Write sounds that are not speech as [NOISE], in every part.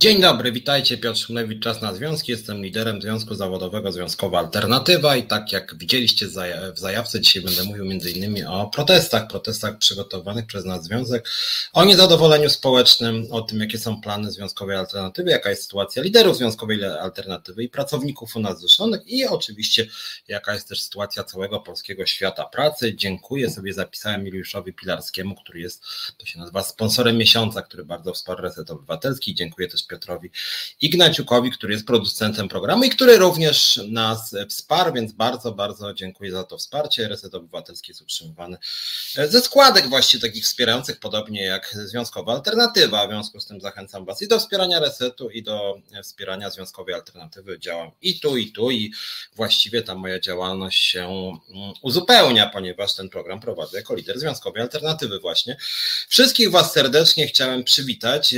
Dzień dobry, witajcie. Piotr Szumlewicz, Czas na Związki. Jestem liderem Związku Zawodowego Związkowa Alternatywa i tak jak widzieliście w zajawce, dzisiaj będę mówił innymi o protestach, protestach przygotowanych przez nas Związek, o niezadowoleniu społecznym, o tym, jakie są plany Związkowej Alternatywy, jaka jest sytuacja liderów Związkowej Alternatywy i pracowników u nas zrzeszonych i oczywiście jaka jest też sytuacja całego polskiego świata pracy. Dziękuję sobie, zapisałem Juliuszowi Pilarskiemu, który jest, to się nazywa sponsorem miesiąca, który bardzo wsparł Reset Obywatelski. Dziękuję też Piotrowi Ignaciukowi, który jest producentem programu i który również nas wsparł, więc bardzo, bardzo dziękuję za to wsparcie. Reset Obywatelski jest utrzymywany ze składek właśnie takich wspierających, podobnie jak Związkowa Alternatywa. W związku z tym zachęcam Was i do wspierania Resetu, i do wspierania Związkowej Alternatywy. Działam i tu, i tu, i właściwie ta moja działalność się mm, uzupełnia, ponieważ ten program prowadzę jako lider Związkowej Alternatywy właśnie. Wszystkich Was serdecznie chciałem przywitać.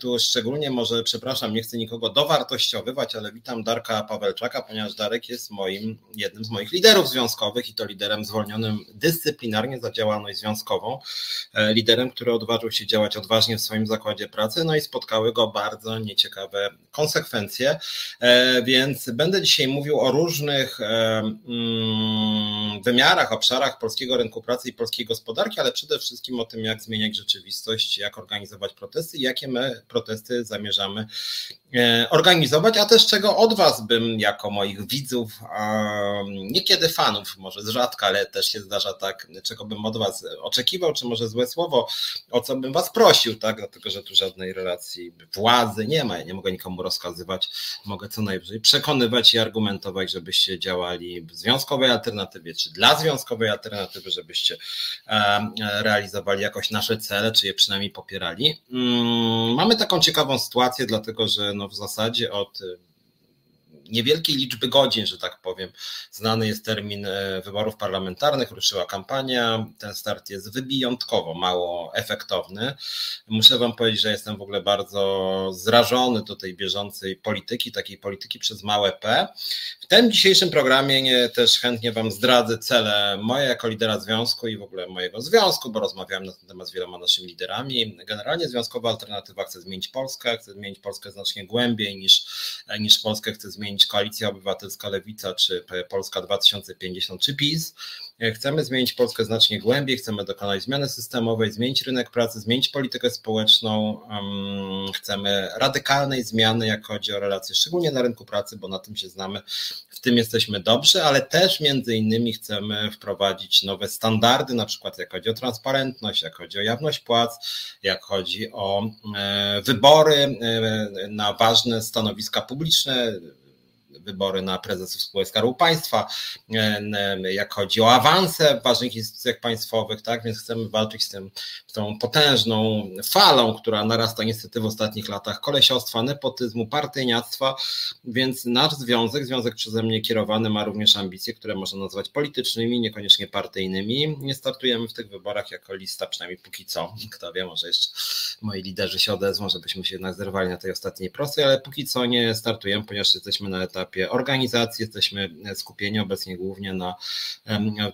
Tu szczególnie może może, przepraszam, nie chcę nikogo dowartościowywać, ale witam Darka Pawelczaka, ponieważ Darek jest moim, jednym z moich liderów związkowych i to liderem zwolnionym dyscyplinarnie za działalność związkową, e, liderem, który odważył się działać odważnie w swoim zakładzie pracy, no i spotkały go bardzo nieciekawe konsekwencje, e, więc będę dzisiaj mówił o różnych e, mm, wymiarach, obszarach polskiego rynku pracy i polskiej gospodarki, ale przede wszystkim o tym, jak zmieniać rzeczywistość, jak organizować protesty i jakie my protesty zamierzamy zamierzamy e, organizować, a też czego od Was bym jako moich widzów, niekiedy fanów, może z rzadka, ale też się zdarza tak, czego bym od Was oczekiwał, czy może złe słowo, o co bym Was prosił, tak, dlatego, że tu żadnej relacji władzy nie ma, ja nie mogę nikomu rozkazywać, mogę co najwyżej przekonywać i argumentować, żebyście działali w związkowej alternatywie, czy dla związkowej alternatywy, żebyście realizowali jakoś nasze cele, czy je przynajmniej popierali. Mm, mamy taką ciekawą sytuację, sytuację, dlatego że no w zasadzie od y, niewielkiej liczby godzin, że tak powiem. Znany jest termin e, wyborów parlamentarnych, ruszyła kampania. Ten start jest wyjątkowo mało efektowny. Muszę Wam powiedzieć, że jestem w ogóle bardzo zrażony do tej bieżącej polityki, takiej polityki przez małe P. W tym dzisiejszym programie też chętnie Wam zdradzę cele moje jako lidera związku i w ogóle mojego związku, bo rozmawiałem na ten temat z wieloma naszymi liderami. Generalnie Związkowa Alternatywa chce zmienić Polskę, chce zmienić Polskę znacznie głębiej niż, niż Polskę chce zmienić Koalicja Obywatelska Lewica, czy Polska 2050, czy PiS. Chcemy zmienić Polskę znacznie głębiej, chcemy dokonać zmiany systemowej, zmienić rynek pracy, zmienić politykę społeczną. Chcemy radykalnej zmiany, jak chodzi o relacje, szczególnie na rynku pracy, bo na tym się znamy, w tym jesteśmy dobrzy, ale też między innymi chcemy wprowadzić nowe standardy, na przykład jak chodzi o transparentność, jak chodzi o jawność płac, jak chodzi o e, wybory e, na ważne stanowiska publiczne wybory na prezesów spółek Skarbu Państwa, jak chodzi o awanse w ważnych instytucjach państwowych, tak, więc chcemy walczyć z tym, z tą potężną falą, która narasta niestety w ostatnich latach kolesiostwa, nepotyzmu, partyjniactwa, więc nasz związek, związek przeze mnie kierowany ma również ambicje, które można nazwać politycznymi, niekoniecznie partyjnymi. Nie startujemy w tych wyborach jako lista, przynajmniej póki co. Kto wie, może jeszcze moi liderzy się odezwą, żebyśmy się jednak zerwali na tej ostatniej prostej, ale póki co nie startujemy, ponieważ jesteśmy na etapie etapie organizacji. Jesteśmy skupieni obecnie głównie na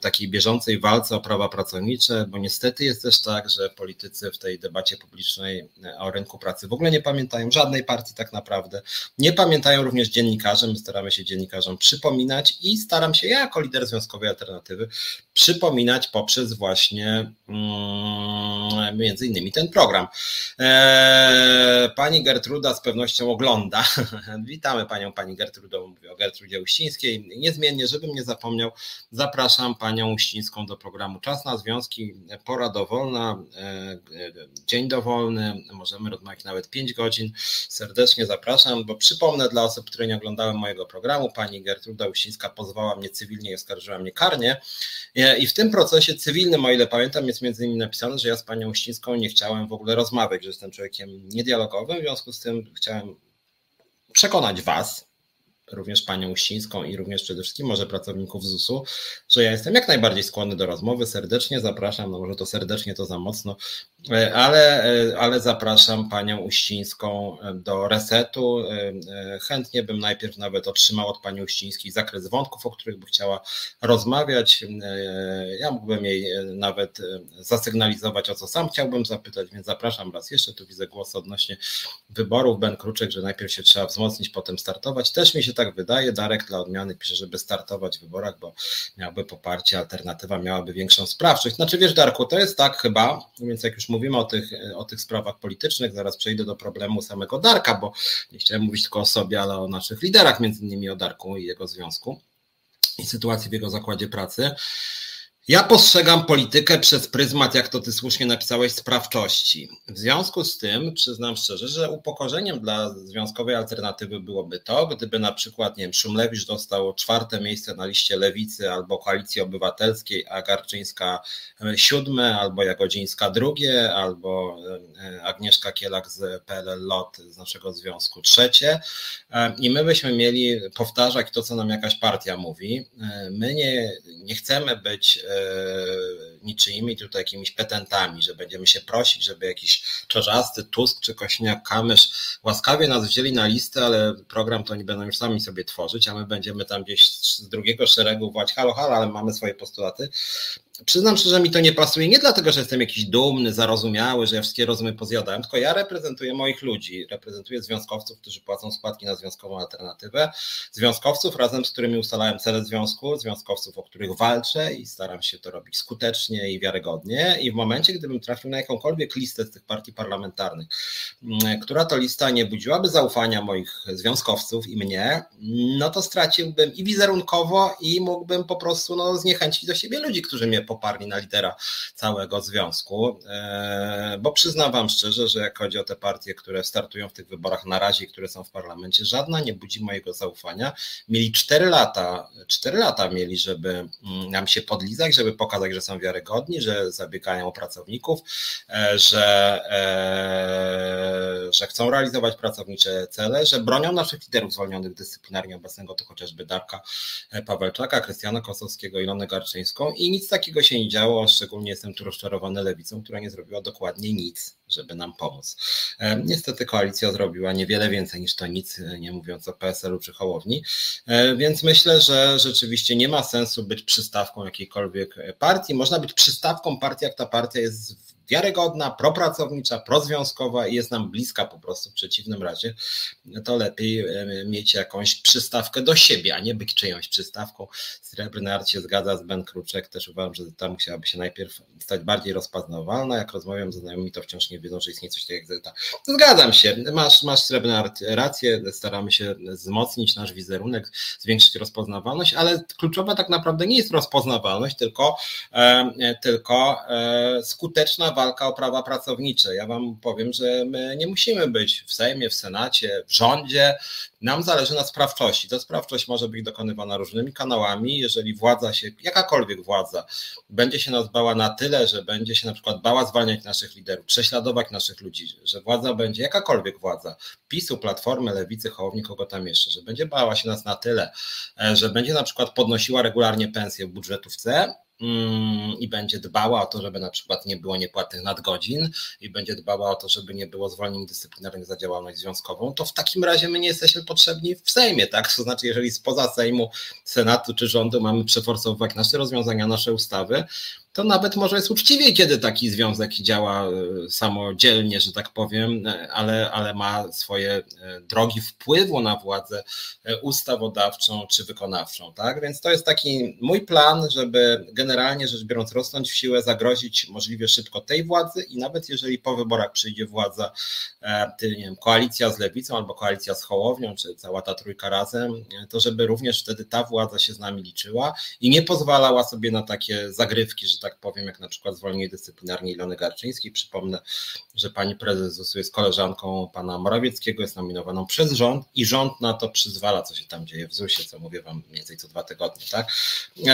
takiej bieżącej walce o prawa pracownicze, bo niestety jest też tak, że politycy w tej debacie publicznej e, o rynku pracy w ogóle nie pamiętają żadnej partii tak naprawdę. Nie pamiętają również dziennikarzy. My staramy się dziennikarzom przypominać i staram się ja jako lider Związkowej Alternatywy przypominać poprzez właśnie mm, między innymi ten program. E, pani Gertruda z pewnością ogląda. [LAUGHS] Witamy panią, pani Gertrudą mówię o Gertrudzie Uścińskiej. Niezmiennie, żebym nie zapomniał, zapraszam panią Uścińską do programu Czas na Związki, pora dowolna, e, e, dzień dowolny, możemy rozmawiać nawet 5 godzin. Serdecznie zapraszam, bo przypomnę dla osób, które nie oglądały mojego programu, pani Gertruda Uścińska pozwała mnie cywilnie i oskarżyła mnie karnie e, i w tym procesie cywilnym, o ile pamiętam, jest między innymi napisane, że ja z panią Uścińską nie chciałem w ogóle rozmawiać, że jestem człowiekiem niedialogowym, w związku z tym chciałem przekonać Was, również panią Uścińską i również przede wszystkim może pracowników ZUS-u, że ja jestem jak najbardziej skłonny do rozmowy, serdecznie zapraszam, no może to serdecznie to za mocno ale, e, ale zapraszam panią Uścińską e, do resetu. Chętnie bym najpierw nawet otrzymał od pani Uścińskiej zakres wątków, o których by chciała rozmawiać. Ja mógłbym jej nawet zasygnalizować, o co sam chciałbym zapytać, więc zapraszam raz jeszcze. Tu widzę głos odnośnie wyborów. Ben Kruczek, że najpierw się trzeba wzmocnić, potem startować. Też mi się tak wydaje. Darek dla odmiany pisze, żeby startować w wyborach, bo miałby poparcie, alternatywa miałaby większą sprawczość. Znaczy wiesz Darku, to jest tak chyba, więc jak już mówimy o tych, o tych sprawach politycznych, zaraz przejdę do problemu samego Darka, bo nie chciałem mówić tylko o sobie, ale o naszych liderach, między innymi o Darku i jego związku i sytuacji w jego zakładzie pracy. Ja postrzegam politykę przez pryzmat, jak to ty słusznie napisałeś, sprawczości. W związku z tym przyznam szczerze, że upokorzeniem dla związkowej alternatywy byłoby to, gdyby na przykład, nie wiem, Szumlewicz dostał czwarte miejsce na liście Lewicy albo Koalicji Obywatelskiej, a Garczyńska e, siódme, albo Jagodzińska drugie, albo e, Agnieszka Kielak z PLL LOT z naszego związku trzecie. E, I my byśmy mieli powtarzać to, co nam jakaś partia mówi. My nie, nie chcemy być niczyimi tutaj jakimiś petentami, że będziemy się prosić, żeby jakiś czarzasty Tusk czy Kośniak-Kamysz łaskawie nas wzięli na listę, ale program to oni będą już sami sobie tworzyć, a my będziemy tam gdzieś z drugiego szeregu wołać halo, halo, ale mamy swoje postulaty. Przyznam szczerze, że mi to nie pasuje, nie dlatego, że jestem jakiś dumny, zarozumiały, że ja wszystkie rozumy pozjadałem, tylko ja reprezentuję moich ludzi, reprezentuję związkowców, którzy płacą składki na związkową alternatywę, związkowców, razem z którymi ustalałem cele związku, związkowców, o których walczę i staram się to robić skutecznie i wiarygodnie. I w momencie, gdybym trafił na jakąkolwiek listę z tych partii parlamentarnych, mm, która to lista nie budziłaby zaufania moich związkowców i mnie, no to straciłbym i wizerunkowo i mógłbym po prostu no, zniechęcić do siebie ludzi, którzy mnie poparli na lidera całego związku, e, bo przyznam Wam szczerze, że jak chodzi o te partie, które startują w tych wyborach na razie, które są w parlamencie, żadna nie budzi mojego zaufania. Mieli 4 lata, 4 lata mieli, żeby mm, nam się podlizać, żeby pokazać, że są wiarygodni, że zabiegają o pracowników, e, że, e, że chcą realizować pracownicze cele, że bronią naszych liderów zwolnionych dyscyplinarnie obecnego, to chociażby Darka Pawełczaka, Krystiana Kosowskiego, Ilonę Garczyńską i nic takiego takiego się nie działo, szczególnie jestem tu rozczarowany lewicą, która nie zrobiła dokładnie nic, żeby nam pomóc. E, niestety koalicja zrobiła niewiele więcej niż to nic, e, nie mówiąc o PSL-u czy Hołowni, e, więc myślę, że rzeczywiście nie ma sensu być przystawką jakiejkolwiek partii. Można być przystawką partii, jak ta partia jest wiarygodna, propracownicza, prozwiązkowa i jest nam bliska po prostu. W przeciwnym razie to lepiej e, mieć jakąś przystawkę do siebie, a nie być czyjąś przystawką. Srebrny Art się zgadza z Ben Kruczek, też uważam, że tam musiałaby się najpierw stać bardziej rozpoznawalna. Jak rozmawiam ze znajomymi, to wciąż nie wiedzą, że istnieje coś takiego jak Zeta. Zgadzam się, masz, masz Srebrny Art rację, staramy się wzmocnić nasz wizerunek, zwiększyć rozpoznawalność, ale kluczowa tak naprawdę nie jest rozpoznawalność, tylko, e, tylko e, skuteczna walka o prawa pracownicze. Ja Wam powiem, że my nie musimy być w Sejmie, w Senacie, w rządzie. Nam zależy na sprawczości. Ta sprawczość może być dokonywana różnymi kanałami. Jeżeli władza się, jakakolwiek władza, będzie się nas bała na tyle, że będzie się na przykład bała zwalniać naszych liderów, prześladować naszych ludzi, że władza będzie, jakakolwiek władza, PiSu, Platformy, Lewicy, Hołowni, kogo tam jeszcze, że będzie bała się nas na tyle, e, że będzie na przykład podnosiła regularnie pensje w budżetówce, i będzie dbała o to, żeby na przykład nie było niepłatnych nadgodzin i będzie dbała o to, żeby nie było zwolnień dyscyplinarnych za działalność związkową, to w takim razie my nie jesteśmy potrzebni w Sejmie, tak? To znaczy, jeżeli spoza Sejmu, Senatu czy rządu mamy przeforsowywać nasze rozwiązania, nasze ustawy, to nawet może jest uczciwiej, kiedy taki związek działa e, samodzielnie, że tak powiem, e, ale, ale ma swoje e, drogi wpływu na władzę ustawodawczą czy wykonawczą. Tak? Więc to jest taki mój plan, żeby generalnie rzecz biorąc rosnąć w siłę, zagrozić możliwie szybko tej władzy i nawet jeżeli po wyborach przyjdzie władza, nie wiem, koalicja z lewicą albo koalicja z Hołownią, czy cała ta trójka razem, to żeby również wtedy ta władza się z nami liczyła i nie pozwalała sobie na takie zagrywki, że tak powiem, jak na przykład zwolnienie dyscyplinarnie Ilony Garczyńskiej. Przypomnę, że pani prezes jest koleżanką pana Morawieckiego, jest nominowaną przez rząd i rząd na to przyzwala, co się tam dzieje w ZUS-ie, co mówię wam mniej więcej co dwa tygodnie, tak?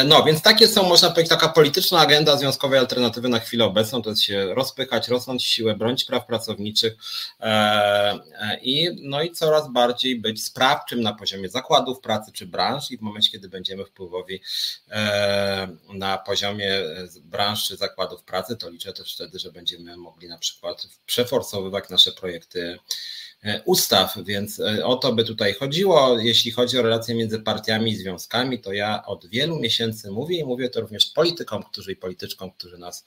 No, więc takie są, można powiedzieć, taka polityczna agenda związkowej alternatywy na chwilę obecną, to jest się rozpychać, rosnąć siłę, bronić praw pracowniczych e, e, i no i coraz bardziej być sprawczym na poziomie zakładów pracy czy branż i w momencie, kiedy będziemy wpływowi e, na poziomie branż czy zakładów pracy, to liczę też wtedy, że będziemy mogli na przykład przeforsowywać nasze projekty ustaw, więc e, o to by tutaj chodziło. Jeśli chodzi o relacje między partiami i związkami, to ja od wielu miesięcy mówię i mówię to również politykom, którzy i polityczkom, którzy nas,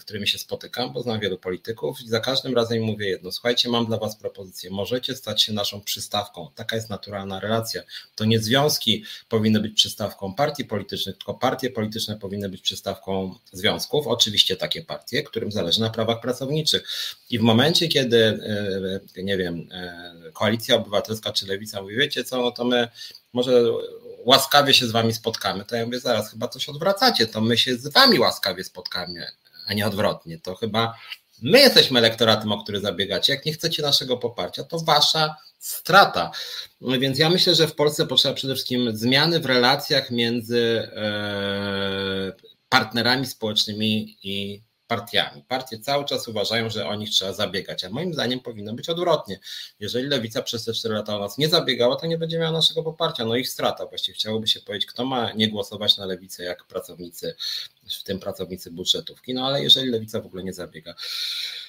którymi się spotykam, bo znam wielu polityków i za każdym razem mówię jedno, słuchajcie, mam dla was propozycję, możecie stać się naszą przystawką, taka jest naturalna relacja. To nie związki powinny być przystawką partii politycznych, tylko partie polityczne powinny być przystawką związków, oczywiście takie partie, którym zależy na prawach pracowniczych. I w momencie, kiedy e, nie nie wiem, e, Koalicja Obywatelska czy Lewica mówi, wiecie co, no to my może łaskawie się z wami spotkamy, to ja mówię, zaraz chyba coś odwracacie, to my się z wami łaskawie spotkamy, a nie odwrotnie, to chyba my jesteśmy elektoratem, o który zabiegacie, jak nie chcecie naszego poparcia, to wasza strata. Więc ja myślę, że w Polsce potrzeba przede wszystkim zmiany w relacjach między e, partnerami społecznymi i partiami. Partie cały czas uważają, że o nich trzeba zabiegać, a moim zdaniem powinno być odwrotnie. Jeżeli lewica przez te 4 lata o nas nie zabiegała, to nie będzie miała naszego poparcia. No ich strata. Właściwie chciałoby się powiedzieć, kto ma nie głosować na lewicę, jak pracownicy, w tym pracownicy budżetówki. No ale jeżeli lewica w ogóle nie zabiega,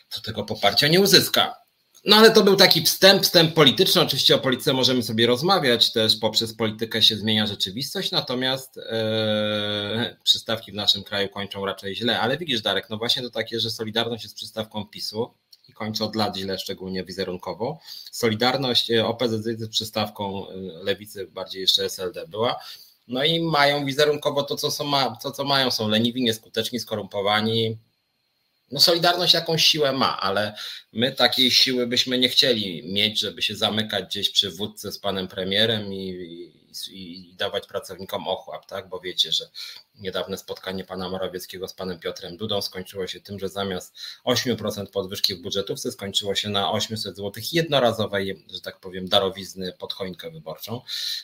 to tego poparcia nie uzyska. No ale to był taki wstęp, wstęp polityczny. Oczywiście o polityce możemy sobie rozmawiać, też poprzez politykę się zmienia rzeczywistość, natomiast e, przystawki w naszym kraju kończą raczej źle. Ale widzisz, Darek, no właśnie to takie, że Solidarność jest przystawką PiSu i kończy od lat źle, szczególnie wizerunkowo. Solidarność e, OPZZ jest przystawką e, lewicy, bardziej jeszcze SLD była. No i mają wizerunkowo to, co, są, to, co mają. Są leniwi, nieskuteczni, skorumpowani, no Solidarność jakąś siłę ma, ale my takiej siły byśmy nie chcieli mieć, żeby się zamykać gdzieś przy wódce z panem premierem i, i, i dawać pracownikom ochłap, tak? Bo wiecie, że niedawne spotkanie pana Morawieckiego z panem Piotrem Dudą skończyło się tym, że zamiast 8% podwyżki w budżetówce skończyło się na 800 zł jednorazowej, że tak powiem, darowizny pod choinkę wyborczą.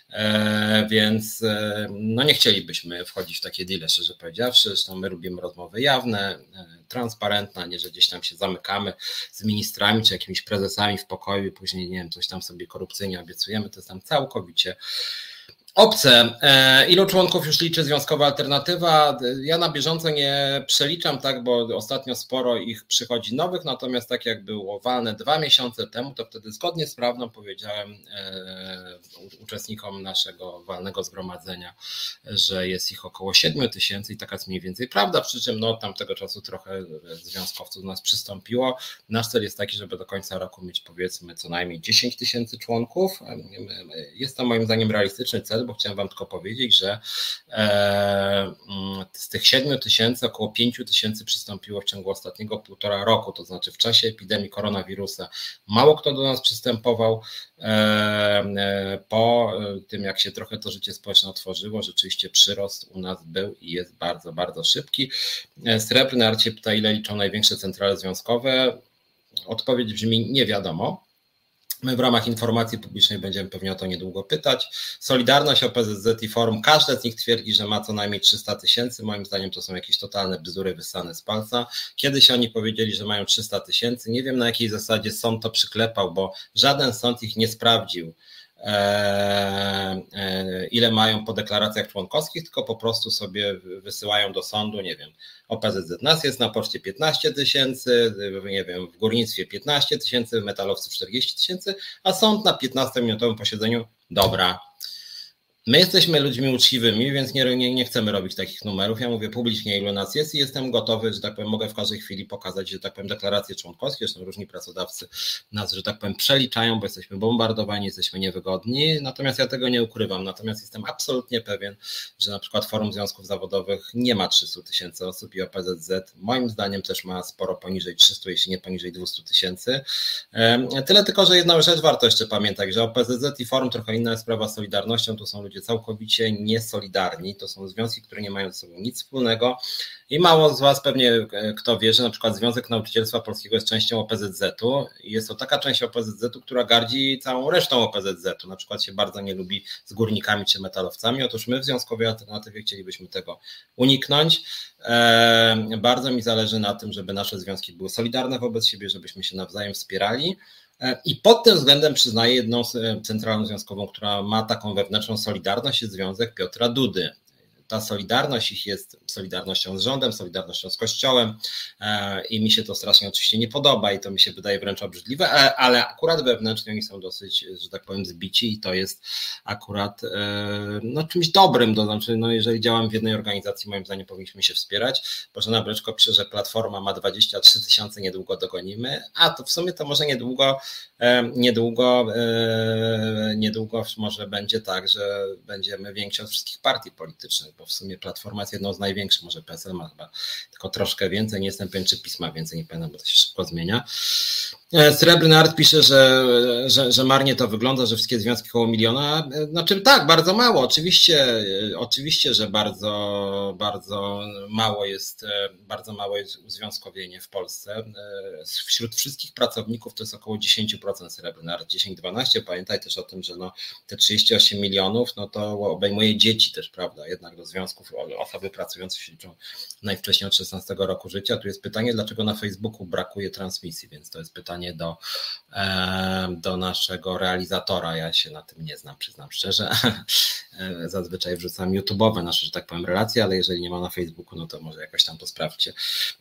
E, więc e, no nie chcielibyśmy wchodzić w takie deale, szczerze powiedziawszy. Zresztą my lubimy rozmowy jawne, e, transparentne, nie, że gdzieś tam się zamykamy z ministrami czy jakimiś prezesami w pokoju i później, nie wiem, coś tam sobie korupcyjnie obiecujemy. To jest tam całkowicie Obce. E, ilu członków już liczy Związkowa Alternatywa? Ja na bieżąco nie przeliczam, tak, bo ostatnio sporo ich przychodzi nowych, natomiast tak jak było walne dwa miesiące temu, to wtedy zgodnie z prawdą powiedziałem e, uczestnikom naszego walnego zgromadzenia, że jest ich około 7 tysięcy i taka jest mniej więcej prawda, przy czym no, tamtego czasu trochę związkowców do nas przystąpiło. Nasz cel jest taki, żeby do końca roku mieć powiedzmy co najmniej 10 tysięcy członków. Jest to moim zdaniem realistyczny cel, bo chciałem Wam tylko powiedzieć, że e, z tych 7 tysięcy około 5 tysięcy przystąpiło w ciągu ostatniego półtora roku, to znaczy w czasie epidemii koronawirusa. Mało kto do nas przystępował. E, e, po tym, jak się trochę to życie społeczne otworzyło, rzeczywiście przyrost u nas był i jest bardzo, bardzo szybki. Srebrny Arcie pyta, ile liczą największe centrale związkowe. Odpowiedź brzmi nie wiadomo. My w ramach informacji publicznej będziemy pewnie o to niedługo pytać. Solidarność, OPZZ i Forum, każde z nich twierdzi, że ma co najmniej 300 tysięcy. Moim zdaniem to są jakieś totalne bzdury wyssane z palca. Kiedyś oni powiedzieli, że mają 300 tysięcy. Nie wiem na jakiej zasadzie sąd to przyklepał, bo żaden sąd ich nie sprawdził. E, e, ile mają po deklaracjach członkowskich, tylko po prostu sobie wysyłają do sądu, nie wiem, OPZZ nas jest na poczcie 15 tysięcy, nie wiem, w górnictwie 15 tysięcy, metalowców 40 tysięcy, a sąd na 15-minutowym posiedzeniu, dobra, My jesteśmy ludźmi uczciwymi, więc nie, nie, nie, chcemy robić takich numerów. Ja mówię publicznie, ilu nas jest i jestem gotowy, że tak powiem, mogę w każdej chwili pokazać, że tak powiem, deklaracje członkowskie, zresztą różni pracodawcy nas, że tak powiem, przeliczają, bo jesteśmy bombardowani, jesteśmy niewygodni, natomiast ja tego nie ukrywam. Natomiast jestem absolutnie pewien, że na przykład Forum Związków Zawodowych nie ma 300 tysięcy osób i OPZZ moim zdaniem też ma sporo poniżej 300, jeśli nie poniżej 200 tysięcy. Tyle tylko, że jedną rzecz warto jeszcze pamiętać, że OPZZ i Forum trochę inna sprawa z Solidarnością, to są ludzie całkowicie niesolidarni. To są związki, które nie mają ze sobą nic wspólnego. I mało z Was pewnie e, kto wie, że na przykład Związek Nauczycielstwa Polskiego jest częścią OPZZ-u i jest to taka część OPZZ-u, która gardzi całą resztą OPZZ-u. Na przykład się bardzo nie lubi z górnikami czy metalowcami. Otóż my w Związkowej Alternatywie chcielibyśmy tego uniknąć. E, bardzo mi zależy na tym, żeby nasze związki były solidarne wobec siebie, żebyśmy się nawzajem wspierali. E, I pod tym względem przyznaję jedną e, centralną związkową, która ma taką wewnętrzną solidarność, jest Związek Piotra Dudy. Ta solidarność ich jest solidarnością z rządem, solidarnością z Kościołem i mi się to strasznie oczywiście nie podoba i to mi się wydaje wręcz obrzydliwe, ale, ale akurat wewnętrznie oni są dosyć, że tak powiem, zbici i to jest akurat no, czymś dobrym, to znaczy, no, jeżeli działam w jednej organizacji, moim zdaniem powinniśmy się wspierać. Bożena Breczko pisze, że Platforma ma 23 tysiące, niedługo dogonimy, a to w sumie to może niedługo, niedługo, niedługo może będzie tak, że będziemy więksi od wszystkich partii politycznych, bo w sumie Platforma jest jedną z największych, może PSL ma chyba tylko troszkę więcej, nie jestem pewien, czy pisma więcej, nie pamiętam, bo to się szybko zmienia. E, Srebrny Art pisze, że, że, że marnie to wygląda, że wszystkie związki koło miliona. E, znaczy tak, bardzo mało. Oczywiście, e, oczywiście, że bardzo, bardzo mało jest, bardzo mało jest uzwiązkowienie w Polsce. Wśród wszystkich pracowników to jest około 10% Srebrny Art, 10-12. Pamiętaj też o tym, że no, te 38 milionów, no to obejmuje dzieci też, prawda? Jednak do związków osoby pracujące się liczą najwcześniej od 16 roku życia. Tu jest pytanie, dlaczego na Facebooku brakuje transmisji, więc to jest pytanie do, do naszego realizatora. Ja się na tym nie znam, przyznam szczerze. [LAUGHS] Zazwyczaj wrzucam YouTube'owe nasze, że tak powiem, relacje, ale jeżeli nie ma na Facebooku, no to może jakoś tam to sprawdźcie.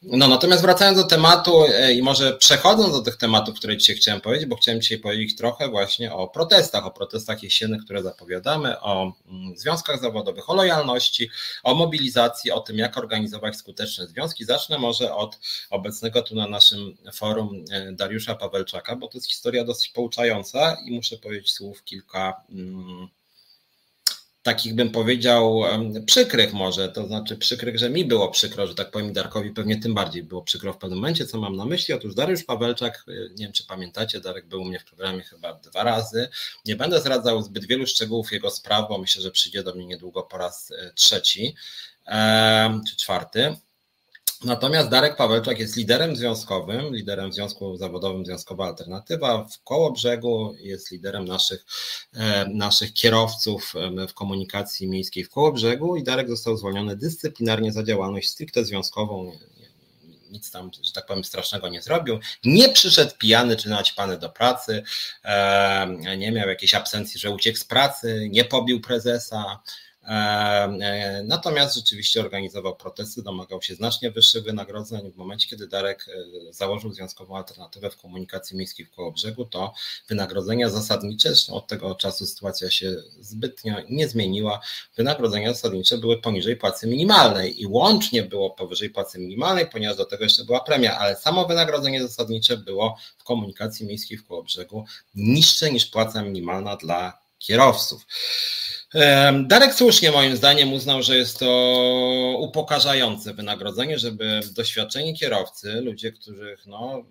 No natomiast wracając do tematu e, i może przechodząc do tych tematów, które dzisiaj chciałem powiedzieć, bo chciałem dzisiaj powiedzieć trochę właśnie o protestach, o protestach jesiennych, które zapowiadamy, o mm, związkach zawodowych, o lojalności, o mobilizacji, o tym, jak organizować skuteczne związki. Zacznę może od obecnego tu na naszym forum e, Dariusza Pawelczaka, bo to jest historia dosyć pouczająca i muszę powiedzieć słów kilka mm, takich bym powiedział przykrych może, to znaczy przykrych, że mi było przykro, że tak powiem Darkowi pewnie tym bardziej było przykro w pewnym momencie, co mam na myśli. Otóż Dariusz Pawelczak, y, nie wiem czy pamiętacie, Darek był u mnie w programie chyba dwa razy. Nie będę zdradzał zbyt wielu szczegółów jego spraw, bo myślę, że przyjdzie do mnie niedługo po raz y, trzeci czy czwarty. Natomiast Darek Pawełczak jest liderem związkowym, liderem związku zawodowym Związkowa Alternatywa. W Kołobrzegu, jest liderem naszych, e, naszych kierowców w komunikacji miejskiej w Kołobrzegu i Darek został zwolniony dyscyplinarnie za działalność stricte związkową, nic tam, że tak powiem, strasznego nie zrobił. Nie przyszedł pijany czy naćpany do pracy, e, nie miał jakiejś absencji, że uciekł z pracy, nie pobił prezesa, E, natomiast rzeczywiście organizował protesty, domagał się znacznie wyższych wynagrodzeń. W momencie, kiedy Darek e, założył związkową alternatywę w komunikacji miejskiej w Kołobrzegu, to wynagrodzenia zasadnicze, zresztą od tego czasu sytuacja się zbytnio nie zmieniła, wynagrodzenia zasadnicze były poniżej płacy minimalnej i łącznie było powyżej płacy minimalnej, ponieważ do tego jeszcze była premia, ale samo wynagrodzenie zasadnicze było w komunikacji miejskiej w Kołobrzegu niższe niż płaca minimalna dla kierowców. Darek słusznie moim zdaniem uznał, że jest to upokarzające wynagrodzenie, żeby doświadczeni kierowcy, ludzie, których no,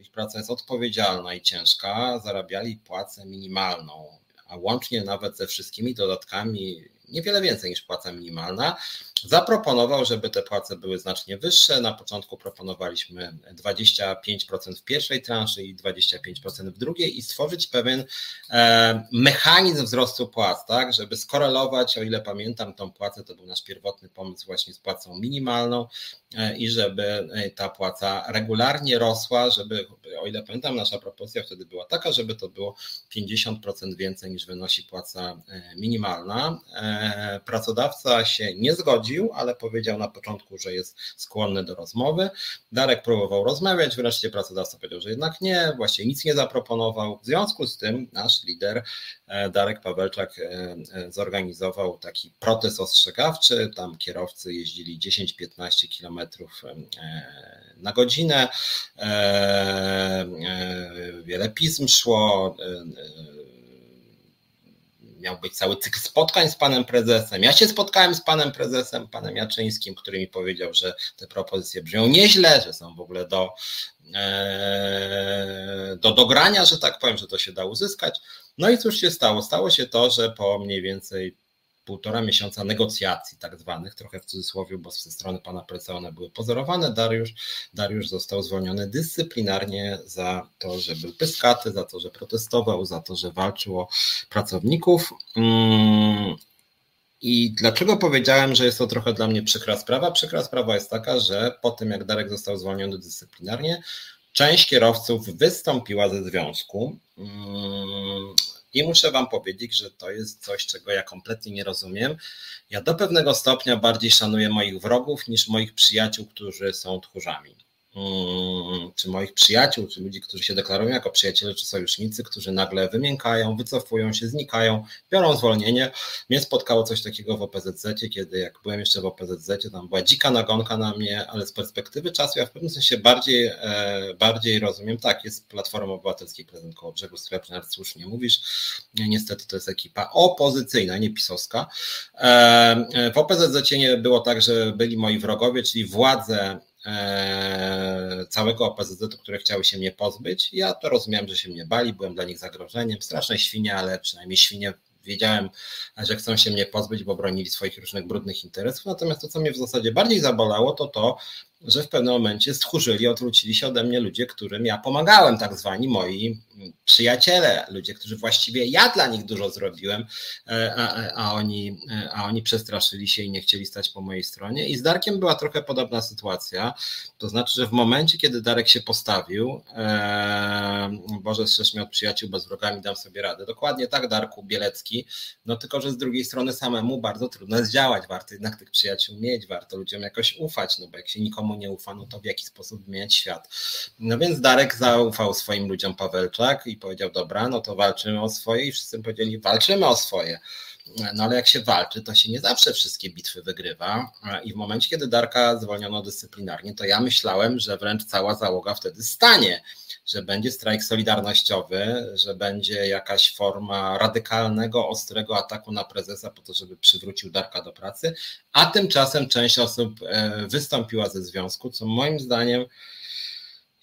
ich praca jest odpowiedzialna i ciężka, zarabiali płacę minimalną, a łącznie nawet ze wszystkimi dodatkami niewiele więcej niż płaca minimalna. Zaproponował, żeby te płace były znacznie wyższe. Na początku proponowaliśmy 25% w pierwszej transzy i 25% w drugiej i stworzyć pewien e, mechanizm wzrostu płac, tak, żeby skorelować, o ile pamiętam, tą płacę, to był nasz pierwotny pomysł właśnie z płacą minimalną e, i żeby e, ta płaca regularnie rosła, żeby, o ile pamiętam, nasza propozycja wtedy była taka, żeby to było 50% więcej niż wynosi płaca minimalna. Pracodawca się nie zgodził, ale powiedział na początku, że jest skłonny do rozmowy. Darek próbował rozmawiać, wreszcie pracodawca powiedział, że jednak nie, właśnie nic nie zaproponował. W związku z tym nasz lider e, Darek Pawelczak e, e, zorganizował taki protest ostrzegawczy. Tam kierowcy jeździli 10-15 kilometrów na godzinę. Wiele pism szło miał być cały cykl spotkań z panem prezesem. Ja się spotkałem z panem prezesem, panem Jaczyńskim, który mi powiedział, że te propozycje brzmią nieźle, że są w ogóle do, e, do dogrania, że tak powiem, że to się da uzyskać. No i cóż się stało? Stało się to, że po mniej więcej półtora miesiąca negocjacji tak zwanych, trochę w cudzysłowie, bo ze strony pana prezesa one były pozorowane. Dariusz, Dariusz został zwolniony dyscyplinarnie za to, że był pyskaty, za to, że protestował, za to, że walczył o pracowników. Mm, I dlaczego powiedziałem, że jest to trochę dla mnie przykra sprawa? Przykra sprawa jest taka, że po tym jak Darek został zwolniony dyscyplinarnie, część kierowców wystąpiła ze związku. I muszę Wam powiedzieć, że to jest coś, czego ja kompletnie nie rozumiem. Ja do pewnego stopnia bardziej szanuję moich wrogów niż moich przyjaciół, którzy są tchórzami. Mm, czy moich przyjaciół, czy ludzi, którzy się deklarują jako przyjaciele czy sojusznicy, którzy nagle wymiękają, wycofują się, znikają, biorą zwolnienie. Mnie spotkało coś takiego w OPZZ, kiedy jak byłem jeszcze w OPZZ, tam była dzika nagonka na mnie, ale z perspektywy czasu ja w pewnym sensie bardziej, e, bardziej rozumiem, tak, jest Platforma Obywatelskiej prezydent Kołobrzegu, Srebrniak, słusznie mówisz, niestety to jest ekipa opozycyjna, nie pisowska. E, w OPZZ nie było tak, że byli moi wrogowie, czyli władze całego OPZZ, które chciały się mnie pozbyć. Ja to rozumiałem, że się mnie bali, byłem dla nich zagrożeniem. Straszne świnie, ale przynajmniej świnie wiedziałem, że chcą się mnie pozbyć, bo bronili swoich różnych brudnych interesów. Natomiast to, co mnie w zasadzie bardziej zabolało, to to, że w pewnym momencie stchórzyli, odwrócili się ode mnie ludzie, którym ja pomagałem, tak zwani moi przyjaciele, ludzie, którzy właściwie ja dla nich dużo zrobiłem, e, a, a, oni, e, a oni przestraszyli się i nie chcieli stać po mojej stronie. I z Darkiem była trochę podobna sytuacja. To znaczy, że w momencie, kiedy Darek się postawił, e, Boże, strzeż mnie od przyjaciół, bez wrogami dam sobie radę. Dokładnie tak, Darku Bielecki, no tylko, że z drugiej strony samemu bardzo trudno jest działać. Warto jednak tych przyjaciół mieć, warto ludziom jakoś ufać, no bo jak się nikomu nie ufa, no to w jaki sposób zmieniać świat. No więc Darek zaufał swoim ludziom Pawełczak i powiedział, dobra, no to walczymy o swoje i wszyscy powiedzieli, walczymy o swoje. No ale jak się walczy, to się nie zawsze wszystkie bitwy wygrywa. I w momencie, kiedy Darka zwolniono dyscyplinarnie, to ja myślałem, że wręcz cała załoga wtedy stanie, że będzie strajk solidarnościowy, że będzie jakaś forma radykalnego, ostrego ataku na prezesa po to, żeby przywrócił Darka do pracy. A tymczasem część osób e, wystąpiła ze związku, co moim zdaniem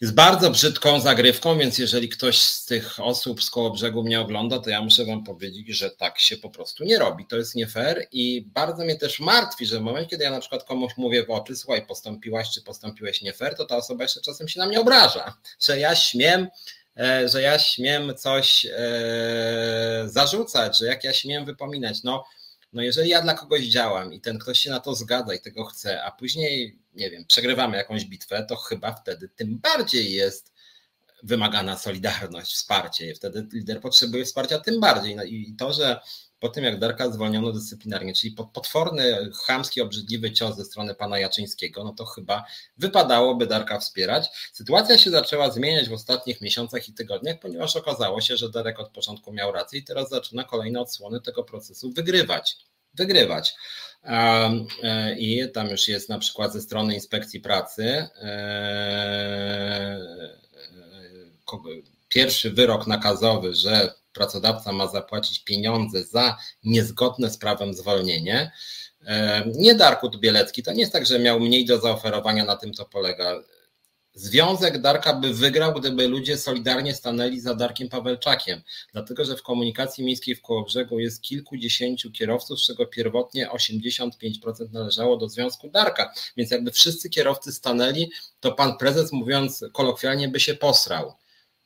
jest bardzo brzydką zagrywką, więc jeżeli ktoś z tych osób z koło brzegu mnie ogląda, to ja muszę wam powiedzieć, że tak się po prostu nie robi. To jest nie fair i bardzo mnie też martwi, że w momencie, kiedy ja na przykład komuś mówię w oczy, słuchaj, postąpiłaś czy postąpiłeś nie fair, to ta osoba jeszcze czasem się na mnie obraża, że ja śmiem e, że ja śmiem coś e, zarzucać, że jak ja śmiem wypominać. No, no jeżeli ja dla kogoś działam i ten ktoś się na to zgadza i tego chce, a później, nie wiem, przegrywamy jakąś bitwę, to chyba wtedy tym bardziej jest wymagana solidarność, wsparcie. Wtedy lider potrzebuje wsparcia tym bardziej. No i to, że po tym jak Darka zwolniono dyscyplinarnie, czyli potworny, chamski, obrzydliwy cios ze strony pana Jaczyńskiego, no to chyba wypadałoby Darka wspierać. Sytuacja się zaczęła zmieniać w ostatnich miesiącach i tygodniach, ponieważ okazało się, że Darek od początku miał rację i teraz zaczyna kolejne odsłony tego procesu wygrywać. Wygrywać. E, I tam już jest na przykład ze strony inspekcji pracy e, e, pierwszy wyrok nakazowy, że pracodawca ma zapłacić pieniądze za niezgodne z prawem zwolnienie. E, nie Darkut Bielecki, to nie jest tak, że miał mniej do zaoferowania, na tym to polega. Związek Darka by wygrał, gdyby ludzie solidarnie stanęli za Darkiem Pawelczakiem, dlatego że w komunikacji miejskiej w Kołobrzegu jest kilkudziesięciu kierowców, z czego pierwotnie 85% należało do Związku Darka, więc jakby wszyscy kierowcy stanęli, to pan prezes mówiąc kolokwialnie by się posrał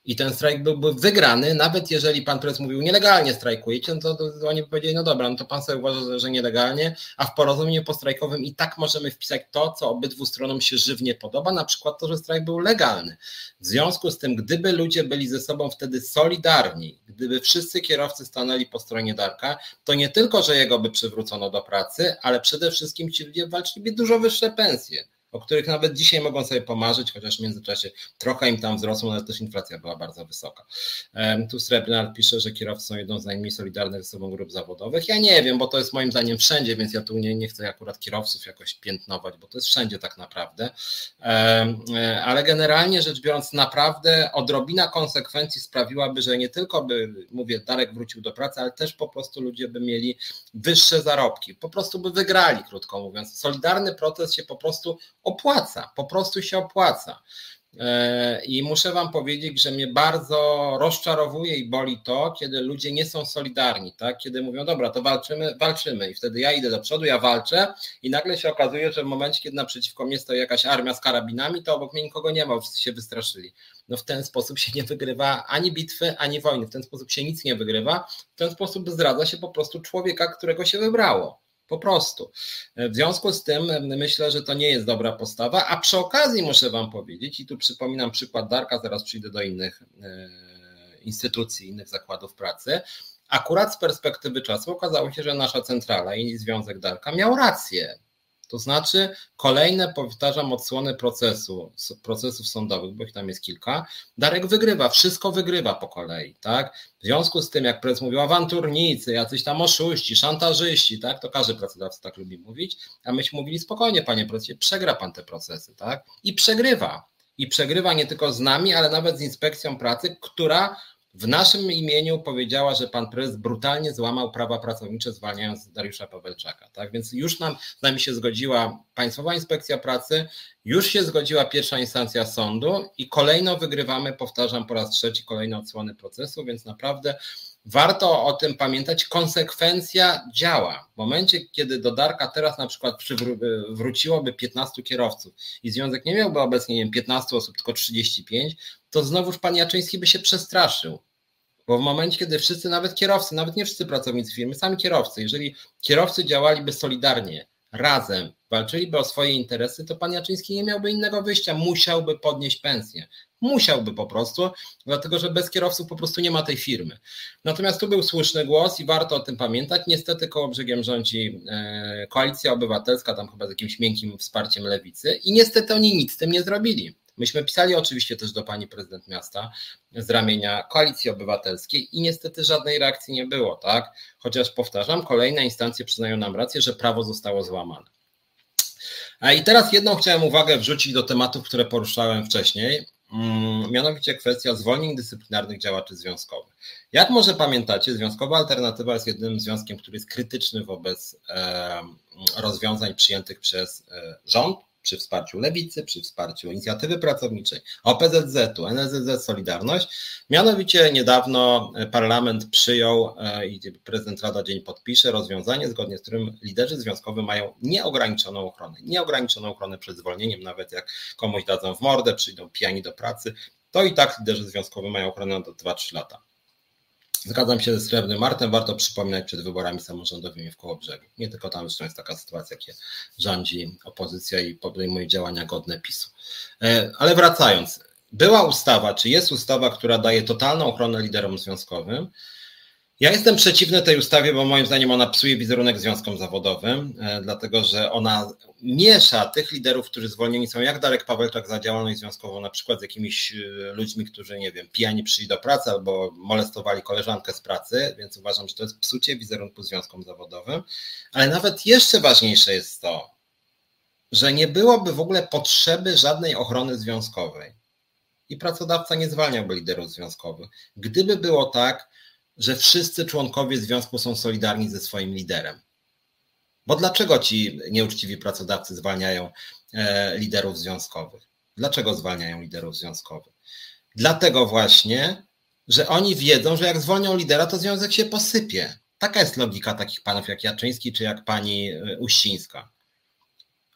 i ten strajk byłby wygrany, nawet jeżeli pan prezes mówił nielegalnie strajkujecie, no to, to, oni by powiedzieli, no dobra, no to pan sobie uważa, że nielegalnie, a w porozumieniu postrajkowym i tak możemy wpisać to, co obydwu stronom się żywnie podoba, na przykład to, że strajk był legalny. W związku z tym, gdyby ludzie byli ze sobą wtedy solidarni, gdyby wszyscy kierowcy stanęli po stronie Darka, to nie tylko, że jego by przywrócono do pracy, ale przede wszystkim ci ludzie walczyliby dużo wyższe pensje o których nawet dzisiaj mogą sobie pomarzyć, chociaż w międzyczasie trochę im tam wzrosło, ale też inflacja była bardzo wysoka. Tu Srebrnar pisze, że kierowcy są jedną z najmniej solidarnych ze sobą grup zawodowych. Ja nie wiem, bo to jest moim zdaniem wszędzie, więc ja tu nie, nie chcę akurat kierowców jakoś piętnować, bo to jest wszędzie tak naprawdę. E, ale generalnie rzecz biorąc, naprawdę odrobina konsekwencji sprawiłaby, że nie tylko by, mówię, Darek wrócił do pracy, ale też po prostu ludzie by mieli wyższe zarobki, po prostu by wygrali, krótko mówiąc. Solidarny proces się po prostu opłaca, po prostu się opłaca. E, I muszę Wam powiedzieć, że mnie bardzo rozczarowuje i boli to, kiedy ludzie nie są solidarni, tak? kiedy mówią, dobra, to walczymy, walczymy. I wtedy ja idę do przodu, ja walczę, i nagle się okazuje, że w momencie, kiedy naprzeciwko mnie stoi jakaś armia z karabinami, to obok mnie nikogo nie ma, wszyscy się wystraszyli. No w ten sposób się nie wygrywa ani bitwy, ani wojny, w ten sposób się nic nie wygrywa, w ten sposób zdradza się po prostu człowieka, którego się wybrało. Po prostu. W związku z tym myślę, że to nie jest dobra postawa, a przy okazji muszę Wam powiedzieć, i tu przypominam przykład Darka, zaraz przyjdę do innych e, instytucji, innych zakładów pracy, Akurat z perspektywy czasu okazało się, że nasza centrala i Związek Darka miał rację. To znaczy kolejne, powtarzam, odsłony procesu, procesów sądowych, bo ich tam jest kilka. Darek wygrywa, wszystko wygrywa po kolei, tak? W związku z tym, jak prezes mówił, awanturnicy, jacyś tam oszuści, szantażyści, tak? To każdy pracodawca tak lubi mówić, a myśmy mówili spokojnie, panie prezesie, przegra pan te procesy, tak? I przegrywa. I przegrywa nie tylko z nami, ale nawet z inspekcją pracy, która w naszym imieniu powiedziała, że pan prezes brutalnie złamał prawa pracownicze, zwalniając Dariusza Pawelczaka. Tak więc już nam, z nami się zgodziła Państwowa Inspekcja Pracy, już się zgodziła pierwsza instancja sądu i kolejno wygrywamy, powtarzam po raz trzeci, kolejne odsłony procesu, więc naprawdę warto o tym pamiętać. Konsekwencja działa. W momencie, kiedy do Darka teraz na przykład wróciłoby 15 kierowców i związek nie miałby obecnie nie wiem, 15 osób, tylko 35, to znowuż pan Jaczyński by się przestraszył. Bo w momencie, kiedy wszyscy, nawet kierowcy, nawet nie wszyscy pracownicy firmy, sami kierowcy, jeżeli kierowcy działaliby solidarnie, razem, walczyliby o swoje interesy, to pan Jaczyński nie miałby innego wyjścia, musiałby podnieść pensję. Musiałby po prostu, dlatego że bez kierowców po prostu nie ma tej firmy. Natomiast tu był słuszny głos i warto o tym pamiętać. Niestety koło brzegiem rządzi e, koalicja obywatelska, tam chyba z jakimś miękkim wsparciem lewicy i niestety oni nic z tym nie zrobili. Myśmy pisali oczywiście też do pani prezydent miasta z ramienia koalicji obywatelskiej i niestety żadnej reakcji nie było, tak? Chociaż powtarzam, kolejne instancje przyznają nam rację, że prawo zostało złamane. A i teraz jedną chciałem uwagę wrzucić do tematów, które poruszałem wcześniej, mm, mianowicie kwestia zwolnień dyscyplinarnych działaczy związkowych. Jak może pamiętacie, Związkowa Alternatywa jest jednym związkiem, który jest krytyczny wobec rozwiązań przyjętych przez e, rząd, przy wsparciu Lewicy, przy wsparciu Inicjatywy Pracowniczej, OPZZ-u, NSZZ Solidarność. Mianowicie niedawno parlament przyjął e, i prezydent Rada Dzień podpisze rozwiązanie, zgodnie z którym liderzy związkowi mają nieograniczoną ochronę. Nieograniczoną ochronę przed zwolnieniem, nawet jak komuś dadzą w mordę, przyjdą pijani do pracy, to i tak liderzy związkowi mają ochronę do 2-3 lata. Zgadzam się ze Srebrnym Martem, warto przypominać przed wyborami samorządowymi w Kołobrzegu. Nie tylko tam zresztą jest taka sytuacja, gdzie rządzi opozycja i podejmuje działania godne PiSu. E, ale wracając, była ustawa, czy jest ustawa, która daje totalną ochronę liderom związkowym, ja jestem przeciwny tej ustawie, bo moim zdaniem ona psuje wizerunek związkom zawodowym, e, dlatego że ona miesza tych liderów, którzy zwolnieni są, jak Darek Pawełczak za działalność związkową, na przykład z jakimiś e, ludźmi, którzy, nie wiem, pijani przyszli do pracy albo molestowali koleżankę z pracy, więc uważam, że to jest psucie wizerunku związkom zawodowym. Ale nawet jeszcze ważniejsze jest to, że nie byłoby w ogóle potrzeby żadnej ochrony związkowej i pracodawca nie zwalniałby liderów związkowych. Gdyby było tak, że wszyscy członkowie związku są solidarni ze swoim liderem. Bo dlaczego ci nieuczciwi pracodawcy zwalniają e, liderów związkowych? Dlaczego zwalniają liderów związkowych? Dlatego właśnie, że oni wiedzą, że jak zwolnią lidera, to związek się posypie. Taka jest logika takich panów jak Jaczyński czy jak pani e, Uścińska.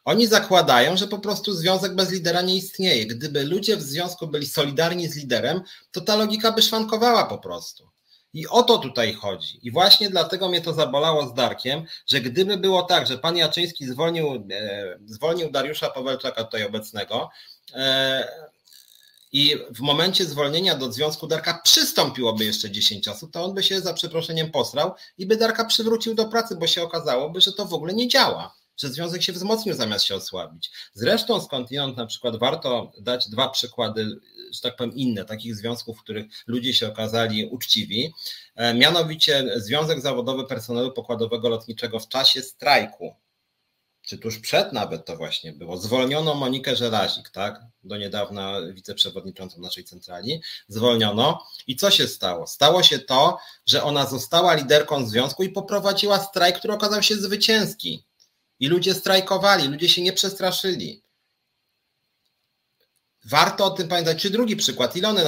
Oni zakładają, że po prostu związek bez lidera nie istnieje. Gdyby ludzie w związku byli solidarni z liderem, to ta logika by szwankowała po prostu. I o to tutaj chodzi. I właśnie dlatego mnie to zabolało z Darkiem, że gdyby było tak, że pan Jaczyński zwolnił, e, zwolnił Dariusza Pawelczaka tutaj obecnego e, i w momencie zwolnienia do Związku Darka przystąpiłoby jeszcze 10 osób, to on by się za przeproszeniem posrał i by Darka przywrócił do pracy, bo się okazałoby, że to w ogóle nie działa że związek się wzmocnił zamiast się osłabić. Zresztą skądinąd na przykład warto dać dwa przykłady że tak powiem, inne, takich związków, w których ludzie się okazali uczciwi. E, mianowicie Związek Zawodowy Personelu Pokładowego Lotniczego w czasie strajku, czy tuż przed nawet to właśnie było, zwolniono Monikę Żelazik, tak, do niedawna wiceprzewodniczącą naszej centrali, zwolniono i co się stało? Stało się to, że ona została liderką związku i poprowadziła strajk, który okazał się zwycięski. I ludzie strajkowali, ludzie się nie przestraszyli. Warto o tym pamiętać. Czy drugi przykład, Ilony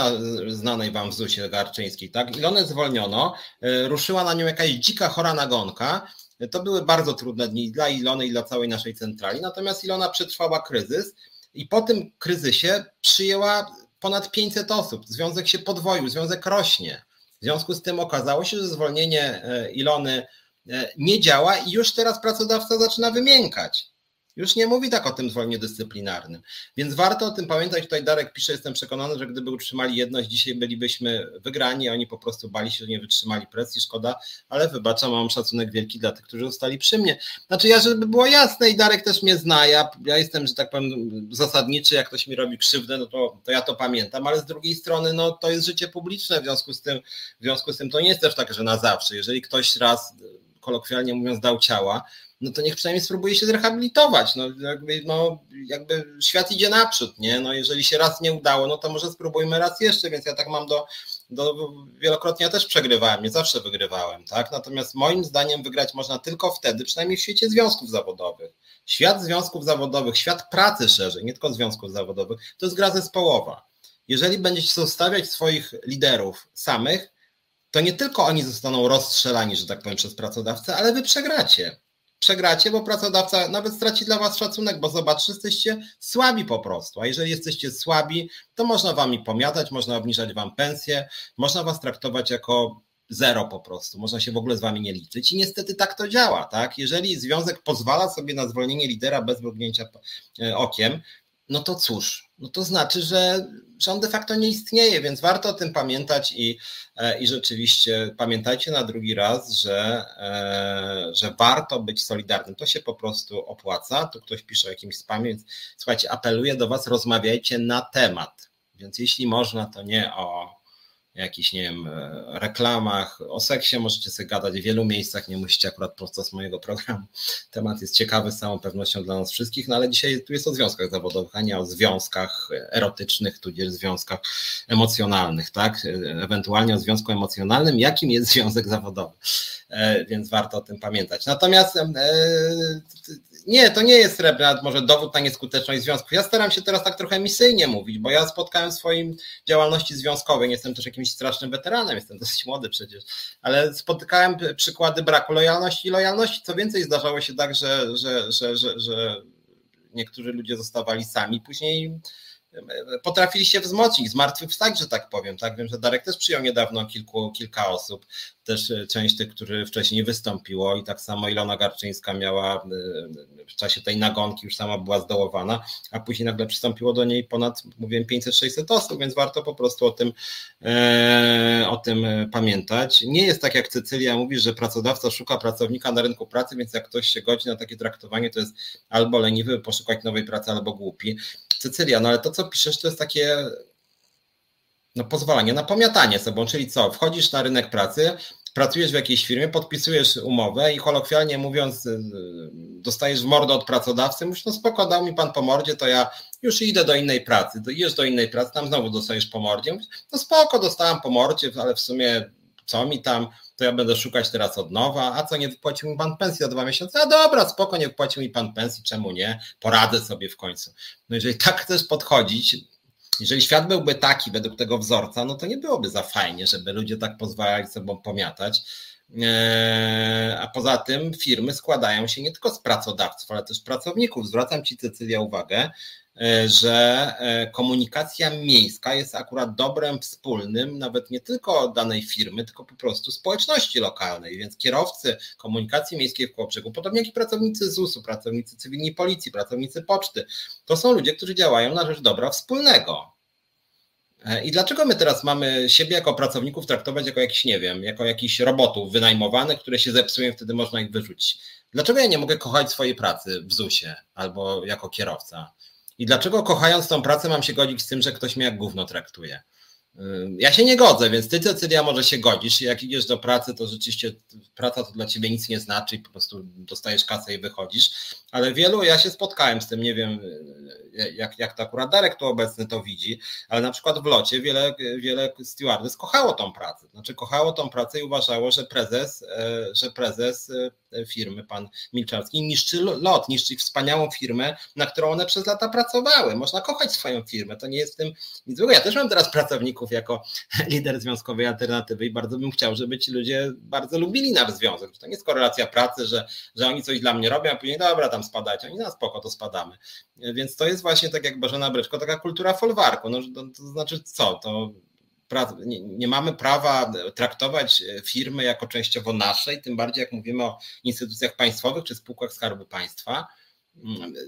znanej wam w ZUSie Garczyńskiej, tak? Ilonę zwolniono, y, ruszyła na nią jakaś dzika, chora nagonka. To były bardzo trudne dni dla Ilony i dla całej naszej centrali, natomiast Ilona przetrwała kryzys i po tym kryzysie przyjęła ponad 500 osób. Związek się podwoił, związek rośnie. W związku z tym okazało się, że zwolnienie y, Ilony nie działa i już teraz pracodawca zaczyna wymiękać. Już nie mówi tak o tym zwolnieniu dyscyplinarnym. Więc warto o tym pamiętać. Tutaj Darek pisze, jestem przekonany, że gdyby utrzymali jedność, dzisiaj bylibyśmy wygrani. Oni po prostu bali się, że nie wytrzymali presji, szkoda, ale wybaczam, mam szacunek wielki dla tych, którzy zostali przy mnie. Znaczy ja, żeby było jasne i Darek też mnie zna, ja, ja jestem, że tak powiem, zasadniczy, jak ktoś mi robi krzywdę, no to, to ja to pamiętam, ale z drugiej strony, no to jest życie publiczne, w związku z tym, w związku z tym to nie jest też tak, że na zawsze. Jeżeli ktoś raz, kolokwialnie mówiąc, dał ciała, no to niech przynajmniej spróbuje się zrehabilitować. No jakby, no jakby świat idzie naprzód, nie? No jeżeli się raz nie udało, no to może spróbujmy raz jeszcze, więc ja tak mam do, do wielokrotnie ja też przegrywałem, nie zawsze wygrywałem, tak? Natomiast moim zdaniem wygrać można tylko wtedy, przynajmniej w świecie związków zawodowych. Świat związków zawodowych, świat pracy szerzej, nie tylko związków zawodowych, to jest gra zespołowa. Jeżeli będziecie zostawiać swoich liderów samych, to nie tylko oni zostaną rozstrzelani, że tak powiem, przez pracodawcę, ale wy przegracie przegracie, bo pracodawca nawet straci dla was szacunek, bo zobaczy, że jesteście słabi po prostu. A jeżeli jesteście słabi, to można wami pomiatać, można obniżać wam pensję, można was traktować jako zero po prostu. Można się w ogóle z wami nie liczyć i niestety tak to działa, tak? Jeżeli związek pozwala sobie na zwolnienie lidera bez mrugnięcia e, okiem, no to cóż, no to znaczy, że, że on de facto nie istnieje, więc warto o tym pamiętać i, e, i rzeczywiście pamiętajcie na drugi raz, że, e, że warto być solidarnym. To się po prostu opłaca. Tu ktoś pisze o jakimś spamie, więc słuchajcie, apeluję do Was, rozmawiajcie na temat. Więc jeśli można, to nie o jakichś, nie wiem, e, reklamach, o seksie możecie sobie gadać w wielu miejscach, nie musicie akurat prosto z mojego programu. [LAUGHS] Temat jest ciekawy z całą pewnością dla nas wszystkich, no ale dzisiaj tu jest o związkach zawodowych, a nie o związkach erotycznych, tudzież związkach emocjonalnych, tak? Ewentualnie o związku emocjonalnym, jakim jest [LAUGHS] związek zawodowy. E, więc warto o tym pamiętać. Natomiast e, nie, to nie jest może dowód na nieskuteczność związków. Ja staram się teraz tak trochę misyjnie mówić, bo ja spotkałem w swoim działalności związkowej, nie jestem też jakimś strasznym weteranem, jestem dosyć młody przecież, ale spotykałem przykłady braku lojalności i lojalności. Co więcej, zdarzało się tak, że, że, że, że niektórzy ludzie zostawali sami, później potrafili się wzmocnić, zmartwychwstać, że tak powiem. Tak? Wiem, że Darek też przyjął niedawno kilku, kilka osób, też e, część tych, którzy wcześniej wystąpiło i tak samo Ilona Garczyńska miała e, w czasie tej nagonki już sama była zdołowana, a później nagle przystąpiło do niej ponad, mówiłem, 500-600 osób, więc warto po prostu o tym, e, o tym pamiętać. Nie jest tak jak Cecylia mówi, że pracodawca szuka pracownika na rynku pracy, więc jak ktoś się godzi na takie traktowanie, to jest albo leniwy poszukać nowej pracy, albo głupi. Cecylia, no ale to, co piszesz, to jest takie no, pozwolenie na pomiatanie sobą, czyli co, wchodzisz na rynek pracy, pracujesz w jakiejś firmie, podpisujesz umowę i kolokwialnie mówiąc y, dostajesz w mordę od pracodawcy, mówisz, no spoko, dał mi pan po mordzie, to ja już idę do innej pracy, idziesz do innej pracy, tam znowu dostajesz po mordzie, mówisz, no spoko, dostałam po mordzie, ale w sumie co mi tam, to ja będę szukać teraz od nowa, a co nie wypłacił mi pan pensji za dwa miesiące? A dobra, spoko, nie wypłacił mi pan pensji, czemu nie? Poradzę sobie w końcu. No jeżeli tak chcesz podchodzić, jeżeli świat byłby taki według tego wzorca, no to nie byłoby za fajnie, żeby ludzie tak pozwalali sobą pomiatać. Eee, a poza tym firmy składają się nie tylko z pracodawców, ale też pracowników. Zwracam Ci, Cecylia, uwagę, że e, komunikacja miejska jest akurat dobrem wspólnym, nawet nie tylko danej firmy, tylko po prostu społeczności lokalnej. Więc kierowcy komunikacji miejskiej w Kołobrzegu, podobnie jak i pracownicy ZUS-u, pracownicy cywilni policji, pracownicy poczty, to są ludzie, którzy działają na rzecz dobra wspólnego. E, I dlaczego my teraz mamy siebie jako pracowników traktować jako jakiś, nie wiem, jako jakichś robotów wynajmowanych, które się zepsują, wtedy można ich wyrzucić? Dlaczego ja nie mogę kochać swojej pracy w ZUS-ie albo jako kierowca? I dlaczego kochając tą pracę mam się godzić z tym, że ktoś mnie jak gówno traktuje? Ja się nie godzę, więc ty, Cecylia, może się godzisz. Jak idziesz do pracy, to rzeczywiście praca to dla ciebie nic nie znaczy i po prostu dostajesz kasę i wychodzisz. Ale wielu, ja się spotkałem z tym, nie wiem, jak, jak to akurat Darek tu obecny to widzi, ale na przykład w locie wiele, wiele stewardess kochało tą pracę. Znaczy kochało tą pracę i uważało, że prezes, e, że prezes e, firmy, pan Milczarski, niszczy lot, niszczy wspaniałą firmę, na którą one przez lata pracowały. Można kochać swoją firmę, to nie jest w tym nic złego. Ja też mam teraz pracowników jako [LAUGHS] lider związkowej alternatywy i bardzo bym chciał, żeby ci ludzie bardzo lubili nasz związek. To nie jest korelacja pracy, że, że oni coś dla mnie robią, a później dobra, tam spadać, oni na spoko, to spadamy. Więc to jest właśnie tak jak Bożena Bryczko, taka kultura folwarku. No, to, to znaczy co? To nie, nie, mamy prawa traktować firmy jako częściowo naszej, tym bardziej jak mówimy o instytucjach państwowych czy spółkach Skarbu Państwa.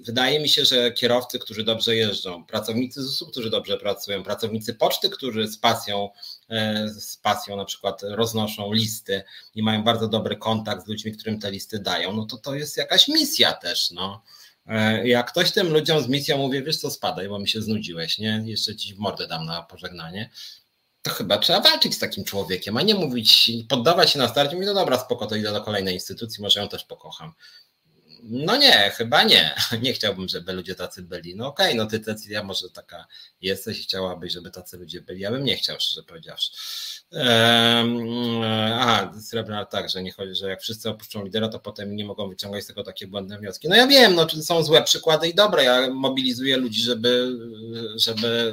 Wydaje mi się, że kierowcy, którzy dobrze jeżdżą, pracownicy ZUS-u, którzy dobrze pracują, pracownicy poczty, którzy z pasją, e, z pasją na przykład roznoszą listy i mają bardzo dobry kontakt z ludźmi, którym te listy dają, no to to jest jakaś misja też. No. E, jak ktoś tym ludziom z misją mówi, wiesz co, spadaj, bo mi się znudziłeś, nie? Jeszcze ci w mordę dam na pożegnanie, to chyba trzeba walczyć z takim człowiekiem, a nie mówić, poddawać się na starcie, mówić, no dobra, spoko, to idę do kolejnej instytucji, może ją też pokocham. No nie, chyba nie. [LAUGHS] Nie chciałbym, żeby ludzie tacy byli. No okej, okay, no ty Cecilia może taka jesteś i chciałabyś, żeby tacy ludzie byli. Ja bym nie chciał, szczerze powiedziawszy. Ehm, aha, Srebrna tak, że nie chodzi, że jak wszyscy opuszczą lidera, to potem nie mogą wyciągać z tego takie błędne wnioski. No ja wiem, no są złe przykłady i dobre. Ja mobilizuję ludzi, żeby, żeby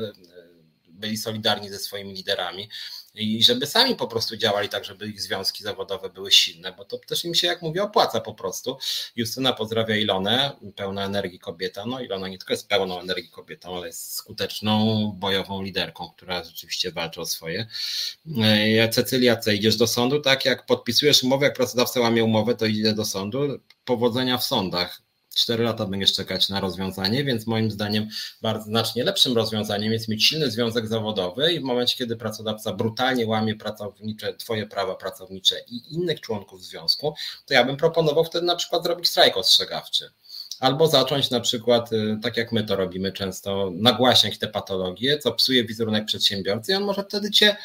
byli solidarni ze swoimi liderami i żeby sami po prostu działali tak, żeby ich związki zawodowe były silne, bo to też im się, jak mówię, opłaca po prostu. Justyna pozdrawia Ilonę, pełna energii kobieta. No Ilona nie tylko jest pełną energii kobietą, ale jest skuteczną, bojową liderką, która rzeczywiście walczy o swoje. E, Cecylia, co idziesz do sądu? Tak, jak podpisujesz umowę, jak pracodawca łamie umowę, to idzie do sądu. Powodzenia w sądach 4 lata będziesz czekać na rozwiązanie, więc moim zdaniem bardzo znacznie lepszym rozwiązaniem jest mieć silny związek zawodowy i w momencie, kiedy pracodawca brutalnie łamie pracownicze, twoje prawa pracownicze i innych członków związku, to ja bym proponował wtedy na przykład zrobić strajk ostrzegawczy. Albo zacząć na przykład, y, tak jak my to robimy często, nagłaśniać te patologie, co psuje wizerunek przedsiębiorcy i on może wtedy cię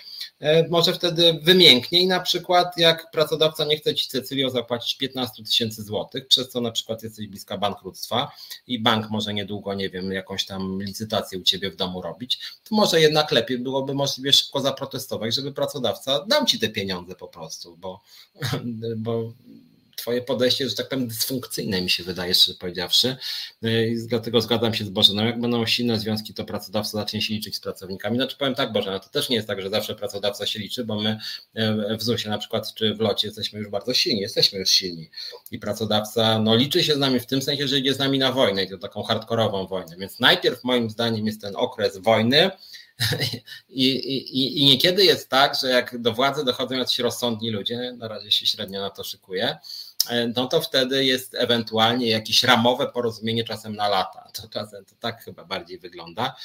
może wtedy wymięknie i na przykład jak pracodawca nie chce ci Cecylio zapłacić 15 tysięcy złotych, przez co na przykład jesteś bliska bankructwa i bank może niedługo, nie wiem, jakąś tam licytację u ciebie w domu robić, to może jednak lepiej byłoby możliwie szybko zaprotestować, żeby pracodawca dał ci te pieniądze po prostu, bo, [LAUGHS] bo twoje podejście, że tak powiem, dysfunkcyjne mi się wydaje, szczerze powiedziawszy. Y, I dlatego zgadzam się z Bożeną. Jak będą silne związki, to pracodawca zacznie się liczyć z pracownikami. Znaczy powiem tak, Bożena, to też nie jest tak, że zawsze pracodawca się liczy, bo my y, w ZUS-ie na przykład, czy w locie jesteśmy już bardzo silni, jesteśmy już silni. I pracodawca no, liczy się z nami w tym sensie, że idzie z nami na wojnę i to taką hardkorową wojnę. Więc najpierw moim zdaniem jest ten okres wojny, [LAUGHS] I, i, I niekiedy jest tak, że jak do władzy dochodzą jacyś rozsądni ludzie, na razie się średnio na to szykuje, E, no to wtedy jest ewentualnie jakieś ramowe porozumienie czasem na lata. To czasem to tak chyba bardziej wygląda.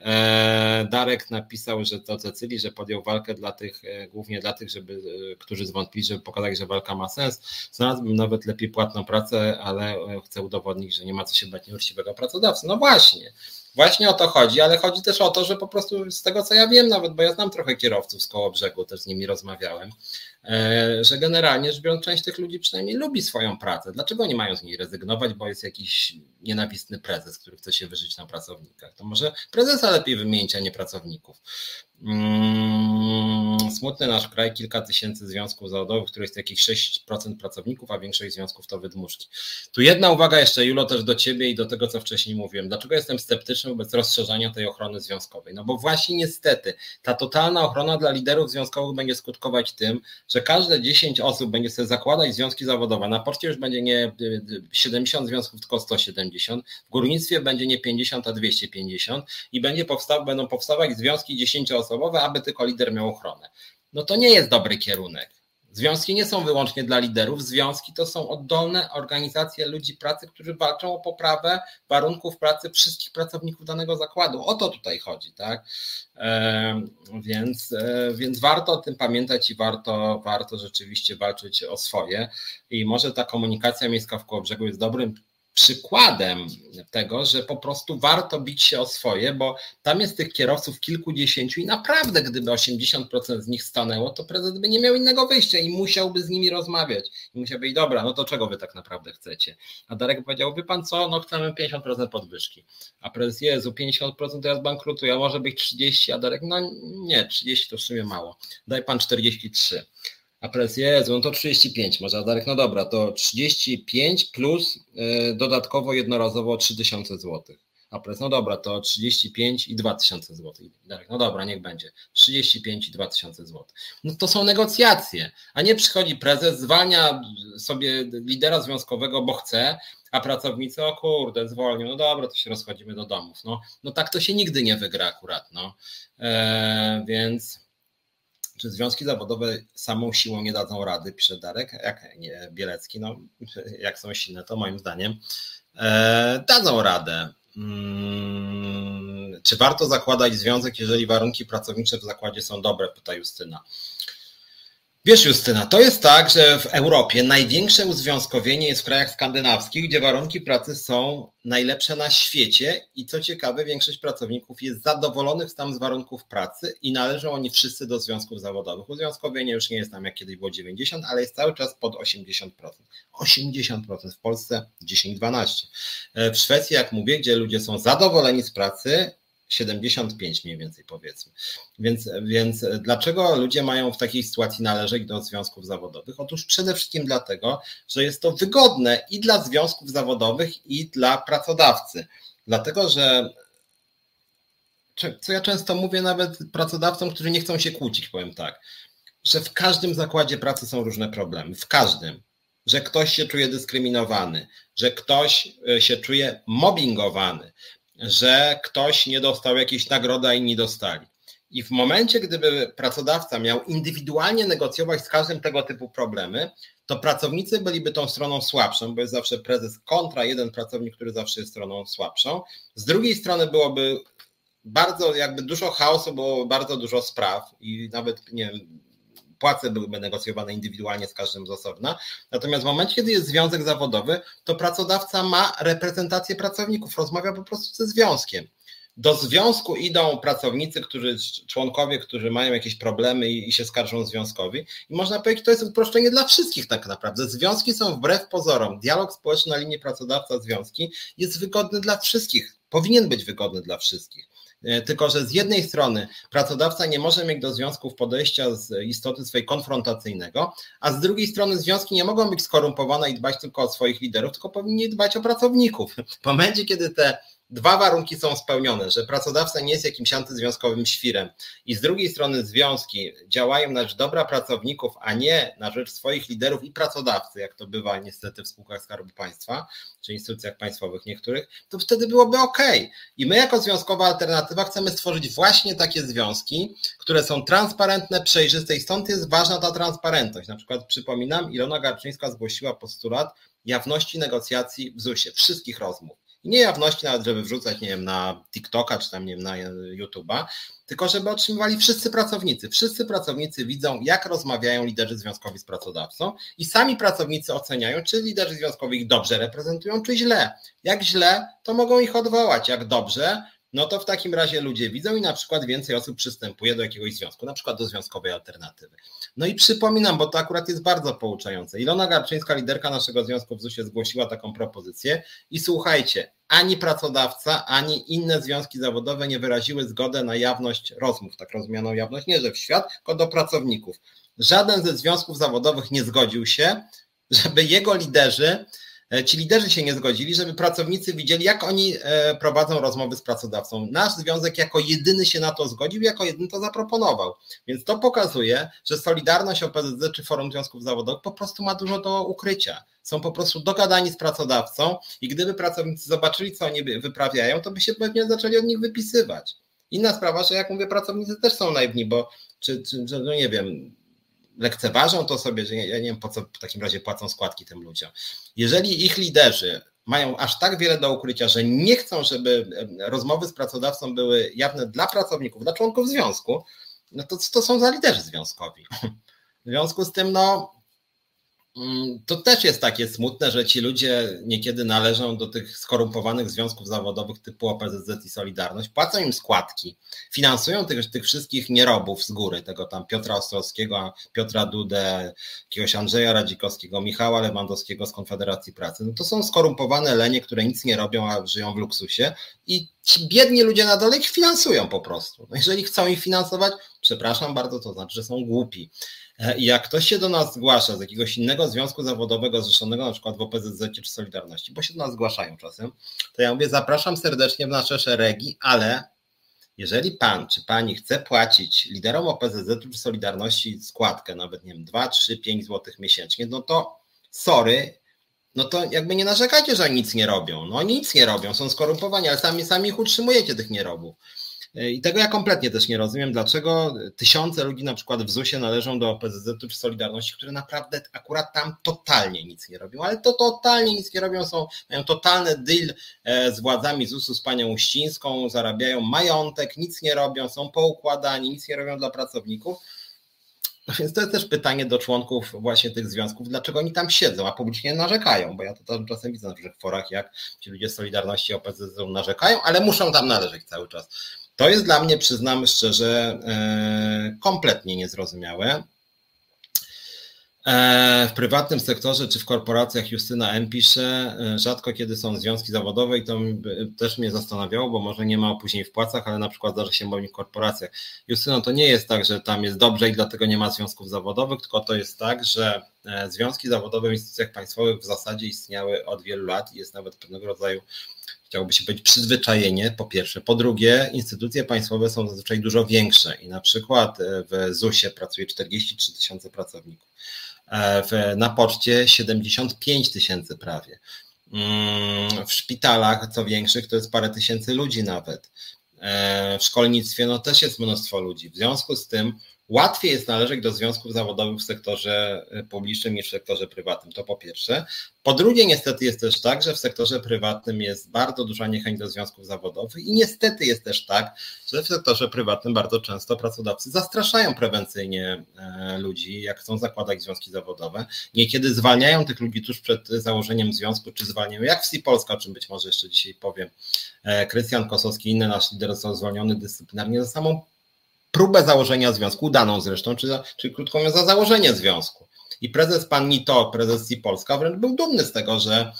E, Darek napisał, że to Cecyli, że podjął walkę dla tych, e, głównie dla tych, żeby, którzy zwątpili, żeby pokazać, że walka ma sens. Znalazłbym nawet lepiej płatną pracę, ale chcę udowodnić, że nie ma co się bać nieuczciwego pracodawcy. No właśnie. Właśnie o to chodzi, ale chodzi też o to, że po prostu z tego co ja wiem, nawet bo ja znam trochę kierowców z koło brzegu, też z nimi rozmawiałem, E, że generalnie rzecz biorąc, część tych ludzi przynajmniej lubi swoją pracę. Dlaczego nie mają z niej rezygnować, bo jest jakiś nienawistny prezes, który chce się wyżyć na pracownikach? To może prezesa lepiej wymienić, a nie pracowników. Mm, smutny nasz kraj, kilka tysięcy związków zawodowych, których jest jakieś 6% pracowników, a większość związków to wydmuszki. Tu jedna uwaga jeszcze, Julo, też do Ciebie i do tego, co wcześniej mówiłem. Dlaczego jestem sceptyczny wobec rozszerzania tej ochrony związkowej? No bo właśnie niestety ta totalna ochrona dla liderów związkowych będzie skutkować tym, że każde 10 osób będzie sobie zakładać związki zawodowe. Na poczcie już będzie nie 70 związków, tylko 170. W górnictwie będzie nie 50, a 250 i będzie powsta będą powstawać związki 10 osób aby tylko lider miał ochronę. No to nie jest dobry kierunek. Związki nie są wyłącznie dla liderów, związki to są oddolne organizacje ludzi pracy, którzy walczą o poprawę warunków pracy wszystkich pracowników danego zakładu. O to tutaj chodzi, tak? E, więc, e, więc warto o tym pamiętać i warto, warto rzeczywiście walczyć o swoje. I może ta komunikacja miejska w Kołobrzegu jest dobrym przykładem tego, że po prostu warto bić się o swoje, bo tam jest tych kierowców kilkudziesięciu i naprawdę gdyby 80% z nich stanęło, to prezydent by nie miał innego wyjścia i musiałby z nimi rozmawiać. I musiałby być, dobra, no to czego wy tak naprawdę chcecie? A Darek powiedział, wie pan co, no chcemy 50% podwyżki. A prezes, Jezu, 50% to ja zbankrutuję, a może być 30, a Darek, no nie, 30 to w sumie mało. Daj pan 43. A prezes, Jezu, no to 35 może, Darek, no dobra, to 35 plus y, dodatkowo jednorazowo 3000 zł. A prezes, no dobra, to 35 i 2000 zł. Darek, no dobra, niech będzie. 35 i 2000 zł. No to są negocjacje, a nie przychodzi prezes, zwalnia sobie lidera związkowego, bo chce, a pracownicy, o kurde, zwolnią, no dobra, to się rozchodzimy do domów. No, no tak to się nigdy nie wygra akurat, no. E, więc czy związki zawodowe samą siłą nie dadzą rady, pisze Darek, jak nie, Bielecki, no [LAUGHS] jak są silne, to moim zdaniem e, dadzą radę. Hmm, czy warto zakładać związek, jeżeli warunki pracownicze w zakładzie są dobre? Pyta Justyna. Wiesz, Justyna, to jest tak, że w Europie największe uzwiązkowienie jest w krajach skandynawskich, gdzie warunki pracy są najlepsze na świecie i co ciekawe, większość pracowników jest zadowolonych tam z warunków pracy i należą oni wszyscy do związków zawodowych. Uzwiązkowienie już nie jest tam jak kiedyś było 90, ale jest cały czas pod 80%. 80% w Polsce 10-12. W Szwecji, jak mówię, gdzie ludzie są zadowoleni z pracy, 75 mniej więcej powiedzmy. Więc, więc dlaczego ludzie mają w takiej sytuacji należeć do związków zawodowych? Otóż przede wszystkim dlatego, że jest to wygodne i dla związków zawodowych, i dla pracodawcy. Dlatego, że co ja często mówię nawet pracodawcom, którzy nie chcą się kłócić, powiem tak, że w każdym zakładzie pracy są różne problemy, w każdym. Że ktoś się czuje dyskryminowany, że ktoś e, się czuje mobbingowany, że ktoś nie dostał jakiejś nagrody, a inni dostali. I w momencie, gdyby pracodawca miał indywidualnie negocjować z każdym tego typu problemy, to pracownicy byliby tą stroną słabszą, bo jest zawsze prezes kontra jeden pracownik, który zawsze jest stroną słabszą. Z drugiej strony byłoby bardzo, jakby dużo chaosu, było bardzo dużo spraw i nawet, nie wiem, płace byłyby negocjowane indywidualnie z każdym z osobna. Natomiast w momencie, kiedy jest związek zawodowy, to pracodawca ma reprezentację pracowników, rozmawia po prostu ze związkiem. Do związku idą pracownicy, którzy, członkowie, którzy mają jakieś problemy i, i się skarżą związkowi. I można powiedzieć, to jest uproszczenie dla wszystkich tak naprawdę. Związki są wbrew pozorom. Dialog społeczny na linii pracodawca-związki jest wygodny dla wszystkich. Powinien być wygodny dla wszystkich. E, tylko, że z jednej strony pracodawca nie może mieć do związków podejścia z istoty swojej konfrontacyjnego, a z drugiej strony związki nie mogą być skorumpowane i dbać tylko o swoich liderów, tylko powinni dbać o pracowników. W momencie, kiedy te dwa warunki są spełnione, że pracodawca nie jest jakimś antyzwiązkowym świrem i z drugiej strony związki działają na rzecz dobra pracowników, a nie na rzecz swoich liderów i pracodawcy, jak to bywa niestety w spółkach Skarbu Państwa czy instytucjach państwowych niektórych, to wtedy byłoby ok. I my jako związkowa alternatywa chcemy stworzyć właśnie takie związki, które są transparentne, przejrzyste i stąd jest ważna ta transparentność. Na przykład przypominam, Ilona Garczyńska zgłosiła postulat jawności negocjacji w ZUS-ie, wszystkich rozmów nie jawności nawet, żeby wrzucać, nie wiem, na TikToka czy tam, nie wiem, na YouTube'a, tylko żeby otrzymywali wszyscy pracownicy. Wszyscy pracownicy widzą, jak rozmawiają liderzy związkowi z pracodawcą i sami pracownicy oceniają, czy liderzy związkowi ich dobrze reprezentują, czy źle. Jak źle, to mogą ich odwołać. Jak dobrze, no to w takim razie ludzie widzą i na przykład więcej osób przystępuje do jakiegoś związku, na przykład do związkowej alternatywy. No i przypominam, bo to akurat jest bardzo pouczające. Ilona Garczyńska, liderka naszego związku w ZUS-ie, zgłosiła taką propozycję i słuchajcie, ani pracodawca, ani inne związki zawodowe nie wyraziły zgody na jawność rozmów, tak rozumianą jawność, nie że w świat, tylko do pracowników. Żaden ze związków zawodowych nie zgodził się, żeby jego liderzy ci liderzy się nie zgodzili, żeby pracownicy widzieli, jak oni e, prowadzą rozmowy z pracodawcą. Nasz związek jako jedyny się na to zgodził, jako jedyny to zaproponował. Więc to pokazuje, że Solidarność OPZZ czy Forum Związków Zawodowych po prostu ma dużo do ukrycia. Są po prostu dogadani z pracodawcą i gdyby pracownicy zobaczyli, co oni wyprawiają, to by się pewnie zaczęli od nich wypisywać. Inna sprawa, że jak mówię, pracownicy też są naiwni, bo czy, czy no nie wiem, lekceważą to sobie, że ja nie wiem po co w takim razie płacą składki tym ludziom. Jeżeli ich liderzy mają aż tak wiele do ukrycia, że nie chcą, żeby rozmowy z pracodawcą były jawne dla pracowników, dla członków związku, no to to są za liderzy związkowi. W związku z tym, no, to też jest takie smutne, że ci ludzie niekiedy należą do tych skorumpowanych związków zawodowych typu OPZZ i Solidarność, płacą im składki, finansują tych, tych wszystkich nierobów z góry, tego tam Piotra Ostrowskiego, Piotra Dudę, jakiegoś Andrzeja Radzikowskiego, Michała Lewandowskiego z Konfederacji Pracy. No to są skorumpowane lenie, które nic nie robią, a żyją w luksusie i ci biedni ludzie na dole ich finansują po prostu. No jeżeli chcą ich finansować, przepraszam bardzo, to znaczy, że są głupi. E, jak ktoś się do nas zgłasza z jakiegoś innego związku zawodowego zrzeszonego na przykład w OPZZ czy Solidarności, bo się do nas zgłaszają czasem, to ja mówię, zapraszam serdecznie w nasze szeregi, ale jeżeli pan czy pani chce płacić liderom OPZZ czy Solidarności składkę, nawet nie wiem, 2, 3, 5 zł miesięcznie, no to sorry, no to jakby nie narzekacie, że nic nie robią. No nic nie robią, są skorumpowani, ale sami, sami ich utrzymujecie, tych nierobów. I tego ja kompletnie też nie rozumiem, dlaczego tysiące ludzi na przykład w ZUS-ie należą do OPZZ-u czy Solidarności, które naprawdę akurat tam totalnie nic nie robią, ale to totalnie nic nie robią, są, mają totalny deal e, z władzami ZUS-u, z panią Uścińską, zarabiają majątek, nic nie robią, są poukładani, nic nie robią dla pracowników. No więc to jest też pytanie do członków właśnie tych związków, dlaczego oni tam siedzą, a publicznie narzekają, bo ja to tam czasem widzę na różnych forach, jak ci ludzie z Solidarności OPZZ narzekają, ale muszą tam należeć cały czas. To jest dla mnie, przyznam szczerze, e, kompletnie niezrozumiałe. E, w prywatnym sektorze czy w korporacjach Justyna M pisze, e, rzadko kiedy są związki zawodowe i to też mnie zastanawiało, bo może nie ma opóźnień w płacach, ale na przykład zdarza się w korporacjach. Justyno, to nie jest tak, że tam jest dobrze i dlatego nie ma związków zawodowych, tylko to jest tak, że związki zawodowe w instytucjach państwowych w zasadzie istniały od wielu lat i jest nawet pewnego rodzaju chciałoby się powiedzieć przyzwyczajenie, po pierwsze. Po drugie, instytucje państwowe są zazwyczaj dużo większe i na przykład w ZUS-ie pracuje 43 tysiące pracowników. E, na poczcie 75 tysięcy prawie. Mm, w szpitalach, co większych, to jest parę tysięcy ludzi nawet. E, w szkolnictwie no też jest mnóstwo ludzi. W związku z tym Łatwiej jest należeć do związków zawodowych w sektorze y, publicznym niż w sektorze prywatnym, to po pierwsze. Po drugie, niestety jest też tak, że w sektorze prywatnym jest bardzo duża niechęć do związków zawodowych i niestety jest też tak, że w sektorze prywatnym bardzo często pracodawcy zastraszają prewencyjnie e, ludzi, jak chcą zakładać związki zawodowe. Niekiedy zwalniają tych ludzi tuż przed założeniem związku, czy zwalniają, jak w SI Polska, o czym być może jeszcze dzisiaj powiem. E, Krystian Kosowski, inny nasz lider został zwolniony dyscyplinarnie za samą próbę założenia związku, udaną zresztą, czy, czy krótko mówiąc, za założenie związku. I prezes pan Nito, prezes Polska, wręcz był dumny z tego, że,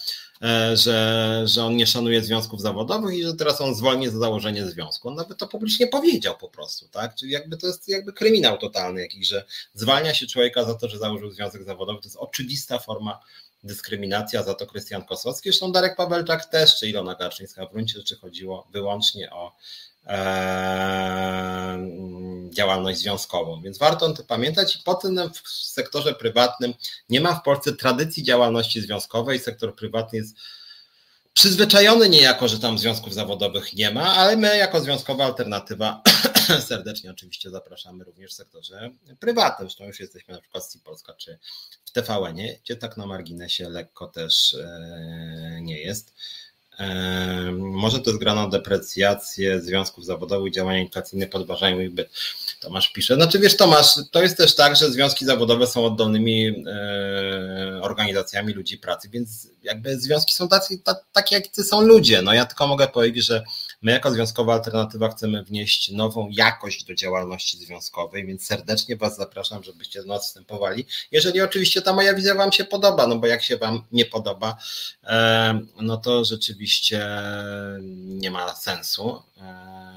e, że, że on nie szanuje związków zawodowych i że teraz on zwolni za założenie związku. On nawet to publicznie powiedział po prostu, tak? Czyli jakby to jest jakby kryminał totalny jakiś, że zwalnia się człowieka za to, że założył związek zawodowy. To jest oczywista forma dyskryminacja, za to Krystian Kosowski. Zresztą Darek Pawelczak też, czy Ilona Garczyńska. W gruncie rzeczy chodziło wyłącznie o działalność związkową. Więc warto o tym pamiętać i potem w sektorze prywatnym nie ma w Polsce tradycji działalności związkowej. Sektor prywatny jest przyzwyczajony niejako, że tam związków zawodowych nie ma, ale my jako związkowa alternatywa [CLEARS THROAT] serdecznie oczywiście zapraszamy również w sektorze prywatnym. Zresztą już jesteśmy na przykład z Polska czy w TVN-ie, gdzie tak na marginesie lekko też e, nie jest. Może to jest gra na deprecjację związków zawodowych, działania inflacyjne podważają ich byt. Tomasz pisze. Znaczy wiesz Tomasz, to jest też tak, że związki zawodowe są oddolnymi e, organizacjami ludzi pracy, więc jakby związki są tacy, takie jak ty są ludzie. No ja tylko mogę powiedzieć, że My jako Związkowa Alternatywa chcemy wnieść nową jakość do działalności związkowej, więc serdecznie Was zapraszam, żebyście do nas wstępowali. Jeżeli oczywiście ta moja wizja Wam się podoba, no bo jak się Wam nie podoba, e, no to rzeczywiście nie ma sensu. E,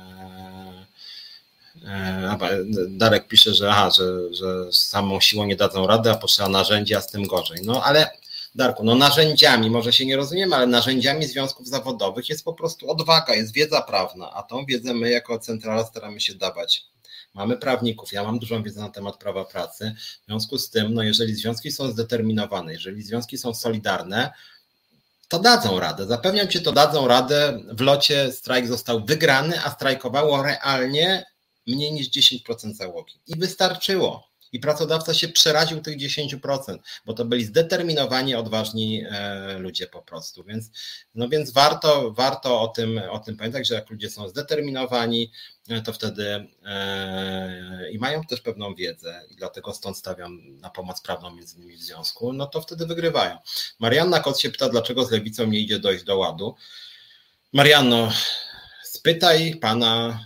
e, Darek pisze, że, aha, że, że samą siłą nie dadzą rady, a potrzeba narzędzia, z tym gorzej. No ale Darku, no narzędziami, może się nie rozumiemy, ale narzędziami związków zawodowych jest po prostu odwaga, jest wiedza prawna, a tą wiedzę my jako centrala staramy się dawać. Mamy prawników, ja mam dużą wiedzę na temat prawa pracy. W związku z tym, no jeżeli związki są zdeterminowane, jeżeli związki są solidarne, to dadzą radę. Zapewniam cię, to dadzą radę. W locie strajk został wygrany, a strajkowało realnie mniej niż 10% załogi. I wystarczyło i pracodawca się przeraził tych 10%, bo to byli zdeterminowani, odważni e, ludzie po prostu. Więc, no więc warto, warto o, tym, o tym pamiętać, że jak ludzie są zdeterminowani, e, to wtedy e, i mają też pewną wiedzę i dlatego stąd stawiam na pomoc prawną między innymi w związku, no to wtedy wygrywają. Marianna Kot się pyta, dlaczego z lewicą nie idzie dojść do ładu. Marianno, spytaj pana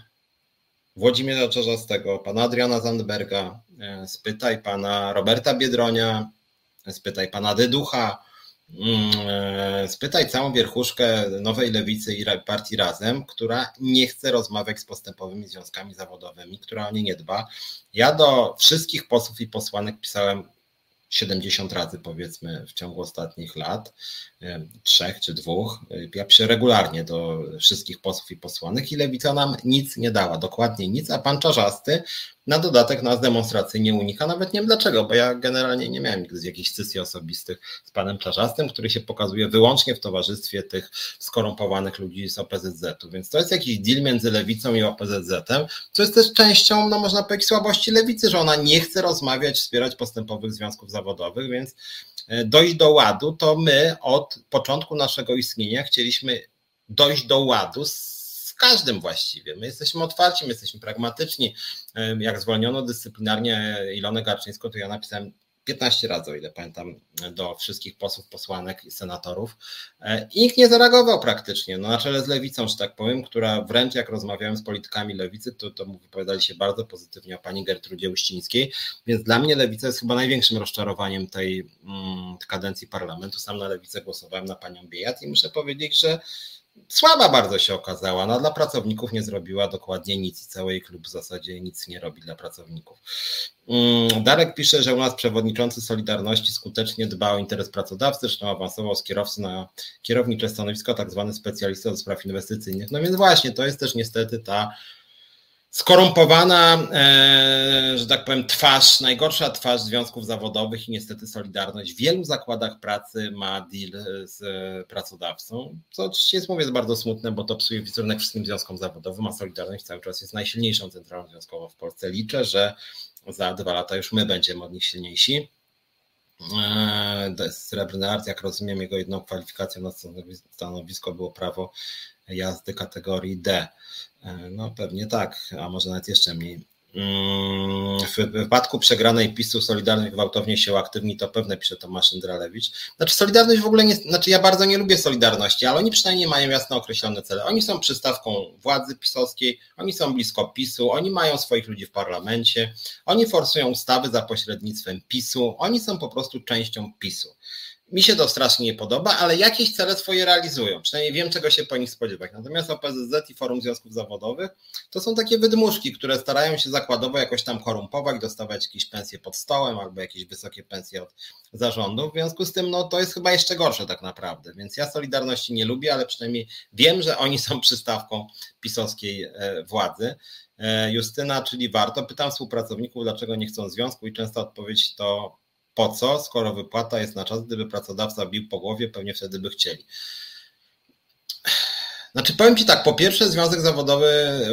Włodzimierza Czarzastego, pana Adriana Zandberga, spytaj pana Roberta Biedronia, spytaj pana Dyducha, mm, e, spytaj całą wierchuszkę Nowej Lewicy i Partii Razem, która nie chce rozmawiać z postępowymi związkami zawodowymi, która o nie nie dba. Ja do wszystkich posłów i posłanek pisałem 70 razy powiedzmy w ciągu ostatnich lat, trzech czy dwóch. Ja piszę regularnie do wszystkich posłów i posłanek i lewica nam nic nie dała, dokładnie nic, a pan Czarzasty na dodatek nas demonstracyjnie unika. Nawet nie wiem dlaczego, bo ja generalnie nie miałem jakichś sesji osobistych z panem Czarzastym, który się pokazuje wyłącznie w towarzystwie tych skorumpowanych ludzi z OPZZ-u. Więc to jest jakiś deal między lewicą i OPZZ-em, co jest też częścią, no można powiedzieć, słabości lewicy, że ona nie chce rozmawiać, wspierać postępowych związków zawodowych, więc e, dojść do ładu, to my od początku naszego istnienia chcieliśmy dojść do ładu z każdym właściwie. My jesteśmy otwarci, my jesteśmy pragmatyczni. Jak zwolniono dyscyplinarnie Ilonę Garczyńską, to ja napisałem 15 razy, o ile pamiętam, do wszystkich posłów, posłanek i senatorów. E, I nikt nie zareagował praktycznie. No, na czele z lewicą, że tak powiem, która wręcz jak rozmawiałem z politykami lewicy, to, to wypowiadali się bardzo pozytywnie o pani Gertrudzie Uścińskiej. Więc dla mnie lewica jest chyba największym rozczarowaniem tej mm, kadencji parlamentu. Sam na lewicę głosowałem na panią Biejat i muszę powiedzieć, że słaba bardzo się okazała. No, dla pracowników nie zrobiła dokładnie nic i cały klub w zasadzie nic nie robi dla pracowników. Mm, Darek pisze, że u nas przewodniczący Solidarności skutecznie dba o interes pracodawcy, zresztą awansował z kierowcy na kierownicze stanowisko, tak zwany specjalista do spraw inwestycyjnych. No więc właśnie, to jest też niestety ta skorumpowana, e, że tak powiem, twarz, najgorsza twarz związków zawodowych i niestety Solidarność w wielu zakładach pracy ma deal z pracodawcą, co oczywiście jest, mówię, jest bardzo smutne, bo to psuje wizerunek wszystkim związkom zawodowym, a Solidarność cały czas jest najsilniejszą centralą związkową w Polsce. Liczę, że za dwa lata już my będziemy od nich silniejsi. E, Srebrny Art, jak rozumiem, jego jedną kwalifikacją na stanowisko było prawo jazdy kategorii D. E, no pewnie tak, a może nawet jeszcze mniej. Mm, w wypadku przegranej PiSu Solidarność gwałtownie się uaktywni, to pewne, pisze Tomasz Indralewicz. Znaczy Solidarność w ogóle nie, znaczy ja bardzo nie lubię Solidarności, ale oni przynajmniej mają jasno określone cele. Oni są przystawką władzy pisowskiej, oni są blisko PiSu, oni mają swoich ludzi w parlamencie, oni forsują ustawy za pośrednictwem PiSu, oni są po prostu częścią PiSu. Mi się to strasznie nie podoba, ale jakieś cele swoje realizują. Przynajmniej wiem, czego się po nich spodziewać. Natomiast OPZZ i Forum Związków Zawodowych to są takie wydmuszki, które starają się zakładowo jakoś tam korumpować, dostawać jakieś pensje pod stołem albo jakieś wysokie pensje od zarządu. W związku z tym, no to jest chyba jeszcze gorsze tak naprawdę. Więc ja Solidarności nie lubię, ale przynajmniej wiem, że oni są przystawką pisowskiej e, władzy. E, Justyna, czyli warto. Pytam współpracowników, dlaczego nie chcą związku i często odpowiedź to po co, skoro wypłata jest na czas, gdyby pracodawca bił po głowie, pewnie wtedy by chcieli. Znaczy, powiem Ci tak, po pierwsze, związek zawodowy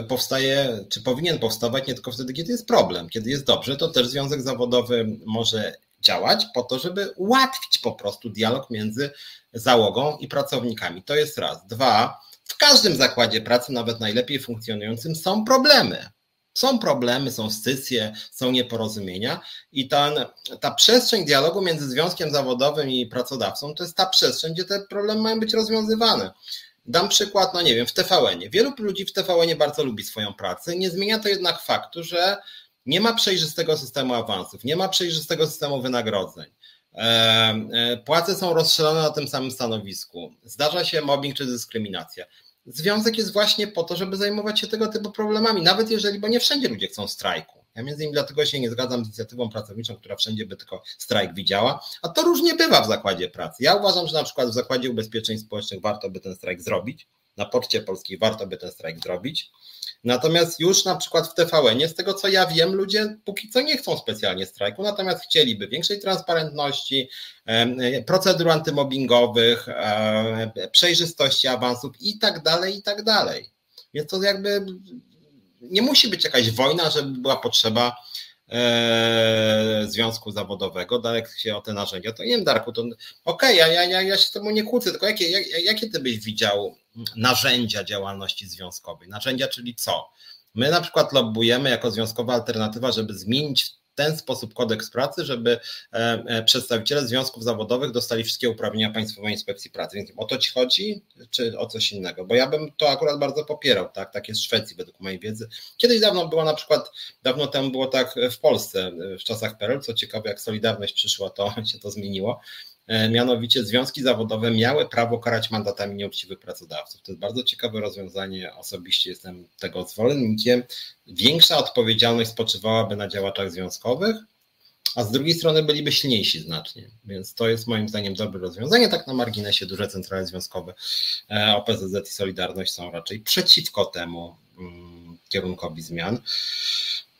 powstaje, czy powinien powstawać nie tylko wtedy, kiedy jest problem. Kiedy jest dobrze, to też związek zawodowy może działać po to, żeby ułatwić po prostu dialog między załogą i pracownikami. To jest raz. Dwa, w każdym zakładzie pracy, nawet najlepiej funkcjonującym, są problemy. Są problemy, są scysje, są nieporozumienia i ta, ta przestrzeń dialogu między związkiem zawodowym i pracodawcą to jest ta przestrzeń, gdzie te problemy mają być rozwiązywane. Dam przykład, no nie wiem, w TVN-ie. Wielu ludzi w TVN-ie bardzo lubi swoją pracę. Nie zmienia to jednak faktu, że nie ma przejrzystego systemu awansów, nie ma przejrzystego systemu wynagrodzeń. E, e, płace są rozstrzelone na tym samym stanowisku. Zdarza się mobbing czy dyskryminacja. Związek jest właśnie po to, żeby zajmować się tego typu problemami, nawet jeżeli, bo nie wszędzie ludzie chcą strajku. Ja między innymi dlatego się nie zgadzam z inicjatywą pracowniczą, która wszędzie by tylko strajk widziała, a to różnie bywa w zakładzie pracy. Ja uważam, że na przykład w zakładzie ubezpieczeń społecznych warto by ten strajk zrobić, na Poczcie Polskiej warto by ten strajk zrobić, Natomiast już na przykład w TVN, z tego co ja wiem, ludzie póki co nie chcą specjalnie strajku, natomiast chcieliby większej transparentności, procedur antymobbingowych, przejrzystości awansów i tak dalej, i tak dalej. Więc to jakby nie musi być jakaś wojna, żeby była potrzeba e, związku zawodowego, Darek się o te narzędzia, to nie wiem Darku, to okej, okay, ja, ja, ja się tobą nie kłócę, tylko jakie, jak, jakie ty byś widział narzędzia działalności związkowej. Narzędzia, czyli co? My na przykład lobbujemy jako związkowa alternatywa, żeby zmienić ten sposób kodeks pracy, żeby e, e, przedstawiciele związków zawodowych dostali wszystkie uprawnienia Państwowej Inspekcji Pracy. Więc o to ci chodzi, czy o coś innego? Bo ja bym to akurat bardzo popierał, tak? Tak jest w Szwecji, według mojej wiedzy. Kiedyś dawno było na przykład, dawno temu było tak w Polsce, w czasach PRL, co ciekawe, jak Solidarność przyszła, to [LAUGHS] się to zmieniło mianowicie związki zawodowe miały prawo karać mandatami nieuczciwych pracodawców. To jest bardzo ciekawe rozwiązanie, osobiście jestem tego zwolennikiem. Większa odpowiedzialność spoczywałaby na działaczach związkowych, a z drugiej strony byliby silniejsi znacznie. Więc to jest moim zdaniem dobre rozwiązanie. Tak na marginesie duże centrale związkowe e, OPZZ i Solidarność są raczej przeciwko temu mm, kierunkowi zmian.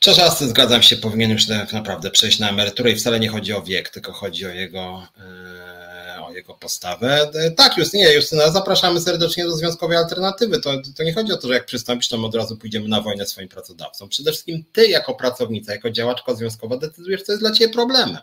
Czasem zgadzam się, powinien już naprawdę przejść na emeryturę i wcale nie chodzi o wiek, tylko chodzi o jego, e, o jego postawę. E, tak, Justynie, Justyna, zapraszamy serdecznie do Związkowej Alternatywy. To, to nie chodzi o to, że jak przystąpisz, to od razu pójdziemy na wojnę swoim pracodawcą. Przede wszystkim ty jako pracownica, jako działaczka związkowa decydujesz, co jest dla ciebie problemem.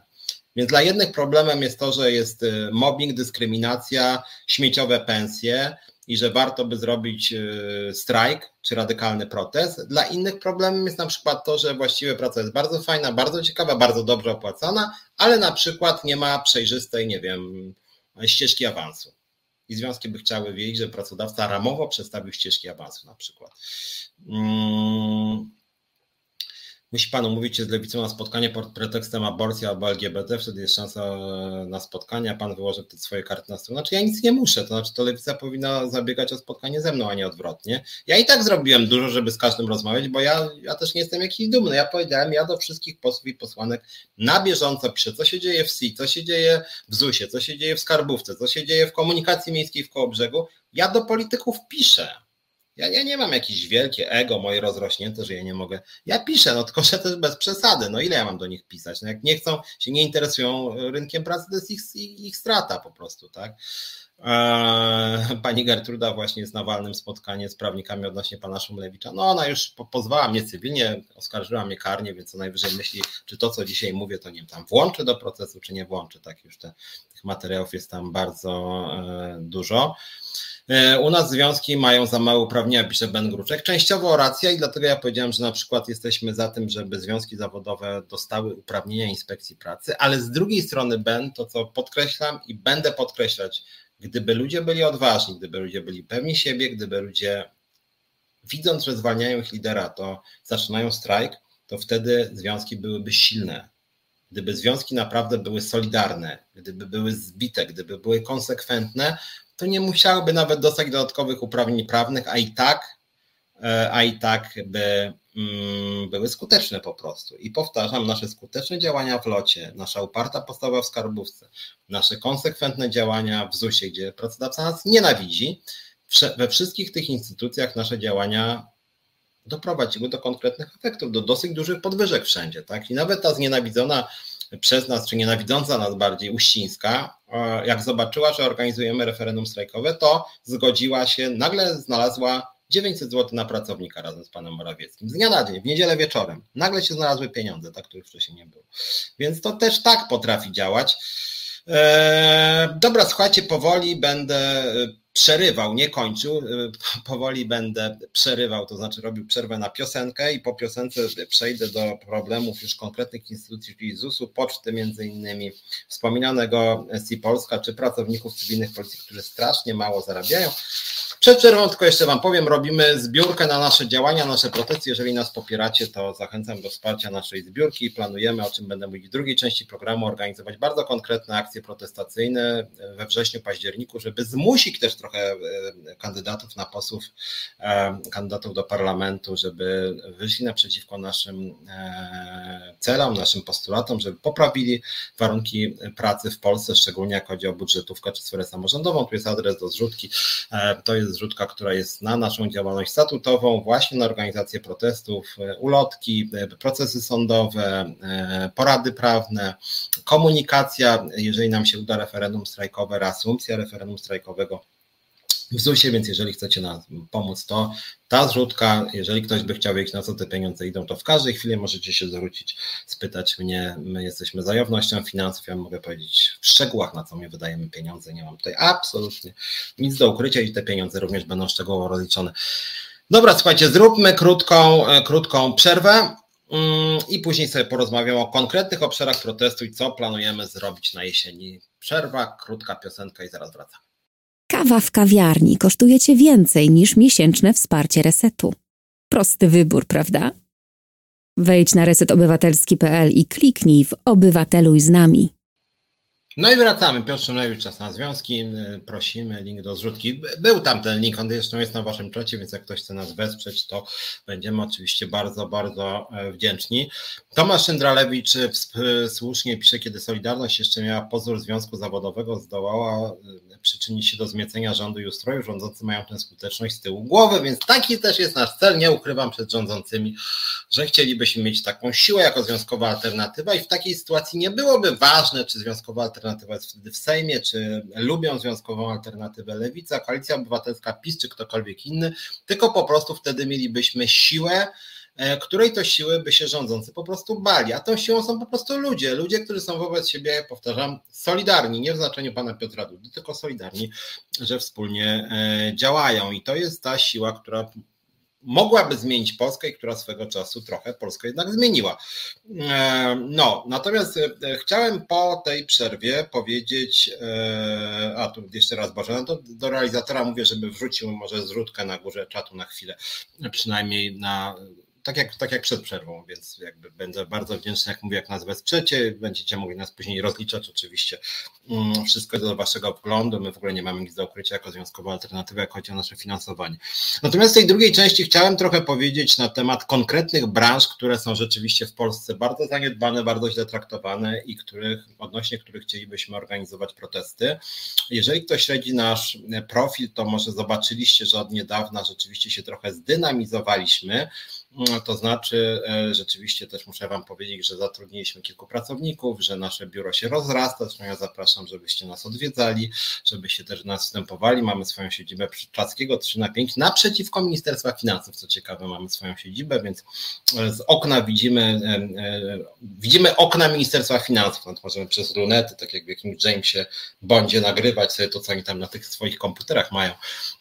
Więc dla jednych problemem jest to, że jest e, mobbing, dyskryminacja, śmieciowe pensje, i że warto by zrobić e, strajk czy radykalny protest. Dla innych problemem jest na przykład to, że właściwie praca jest bardzo fajna, bardzo ciekawa, bardzo dobrze opłacana, ale na przykład nie ma przejrzystej, nie wiem, ścieżki awansu. I związki by chciały wiedzieć, że pracodawca ramowo przedstawił ścieżki awansu na przykład. Hmm. Musi Pan umówić się z lewicą na spotkanie pod pretekstem aborcji albo LGBT, wtedy jest szansa na spotkanie, a Pan wyłoży te swoje karty na stronę. Znaczy ja nic nie muszę, to znaczy to lewica powinna zabiegać o spotkanie ze mną, a nie odwrotnie. Ja i tak zrobiłem dużo, żeby z każdym rozmawiać, bo ja, ja też nie jestem jakiś dumny. Ja powiedziałem, ja do wszystkich posłów i posłanek na bieżąco piszę, co się dzieje w SI, co się dzieje w ZUS-ie, co się dzieje w Skarbówce, co się dzieje w komunikacji miejskiej w Kołobrzegu. Ja do polityków piszę ja, ja nie mam jakieś wielkie ego moje rozrośnięte, że ja nie mogę. Ja piszę, no tylko że też bez przesady. No ile ja mam do nich pisać? No jak nie chcą, się nie interesują rynkiem pracy, to jest ich, ich, strata po prostu, tak? Eee, pani Gertruda właśnie jest na walnym spotkanie z prawnikami odnośnie pana Szumlewicza. No ona już pozwała mnie cywilnie, oskarżyła mnie karnie, więc co najwyżej myśli, czy to, co dzisiaj mówię, to nie wiem, tam włączy do procesu, czy nie włączy. Tak już te, tych materiałów jest tam bardzo e, dużo. E, u nas związki mają za małe uprawnienia, pisze Ben Gruczek. Częściowo racja i dlatego ja powiedziałem, że na przykład jesteśmy za tym, żeby związki zawodowe dostały uprawnienia inspekcji pracy, ale z drugiej strony Ben, to co podkreślam i będę podkreślać, gdyby ludzie byli odważni, gdyby ludzie byli pewni siebie, gdyby ludzie widząc, że zwalniają ich lidera, to zaczynają strajk, to wtedy związki byłyby silne. Gdyby związki naprawdę były solidarne, gdyby były zbite, gdyby były konsekwentne, to nie musiałyby nawet dostać dodatkowych uprawnień prawnych, a i tak, e, a i tak by były skuteczne po prostu. I powtarzam, nasze skuteczne działania w locie, nasza uparta postawa w skarbówce, nasze konsekwentne działania w ZUS-ie, gdzie pracodawca nas nienawidzi, we wszystkich tych instytucjach nasze działania doprowadziły do konkretnych efektów, do dosyć dużych podwyżek wszędzie. Tak? I nawet ta znienawidzona przez nas, czy nienawidząca nas bardziej Uścińska, e, jak zobaczyła, że organizujemy referendum strajkowe, to zgodziła się, nagle znalazła 900 zł na pracownika razem z panem Morawieckim. Z dnia na dzień, w niedzielę wieczorem. Nagle się znalazły pieniądze, tak, których wcześniej nie było. Więc to też tak potrafi działać. Eee, dobra, słuchajcie, powoli będę przerywał, nie kończył. Y, [LAUGHS] powoli będę przerywał, to znaczy robił przerwę na piosenkę i po piosence przejdę do problemów już konkretnych instytucji, czyli ZUS-u, poczty między innymi, wspominanego SI Polska, czy pracowników cywilnych policji, którzy strasznie mało zarabiają. Przed przerwą tylko jeszcze Wam powiem, robimy zbiórkę na nasze działania, nasze protesty. Jeżeli nas popieracie, to zachęcam do wsparcia naszej zbiórki. Planujemy, o czym będę mówić w drugiej części programu, organizować bardzo konkretne akcje protestacyjne we wrześniu, październiku, żeby zmusić też trochę e, kandydatów na posłów, e, kandydatów do parlamentu, żeby wyszli naprzeciwko naszym e, celom, naszym postulatom, żeby poprawili warunki pracy w Polsce, szczególnie jak chodzi o budżetówkę czy sferę samorządową. Tu jest adres do zrzutki. To jest zrzutka, która jest na naszą działalność statutową, właśnie na organizację protestów, ulotki, procesy sądowe, porady prawne, komunikacja, jeżeli nam się uda referendum strajkowe, reasumpcja referendum strajkowego w ZUS-ie, więc jeżeli chcecie nam pomóc, to ta zrzutka, jeżeli ktoś by chciał wiedzieć, na co te pieniądze idą, to w każdej chwili możecie się zwrócić, spytać mnie. My jesteśmy zajawnością finansów. Ja mogę powiedzieć w szczegółach, na co my wydajemy pieniądze. Nie mam tutaj absolutnie nic do ukrycia i te pieniądze również będą szczegółowo rozliczone. Dobra, słuchajcie, zróbmy krótką, e, krótką przerwę mm, i później sobie porozmawiamy o konkretnych obszarach protestu i co planujemy zrobić na jesieni. Przerwa, krótka piosenka i zaraz wracam. Kawa w kawiarni kosztuje Cię więcej niż miesięczne wsparcie resetu. Prosty wybór, prawda? Wejdź na resetobywatelski.pl i kliknij w Obywateluj z nami. No i wracamy. Piotr Szymlewicz, czas na związki. Prosimy, link do zrzutki. Był tam ten link, on zresztą jest na waszym czacie, więc jak ktoś chce nas wesprzeć, to będziemy oczywiście bardzo, bardzo e, wdzięczni. Tomasz Szyndralewicz e, słusznie pisze, kiedy Solidarność jeszcze miała pozór związku zawodowego, zdołała e, przyczynić się do zmiecenia rządu i ustroju. Rządzący mają tę skuteczność z tyłu głowy, więc taki też jest nasz cel. Nie ukrywam przed rządzącymi, że chcielibyśmy mieć taką siłę jako związkowa alternatywa i w takiej sytuacji nie byłoby ważne, czy związkowa alternatywa jest wtedy w Sejmie, czy lubią związkową alternatywę Lewica, Koalicja Obywatelska, PiS, czy ktokolwiek inny, tylko po prostu wtedy mielibyśmy siłę, E, której to siły by się rządzący po prostu bali. A tą siłą są po prostu ludzie, ludzie, którzy są wobec siebie, powtarzam, solidarni, nie w znaczeniu pana Piotra Dudy, tylko solidarni, że wspólnie e, działają. I to jest ta siła, która mogłaby zmienić Polskę i która swego czasu trochę Polskę jednak zmieniła. E, no, natomiast chciałem po tej przerwie powiedzieć, a tu jeszcze raz Boże, no do realizatora mówię, żeby wrzucił może zrzutkę na górze czatu na chwilę, przynajmniej na tak jak, tak jak przed przerwą, więc jakby będę bardzo wdzięczny, jak mówię, jak nas wesprzecie, będziecie mogli nas później rozliczać oczywiście. Mm, wszystko do waszego wglądu, my w ogóle nie mamy nic do ukrycia jako związkowa alternatywa, jak chodzi o nasze finansowanie. Natomiast w tej drugiej części chciałem trochę powiedzieć na temat konkretnych branż, które są rzeczywiście w Polsce bardzo zaniedbane, bardzo źle traktowane i których, odnośnie których chcielibyśmy organizować protesty. Jeżeli ktoś śledzi nasz profil, to może zobaczyliście, że od niedawna rzeczywiście się trochę zdynamizowaliśmy, to znaczy, e, rzeczywiście też muszę Wam powiedzieć, że zatrudniliśmy kilku pracowników, że nasze biuro się rozrasta. Zresztą ja zapraszam, żebyście nas odwiedzali, żebyście też nas wstępowali. Mamy swoją siedzibę przy Czackiego 3 na 5 naprzeciwko Ministerstwa Finansów. Co ciekawe, mamy swoją siedzibę, więc e, z okna widzimy, e, widzimy okna Ministerstwa Finansów. No możemy przez lunety, tak jak w jakimś Jamesie Bondzie nagrywać sobie to, co oni tam na tych swoich komputerach mają.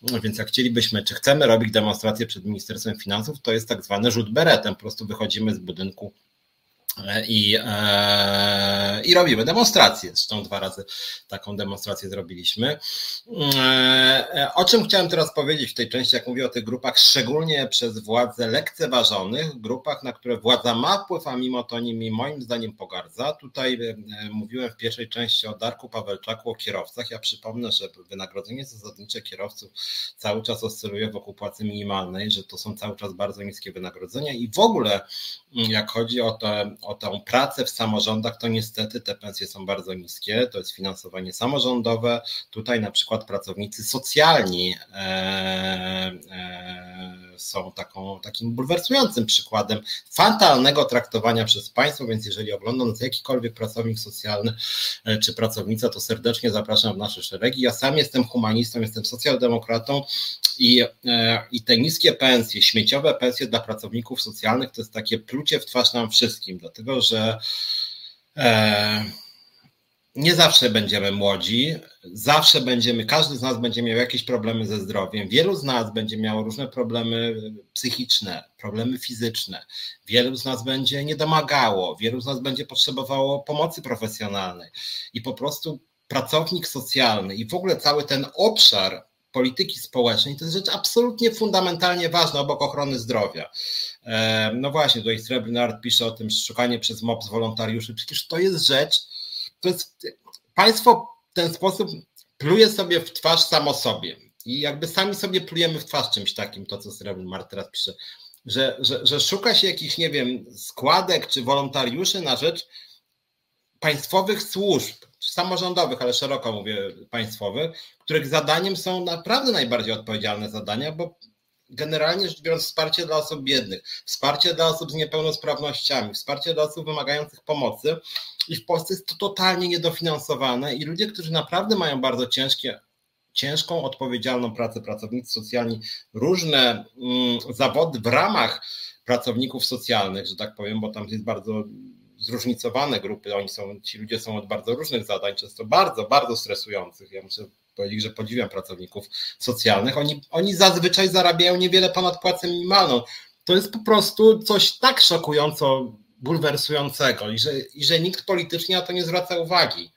No więc jak chcielibyśmy, czy chcemy robić demonstrację przed Ministerstwem Finansów, to jest tak zwany zwany rzut beretem. Po prostu wychodzimy z budynku i, e, i robimy demonstrację. Zresztą dwa razy taką demonstrację zrobiliśmy. E, o czym chciałem teraz powiedzieć w tej części, jak mówię o tych grupach, szczególnie przez władze lekceważonych, grupach, na które władza ma wpływ, a mimo to nimi moim zdaniem pogardza. Tutaj e, mówiłem w pierwszej części o Darku Pawelczaku, o kierowcach. Ja przypomnę, że wynagrodzenie zasadnicze kierowców cały czas oscyluje wokół płacy minimalnej, że to są cały czas bardzo niskie wynagrodzenia i w ogóle jak chodzi o te o tą pracę w samorządach, to niestety te pensje są bardzo niskie. To jest finansowanie samorządowe. Tutaj na przykład pracownicy socjalni e, e, są taką, takim bulwersującym przykładem fatalnego traktowania przez państwo, więc jeżeli ogląda nas jakikolwiek pracownik socjalny e, czy pracownica, to serdecznie zapraszam w nasze szeregi. Ja sam jestem humanistą, jestem socjaldemokratą i, e, i te niskie pensje, śmieciowe pensje dla pracowników socjalnych to jest takie plucie w twarz nam wszystkim, dlatego że e, nie zawsze będziemy młodzi, zawsze będziemy, każdy z nas będzie miał jakieś problemy ze zdrowiem, wielu z nas będzie miało różne problemy psychiczne, problemy fizyczne, wielu z nas będzie niedomagało, wielu z nas będzie potrzebowało pomocy profesjonalnej. I po prostu pracownik socjalny i w ogóle cały ten obszar polityki społecznej to jest rzecz absolutnie fundamentalnie ważna obok ochrony zdrowia. E, no właśnie, tutaj Srebrny Art pisze o tym szukanie przez MOPS wolontariuszy, przecież to jest rzecz, to jest, państwo w ten sposób pluje sobie w twarz samo sobie. I jakby sami sobie plujemy w twarz czymś takim, to co Srebrny Mart teraz pisze, że, że, że szuka się jakichś, nie wiem, składek czy wolontariuszy na rzecz państwowych służb, samorządowych, ale szeroko mówię państwowych, których zadaniem są naprawdę najbardziej odpowiedzialne zadania, bo generalnie rzecz biorąc wsparcie dla osób biednych, wsparcie dla osób z niepełnosprawnościami, wsparcie dla osób wymagających pomocy i w Polsce jest to totalnie niedofinansowane i ludzie, którzy naprawdę mają bardzo ciężkie ciężką, odpowiedzialną pracę, pracownicy socjalni, różne mm, zawody w ramach pracowników socjalnych, że tak powiem, bo tam jest bardzo zróżnicowane grupy, oni są, ci ludzie są od bardzo różnych zadań, często bardzo, bardzo stresujących. Ja muszę powiedzieć, że podziwiam pracowników socjalnych. Oni, oni zazwyczaj zarabiają niewiele ponad płacę minimalną. To jest po prostu coś tak szokująco bulwersującego i że, i że nikt politycznie na to nie zwraca uwagi.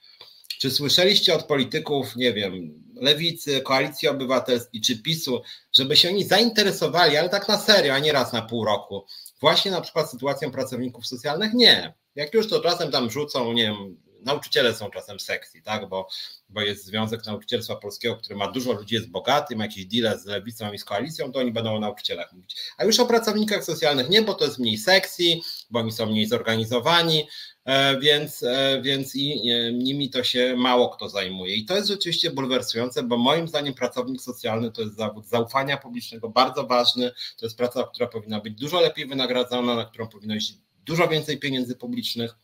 Czy słyszeliście od polityków, nie wiem, lewicy, koalicji obywatelskiej czy PiSu, żeby się oni zainteresowali, ale tak na serio, a nie raz na pół roku, właśnie na przykład sytuacją pracowników socjalnych? Nie. Jak już to czasem tam rzucą, nie wiem, nauczyciele są czasem sexy, tak, bo, bo jest Związek Nauczycielstwa Polskiego, który ma dużo ludzi, jest bogaty, ma jakieś deale z lewicą i z koalicją, to oni będą o nauczycielach mówić. A już o pracownikach socjalnych nie, bo to jest mniej sexy, bo oni są mniej zorganizowani, E, więc, e, więc i nimi to się mało kto zajmuje. I to jest rzeczywiście bulwersujące, bo moim zdaniem pracownik socjalny to jest zawód zaufania publicznego, bardzo ważny. To jest praca, która powinna być dużo lepiej wynagradzana, na którą powinno iść dużo więcej pieniędzy publicznych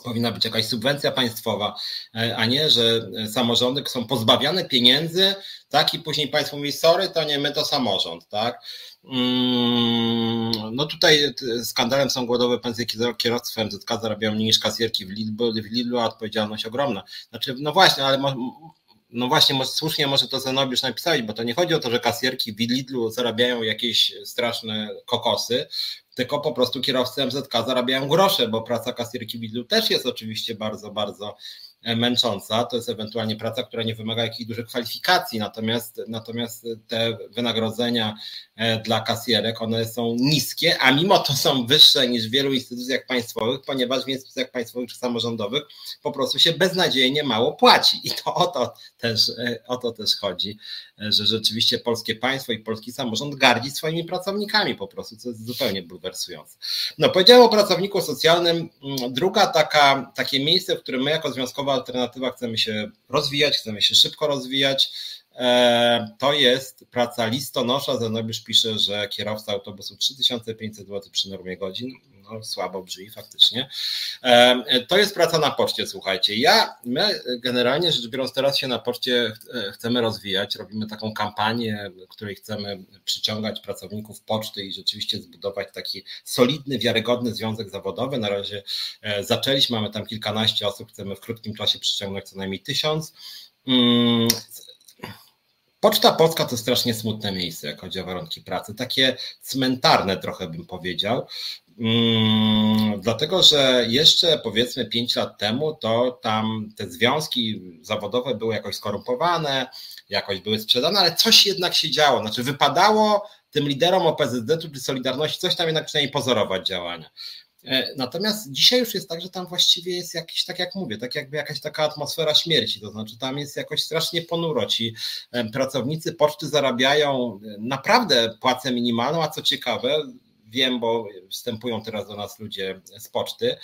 powinna być jakaś subwencja państwowa, e, a nie, że samorządy są pozbawiane pieniędzy, tak, i później państwo mówi, sorry, to nie my, to samorząd, tak. Mm, no tutaj skandalem są głodowe pensje kierowców MZK zarabiają mniej niż kasjerki w Lidlu, w Lidlu, a odpowiedzialność ogromna. Znaczy, no właśnie, ale no właśnie, może, słusznie może to Zenobiusz napisać, bo to nie chodzi o to, że kasjerki w Lidlu zarabiają jakieś straszne kokosy, tylko po prostu kierowcy MZK zarabiają grosze, bo praca kasjerki w Lidlu też jest oczywiście bardzo, bardzo E, męcząca. To jest ewentualnie praca, która nie wymaga jakichś dużych kwalifikacji, natomiast, natomiast te wynagrodzenia e, dla kasjerek, one są niskie, a mimo to są wyższe niż w wielu instytucjach państwowych, ponieważ w instytucjach państwowych czy samorządowych po prostu się beznadziejnie mało płaci. I to o to też, e, o to też chodzi, że rzeczywiście polskie państwo i polski samorząd gardzi swoimi pracownikami po prostu, co jest zupełnie bulwersujące. No, powiedziałem o pracowniku socjalnym. Mm, druga taka, takie miejsce, w którym my jako związkowa alternatywa, chcemy się rozwijać, chcemy się szybko rozwijać. E, to jest praca listonosza. Zenobiusz pisze, że kierowca autobusu 3500 zł przy normie godzin. No, słabo brzmi faktycznie. E, to jest praca na poczcie, słuchajcie. Ja, my generalnie rzecz biorąc teraz się na poczcie chcemy rozwijać. Robimy taką kampanię, w której chcemy przyciągać pracowników poczty i rzeczywiście zbudować taki solidny, wiarygodny związek zawodowy. Na razie e, zaczęliśmy, mamy tam kilkanaście osób, chcemy w krótkim czasie przyciągnąć co najmniej tysiąc. Poczta Polska to strasznie smutne miejsce, jak chodzi o warunki pracy, takie cmentarne trochę bym powiedział, mm, dlatego że jeszcze powiedzmy 5 lat temu to tam te związki zawodowe były jakoś skorumpowane, jakoś były sprzedane, ale coś jednak się działo, znaczy wypadało tym liderom OPZZ czy Solidarności coś tam jednak przynajmniej pozorować działania. E, natomiast dzisiaj już jest tak, że tam właściwie jest jakiś, tak jak mówię, tak jakby jakaś taka atmosfera śmierci, to znaczy tam jest jakoś strasznie ponuro. Ci e, pracownicy poczty zarabiają e, naprawdę płacę minimalną, a co ciekawe, wiem, bo wstępują teraz do nas ludzie z poczty,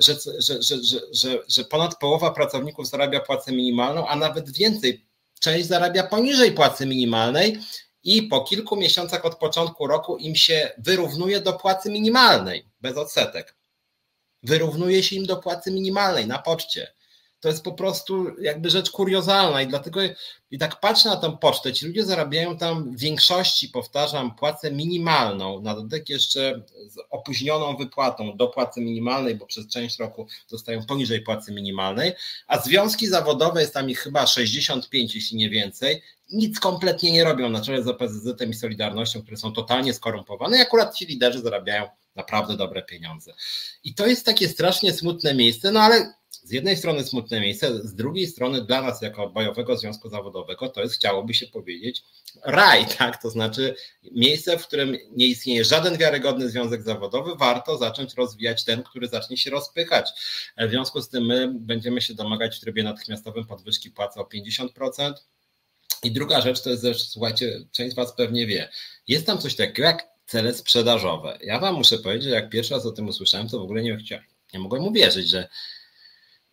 że, że, że, że, że ponad połowa pracowników zarabia płacę minimalną, a nawet więcej. Część zarabia poniżej płacy minimalnej, i po kilku miesiącach od początku roku im się wyrównuje do płacy minimalnej bez odsetek. Wyrównuje się im do płacy minimalnej na poczcie. To jest po prostu jakby rzecz kuriozalna i dlatego i tak patrzę na tę pocztę, ci ludzie zarabiają tam w większości, powtarzam, płacę minimalną, na dodatek jeszcze z opóźnioną wypłatą do płacy minimalnej, bo przez część roku dostają poniżej płacy minimalnej, a związki zawodowe jest tam ich chyba 65, jeśli nie więcej, nic kompletnie nie robią na czele z OPZZ i Solidarnością, które są totalnie skorumpowane i akurat ci liderzy zarabiają naprawdę dobre pieniądze. I to jest takie strasznie smutne miejsce, no ale z jednej strony smutne miejsce, z drugiej strony dla nas jako bojowego związku zawodowego to jest, chciałoby się powiedzieć, raj, [LAUGHS] tak? To znaczy miejsce, w którym nie istnieje żaden wiarygodny związek zawodowy, warto zacząć rozwijać ten, który zacznie się rozpychać. W związku z tym my będziemy się domagać w trybie natychmiastowym podwyżki płacy o 50%. I druga rzecz to jest rzecz, słuchajcie, część Was pewnie wie, jest tam coś takiego jak cele sprzedażowe. Ja Wam muszę powiedzieć, że jak pierwszy raz o tym usłyszałem, to w ogóle nie chciałem, nie mogłem uwierzyć, że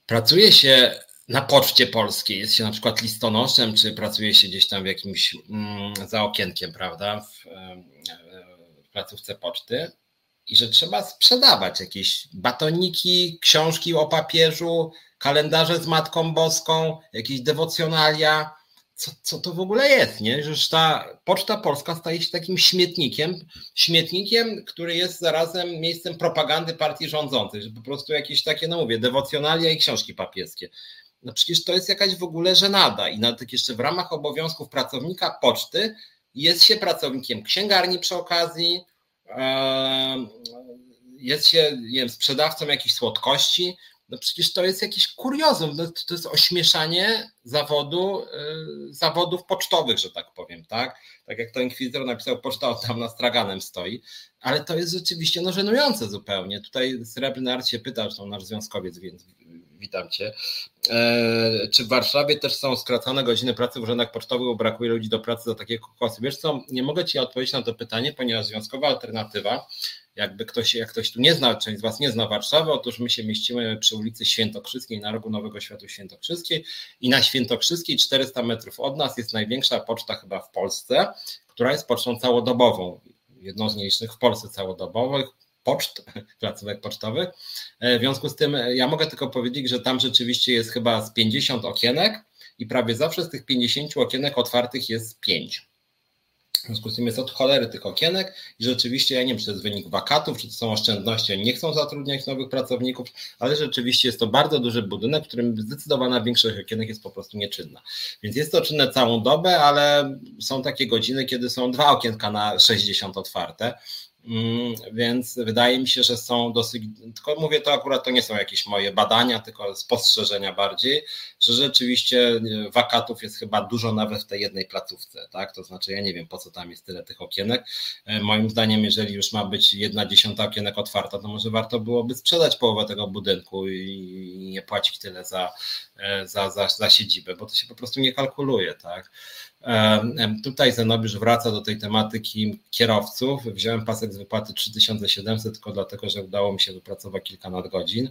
pracuje się na poczcie polskiej, jest się na przykład listonoszem, czy pracuje się gdzieś tam w jakimś mm, za okienkiem, prawda, w, w placówce poczty. I że trzeba sprzedawać jakieś batoniki, książki o papieżu, kalendarze z Matką Boską, jakieś dewocjonalia, co, co to w ogóle jest, nie? Że ta Poczta Polska staje się takim śmietnikiem, śmietnikiem, który jest zarazem miejscem propagandy partii rządzącej, że po prostu jakieś takie, no mówię, dewocjonalia i książki papieskie. No przecież to jest jakaś w ogóle żenada i nawet jeszcze w ramach obowiązków pracownika poczty jest się pracownikiem księgarni przy okazji, jest się, nie wiem, sprzedawcą jakichś słodkości, no przecież to jest jakiś kuriozum, no to jest ośmieszanie zawodu, yy, zawodów pocztowych, że tak powiem, tak? Tak jak to Inkwizytor napisał, poczta tam na straganem stoi, ale to jest rzeczywiście no, żenujące zupełnie. Tutaj Srebrny Art się pyta, zresztą nasz związkowiec, więc witam Cię. E, czy w Warszawie też są skracane godziny pracy w urzędach pocztowych, bo brakuje ludzi do pracy za takie kokosy? Wiesz co, nie mogę Ci odpowiedzieć na to pytanie, ponieważ związkowa alternatywa, jakby ktoś, jak ktoś tu nie zna, część z Was nie zna Warszawy, otóż my się mieścimy przy ulicy Świętokrzyskiej, na rogu Nowego Światu Świętokrzyskiej i na Świętokrzyskiej 400 metrów od nas jest największa poczta chyba w Polsce, która jest pocztą całodobową jedną z mniejszych w Polsce całodobowych, poczt, [LAUGHS] placówek pocztowych. E, w związku z tym e, ja mogę tylko powiedzieć, że tam rzeczywiście jest chyba z 50 okienek i prawie zawsze z tych 50 okienek otwartych jest 5. W związku z tym jest od cholery tych okienek i rzeczywiście, ja nie wiem, czy to jest wynik wakatów, czy to są oszczędności, oni nie chcą zatrudniać nowych pracowników, ale rzeczywiście jest to bardzo duży budynek, w którym zdecydowana większość okienek jest po prostu nieczynna. Więc jest to czynne całą dobę, ale są takie godziny, kiedy są dwa okienka na 60 otwarte więc wydaje mi się, że są dosyć, tylko mówię to akurat, to nie są jakieś moje badania, tylko spostrzeżenia bardziej, że rzeczywiście wakatów jest chyba dużo nawet w tej jednej placówce, tak? To znaczy, ja nie wiem po co tam jest tyle tych okienek. E, moim zdaniem, jeżeli już ma być jedna dziesiąta okienek otwarta, to może warto byłoby sprzedać połowę tego budynku i nie płacić tyle za, e, za, za, za siedzibę, bo to się po prostu nie kalkuluje, tak? Tutaj Zenobiusz wraca do tej tematyki kierowców. Wziąłem pasek z wypłaty 3700 tylko dlatego, że udało mi się wypracować kilka nadgodzin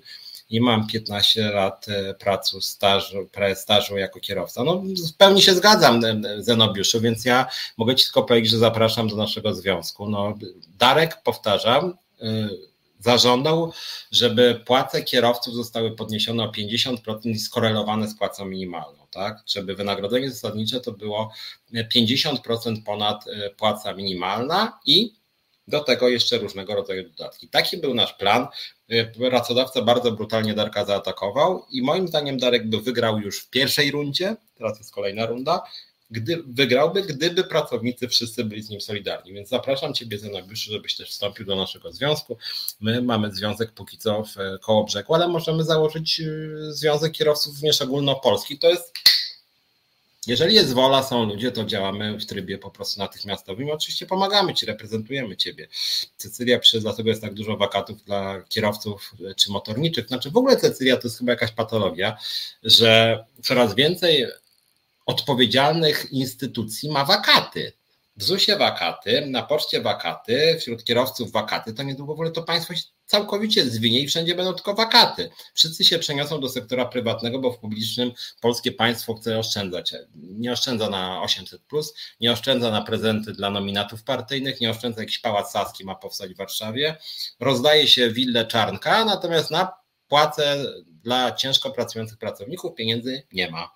i mam 15 lat e, pracy, stażu, stażu jako kierowca. No, w pełni się zgadzam, Zenobiuszu, więc ja mogę Ci tylko powiedzieć, że zapraszam do naszego związku. No, Darek, powtarzam, e, zażądał, żeby płace kierowców zostały podniesione o 50% i skorelowane z płacą minimalną tak? Żeby wynagrodzenie zasadnicze to było 50% ponad e, płaca minimalna i do tego jeszcze różnego rodzaju dodatki. Taki był nasz plan. E, pracodawca bardzo brutalnie Darka zaatakował i moim zdaniem Darek by wygrał już w pierwszej rundzie, teraz jest kolejna runda, gdy wygrałby, gdyby pracownicy wszyscy byli z nim solidarni. Więc zapraszam Ciebie, Zenobiuszu, żebyś też wstąpił do naszego związku. My mamy związek póki co w e, koło brzegu, ale możemy założyć e, związek kierowców również ogólnopolski. To jest jeżeli jest wola, są ludzie, to działamy w trybie po prostu natychmiastowym. Oczywiście pomagamy Ci, reprezentujemy Ciebie. Cecylia przy, dlatego jest tak dużo wakatów dla kierowców e, czy motorniczych. Znaczy w ogóle Cecylia to jest chyba jakaś patologia, że coraz więcej odpowiedzialnych instytucji ma wakaty. W ZUS-ie wakaty, na poczcie wakaty, wśród kierowców wakaty, to niedługo w ogóle to państwo się całkowicie zwinie i wszędzie będą tylko wakaty. Wszyscy się przeniosą do sektora prywatnego, bo w publicznym polskie państwo chce oszczędzać. Nie oszczędza na 800, nie oszczędza na prezenty dla nominatów partyjnych, nie oszczędza jakiś pałac Saski ma powstać w Warszawie. Rozdaje się willę Czarnka, natomiast na płace dla ciężko pracujących pracowników pieniędzy nie ma.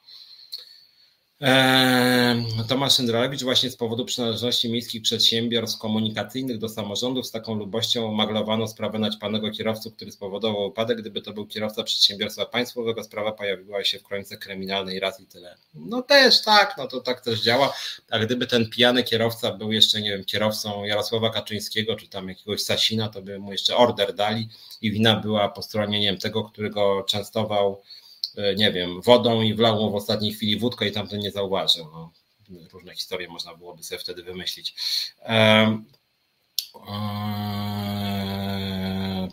Tomasz Szyndralewicz właśnie z powodu przynależności miejskich przedsiębiorstw komunikacyjnych do samorządów z taką lubością maglowano sprawę naćpanego kierowcy, który spowodował upadek. Gdyby to był kierowca przedsiębiorstwa państwowego, sprawa pojawiła się w kronice kryminalnej raz i tyle. No też tak, no to tak też działa. A gdyby ten pijany kierowca był jeszcze, nie wiem, kierowcą Jarosława Kaczyńskiego, czy tam jakiegoś Sasina, to by mu jeszcze order dali i wina była po stronie, nie wiem, tego, którego częstował nie wiem, wodą i wlał mu w ostatniej chwili wódkę i tamten nie zauważył. No, różne historie można byłoby sobie wtedy wymyślić. E,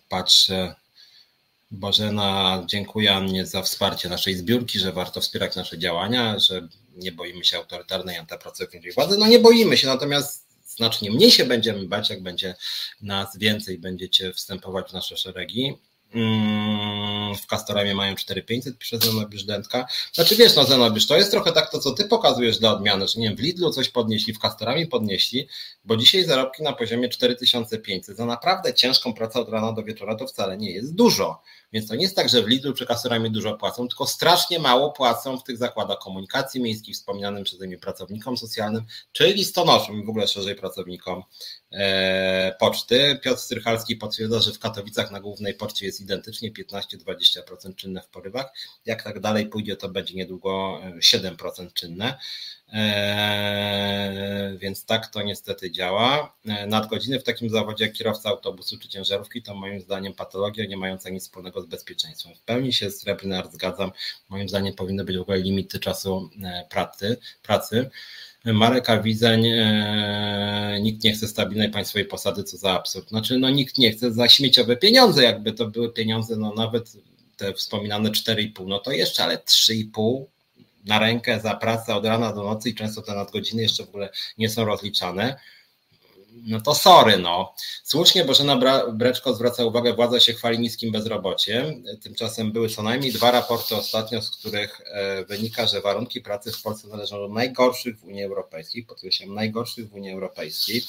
patrzę. Bożena, dziękuję Annie za wsparcie naszej zbiórki, że warto wspierać nasze działania, że nie boimy się autorytarnej, antypracowniczej władzy. No nie boimy się, natomiast znacznie mniej się będziemy bać, jak będzie nas więcej, będziecie wstępować w nasze szeregi. Mm, w Castoramie mają 4500, pisze Zenobiusz Dętka. Znaczy wiesz, no Zenobiusz, to jest trochę tak to, co ty pokazujesz dla odmiany, że nie wiem, w Lidlu coś podnieśli, w Castoramie podnieśli, bo dzisiaj zarobki na poziomie 4500 za naprawdę ciężką pracę od rana do wieczora to wcale nie jest dużo. Więc to nie jest tak, że w Lidlu czy Castoramie dużo płacą, tylko strasznie mało płacą w tych zakładach komunikacji miejskiej, wspominanym przeze mnie pracownikom socjalnym, czyli listonoszom w ogóle szerzej pracownikom e, poczty. Piotr Strychalski potwierdza, że w Katowicach na głównej poczcie jest identycznie 15-20% czynne w porywach. Jak tak dalej pójdzie, to będzie niedługo 7% e, czynne. Eee, więc tak to niestety działa. Eee, nadgodziny w takim zawodzie jak kierowca autobusu czy ciężarówki to moim zdaniem patologia nie mająca nic wspólnego z bezpieczeństwem. W pełni się z Srebrny zgadzam. Moim zdaniem powinny być w ogóle limity czasu e, pracy. pracy. Marek Awizeń, e, nikt nie chce stabilnej państwowej posady, co za absurd. Znaczy, no nikt nie chce za śmieciowe pieniądze, jakby to były pieniądze, no nawet te wspominane 4,5, no to jeszcze, ale 3,5 na rękę za pracę od rana do nocy i często te nadgodziny jeszcze w ogóle nie są rozliczane no to sorry, no. Słusznie Bożena Breczko zwraca uwagę, władza się chwali niskim bezrobociem. Tymczasem były co najmniej dwa raporty ostatnio, z których e, wynika, że warunki pracy w Polsce należą do najgorszych w Unii Europejskiej, podkreślam, najgorszych w Unii Europejskiej.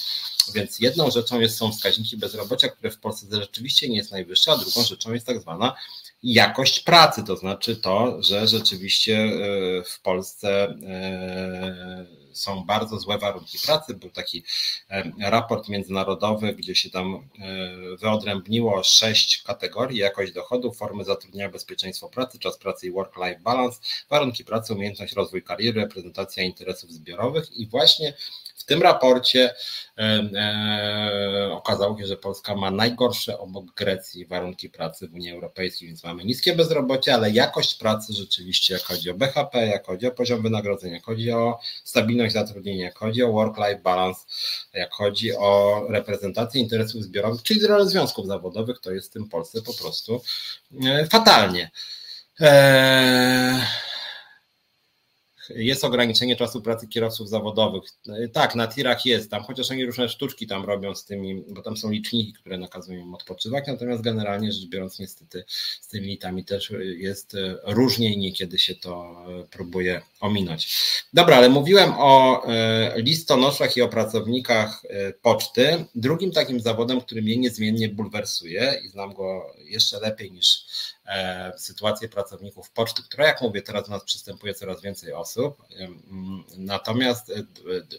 Więc jedną rzeczą jest, są wskaźniki bezrobocia, które w Polsce rzeczywiście nie jest najwyższe, a drugą rzeczą jest tak zwana jakość pracy, to znaczy to, że rzeczywiście e, w Polsce e, są bardzo złe warunki pracy. Był taki e, raport międzynarodowy, gdzie się tam wyodrębniło sześć kategorii: jakość dochodu, formy zatrudnienia, bezpieczeństwo pracy, czas pracy i work-life balance, warunki pracy, umiejętność, rozwój kariery, reprezentacja interesów zbiorowych i właśnie w tym raporcie e, e, okazało się, że Polska ma najgorsze obok Grecji warunki pracy w Unii Europejskiej, więc mamy niskie bezrobocie, ale jakość pracy rzeczywiście, jak chodzi o BHP, jak chodzi o poziom wynagrodzenia, jak chodzi o stabilność zatrudnienia, jak chodzi o work-life balance, jak chodzi o reprezentację interesów zbiorowych, czyli rolę związków zawodowych, to jest w tym Polsce po prostu e, fatalnie. Eee jest ograniczenie czasu pracy kierowców zawodowych. Tak, na tirach jest tam, chociaż oni różne sztuczki tam robią z tymi, bo tam są liczniki, które nakazują im odpoczywać, natomiast generalnie rzecz biorąc niestety z tymi litami też jest różnie i niekiedy się to próbuje ominąć. Dobra, ale mówiłem o e, listonoszach i o pracownikach e, poczty. Drugim takim zawodem, który mnie niezmiennie bulwersuje i znam go jeszcze lepiej niż E, sytuację pracowników poczty, która, jak mówię, teraz do nas przystępuje coraz więcej osób. Natomiast e,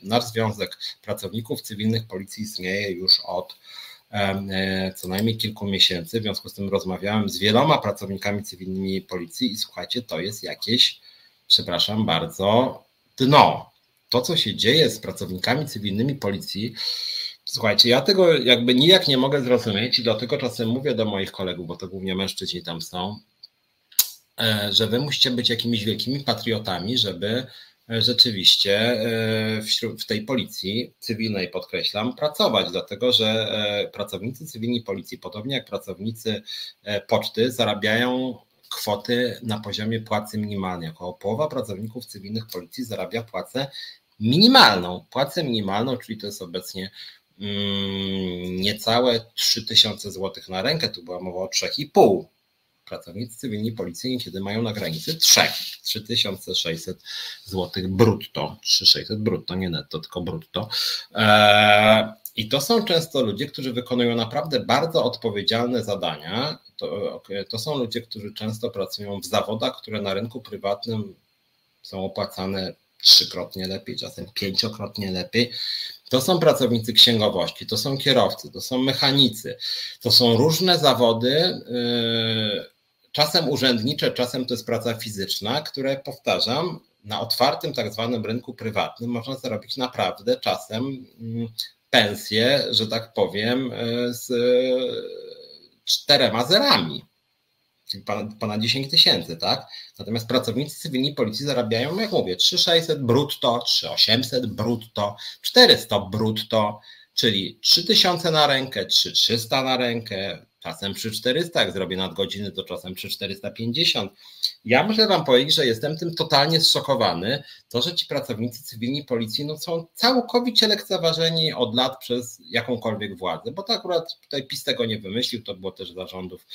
nasz Związek Pracowników Cywilnych Policji istnieje już od e, co najmniej kilku miesięcy. W związku z tym rozmawiałem z wieloma pracownikami cywilnymi policji i słuchajcie, to jest jakieś, przepraszam bardzo, dno. To, co się dzieje z pracownikami cywilnymi policji, Słuchajcie, ja tego jakby nijak nie mogę zrozumieć i dlatego czasem mówię do moich kolegów, bo to głównie mężczyźni tam są, e, że wy musicie być jakimiś wielkimi patriotami, żeby e, rzeczywiście e, w tej policji cywilnej, podkreślam, pracować, dlatego że pracownicy cywilni policji, podobnie jak pracownicy poczty, zarabiają kwoty na poziomie płacy minimalnej. Około połowa pracowników cywilnych policji zarabia płacę minimalną. Płacę minimalną, czyli to jest obecnie niecałe 3000 zł na rękę, tu była mowa o 3,5. Pracownicy cywilni policji niekiedy mają na granicy 3, 3600 zł brutto, 3600 brutto, nie netto, tylko brutto. Eee, I to są często ludzie, którzy wykonują naprawdę bardzo odpowiedzialne zadania. To, to są ludzie, którzy często pracują w zawodach, które na rynku prywatnym są opłacane trzykrotnie lepiej, czasem pięciokrotnie lepiej. To są pracownicy księgowości, to są kierowcy, to są mechanicy, to są różne zawody, yy, czasem urzędnicze, czasem to jest praca fizyczna, które powtarzam, na otwartym tak zwanym rynku prywatnym można zarobić naprawdę czasem mm, pensję, że tak powiem, yy, z czterema zerami czyli ponad 10 tysięcy, tak? Natomiast pracownicy cywilni policji zarabiają, jak mówię, 3600 brutto, 3800 brutto, 400 brutto, czyli 3000 na rękę, 3300 na rękę, czasem przy 400, jak zrobię nadgodziny, to czasem przy 450. Ja muszę Wam powiedzieć, że jestem tym totalnie zszokowany. To, że ci pracownicy cywilni policji no, są całkowicie lekceważeni od lat przez jakąkolwiek władzę, bo to akurat tutaj PiS tego nie wymyślił, to było też zarządów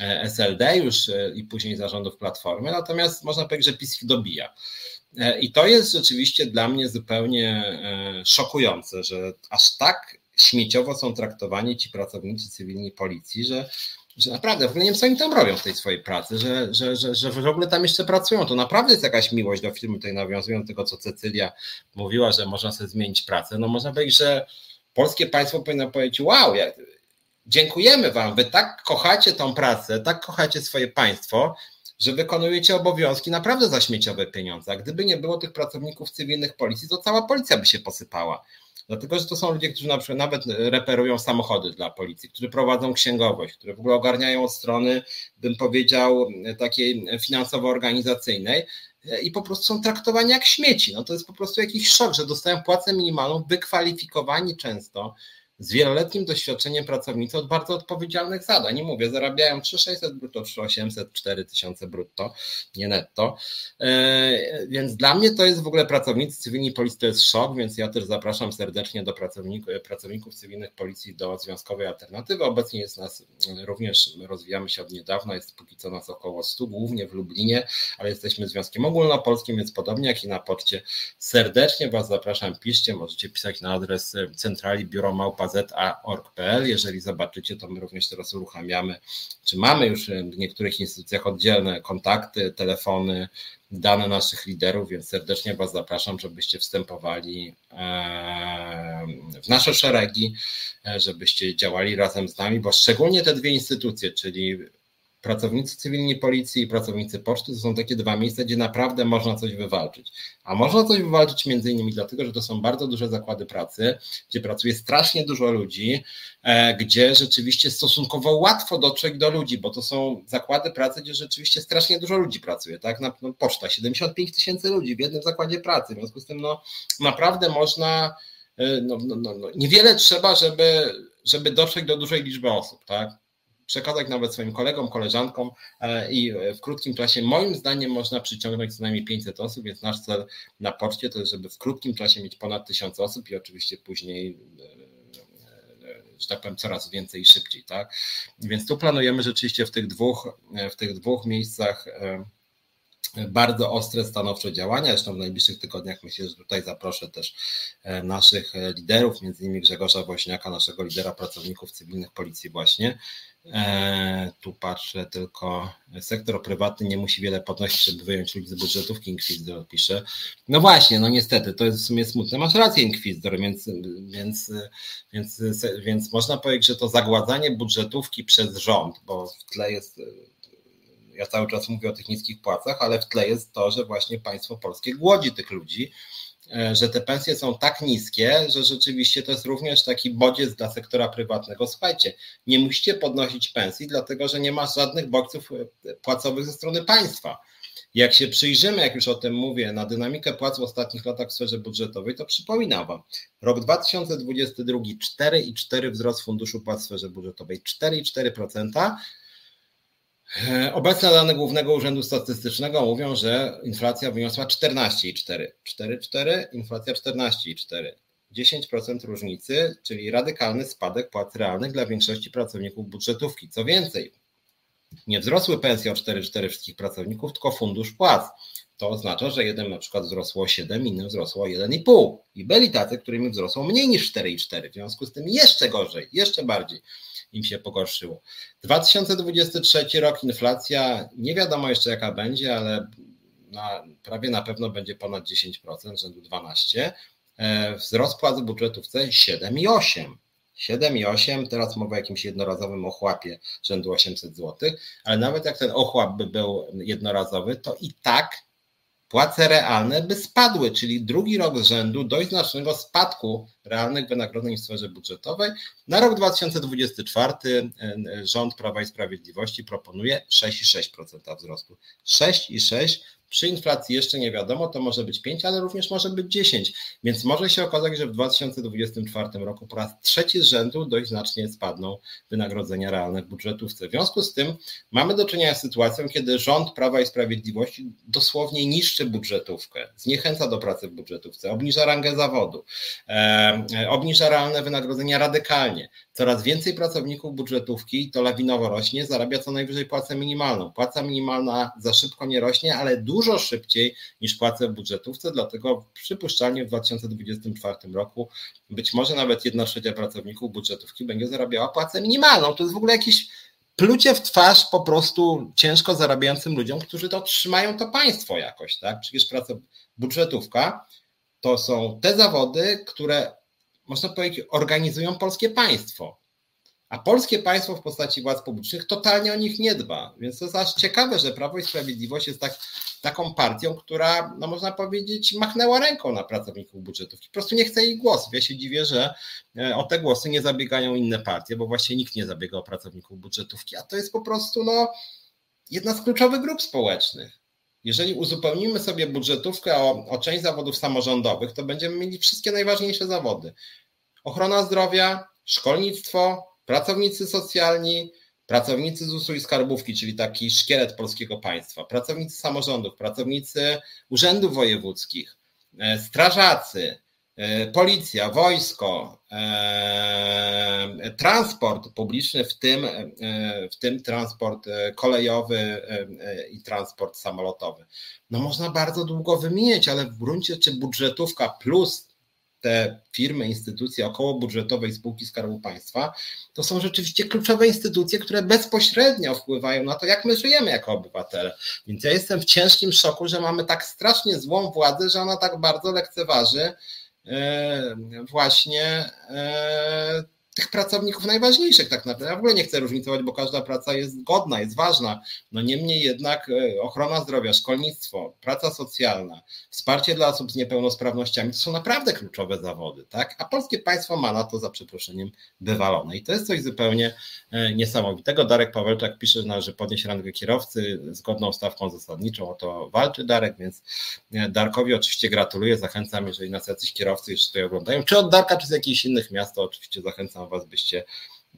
e, SLD już e, i później zarządów Platformy, natomiast można powiedzieć, że PiS ich dobija. E, I to jest rzeczywiście dla mnie zupełnie szokujące, że aż tak śmieciowo są traktowani ci pracownicy cywilni policji, że, że naprawdę w ogóle nie wiem, co oni tam robią w tej swojej pracy, że, że, że, że w ogóle tam jeszcze pracują. To naprawdę jest jakaś miłość do filmu, tutaj nawiązują do tego, co Cecylia mówiła, że można sobie zmienić pracę. No można powiedzieć, że polskie państwo powinno powiedzieć, wow, dziękujemy wam, wy tak kochacie tą pracę, tak kochacie swoje państwo, że wykonujecie obowiązki naprawdę za śmieciowe pieniądze. A gdyby nie było tych pracowników cywilnych policji, to cała policja by się posypała. Dlatego, że to są ludzie, którzy na przykład nawet reperują samochody dla policji, którzy prowadzą księgowość, które w ogóle ogarniają od strony, bym powiedział, takiej finansowo-organizacyjnej i po prostu są traktowani jak śmieci. No to jest po prostu jakiś szok, że dostają płacę minimalną, wykwalifikowani często z wieloletnim doświadczeniem pracownicy od bardzo odpowiedzialnych zadań. Nie mówię, zarabiają 3600 brutto, 3800, 4000 brutto, nie netto. E, więc dla mnie to jest w ogóle pracownicy cywilni policji to jest szok, więc ja też zapraszam serdecznie do pracowników, pracowników cywilnych policji do związkowej alternatywy. Obecnie jest nas również, rozwijamy się od niedawna, jest póki co nas około 100, głównie w Lublinie, ale jesteśmy związkiem ogólnopolskim, więc podobnie jak i na poczcie serdecznie Was zapraszam, piszcie, możecie pisać na adres centrali biuro małpa za.org.pl. Jeżeli zobaczycie, to my również teraz uruchamiamy, czy mamy już w niektórych instytucjach oddzielne kontakty, telefony, dane naszych liderów, więc serdecznie Was zapraszam, żebyście wstępowali w nasze szeregi, żebyście działali razem z nami, bo szczególnie te dwie instytucje, czyli pracownicy cywilni policji i pracownicy poczty to są takie dwa miejsca, gdzie naprawdę można coś wywalczyć. A można coś wywalczyć między innymi dlatego, że to są bardzo duże zakłady pracy, gdzie pracuje strasznie dużo ludzi, e, gdzie rzeczywiście stosunkowo łatwo dotrzeć do ludzi, bo to są zakłady pracy, gdzie rzeczywiście strasznie dużo ludzi pracuje, tak? Na, no, poczta 75 tysięcy ludzi w jednym zakładzie pracy, w związku z tym no, naprawdę można, e, no, no, no, no niewiele trzeba, żeby, żeby dotrzeć do dużej liczby osób, tak? Przekazać nawet swoim kolegom, koleżankom e, i w krótkim czasie, moim zdaniem, można przyciągnąć co najmniej 500 osób, więc nasz cel na poczcie to jest, żeby w krótkim czasie mieć ponad 1000 osób i oczywiście później e, e, że tak powiem, coraz więcej i szybciej, tak? Więc tu planujemy rzeczywiście w tych dwóch, w tych dwóch miejscach bardzo ostre, stanowcze działania. Zresztą w najbliższych tygodniach myślę, że tutaj zaproszę też naszych liderów, między innymi Grzegorza Woźniaka, naszego lidera pracowników cywilnych policji właśnie, E, tu patrzę tylko, sektor prywatny nie musi wiele podnosić, żeby wyjąć ludzi z budżetówki, Inkwizytor pisze. No właśnie, no niestety, to jest w sumie smutne. Masz rację, Inkwizytor, więc, więc, więc, więc można powiedzieć, że to zagładzanie budżetówki przez rząd, bo w tle jest ja cały czas mówię o tych niskich płacach, ale w tle jest to, że właśnie państwo polskie głodzi tych ludzi E, że te pensje są tak niskie, że rzeczywiście to jest również taki bodziec dla sektora prywatnego. Słuchajcie, nie musicie podnosić pensji, dlatego że nie ma żadnych bodźców e, płacowych ze strony państwa. Jak się przyjrzymy, jak już o tym mówię, na dynamikę płac w ostatnich latach w sferze budżetowej, to przypominam Wam, rok 2022 4,4 wzrost funduszu płac w sferze budżetowej, 4,4%, E, obecne dane Głównego Urzędu Statystycznego mówią, że inflacja wyniosła 14,4. 4,4, inflacja 14,4. 10% różnicy, czyli radykalny spadek płac realnych dla większości pracowników budżetówki. Co więcej, nie wzrosły pensje o 4,4 wszystkich pracowników, tylko fundusz płac. To oznacza, że jeden na przykład wzrosło 7, innym wzrosło 1,5. I byli tacy, którymi wzrosło mniej niż 4,4. W związku z tym jeszcze gorzej, jeszcze bardziej im się pogorszyło. 2023 rok inflacja, nie wiadomo jeszcze jaka będzie, ale na, prawie na pewno będzie ponad 10%, rzędu 12%. E, wzrost płac w budżetówce 7,8%. 7,8, teraz mowa o jakimś jednorazowym ochłapie rzędu 800 zł, ale nawet jak ten ochłap by był jednorazowy, to i tak płace realne by spadły, czyli drugi rok z rzędu dość znacznego spadku realnych wynagrodzeń w sferze budżetowej. Na rok 2024 e, rząd Prawa i Sprawiedliwości proponuje 6,6% wzrostu. 6,6% przy inflacji jeszcze nie wiadomo, to może być 5, ale również może być 10. Więc może się okazać, że w 2024 roku po raz trzeci z rzędu dość znacznie spadną wynagrodzenia realne w budżetówce. W związku z tym mamy do czynienia z sytuacją, kiedy rząd Prawa i Sprawiedliwości dosłownie niszczy budżetówkę, zniechęca do pracy w budżetówce, obniża rangę zawodu, e, obniża realne wynagrodzenia radykalnie. Coraz więcej pracowników budżetówki, to lawinowo rośnie, zarabia co najwyżej płacę minimalną. Płaca minimalna za szybko nie rośnie, ale dużo szybciej niż płacę w budżetówce, dlatego przypuszczalnie w 2024 roku być może nawet jedna trzecia pracowników budżetówki będzie zarabiała płacę minimalną. To jest w ogóle jakiś plucie w twarz po prostu ciężko zarabiającym ludziom, którzy to trzymają to państwo jakoś, tak? Przecież praca budżetówka to są te zawody, które można powiedzieć, organizują polskie państwo. A polskie państwo w postaci władz publicznych totalnie o nich nie dba. Więc to jest aż ciekawe, że Prawo i Sprawiedliwość jest tak, taką partią, która, no można powiedzieć, machnęła ręką na pracowników budżetówki. Po prostu nie chce ich głosów. Ja się dziwię, że e, o te głosy nie zabiegają inne partie, bo właśnie nikt nie zabiega o pracowników budżetówki. A to jest po prostu no, jedna z kluczowych grup społecznych. Jeżeli uzupełnimy sobie budżetówkę o, o część zawodów samorządowych, to będziemy mieli wszystkie najważniejsze zawody. Ochrona zdrowia szkolnictwo, pracownicy socjalni, pracownicy ZUS-u i skarbówki, czyli taki szkielet polskiego państwa, pracownicy samorządów, pracownicy urzędów wojewódzkich, e, strażacy, policja, wojsko, e, transport publiczny, w tym, w tym transport kolejowy i transport samolotowy. No można bardzo długo wymienić, ale w gruncie czy budżetówka plus te firmy, instytucje okołobudżetowe i spółki Skarbu Państwa, to są rzeczywiście kluczowe instytucje, które bezpośrednio wpływają na to, jak my żyjemy jako obywatele. Więc ja jestem w ciężkim szoku, że mamy tak strasznie złą władzę, że ona tak bardzo lekceważy e, właśnie e, tych pracowników najważniejszych tak naprawdę. Ja w ogóle nie chcę różnicować, bo każda praca jest godna, jest ważna. No niemniej jednak e, ochrona zdrowia, szkolnictwo, praca socjalna, wsparcie dla osób z niepełnosprawnościami to są naprawdę kluczowe zawody, tak? A polskie państwo ma na to za przeproszeniem wywalone. I to jest coś zupełnie e, niesamowitego. Darek Pawelczak pisze, że należy podnieść rangę kierowcy zgodną stawką zasadniczą. O to walczy Darek, więc e, Darkowi oczywiście gratuluję. Zachęcam, jeżeli nas jacyś kierowcy jeszcze tutaj oglądają, czy od Darka, czy z jakichś innych miast, to oczywiście zachęcam Was, byście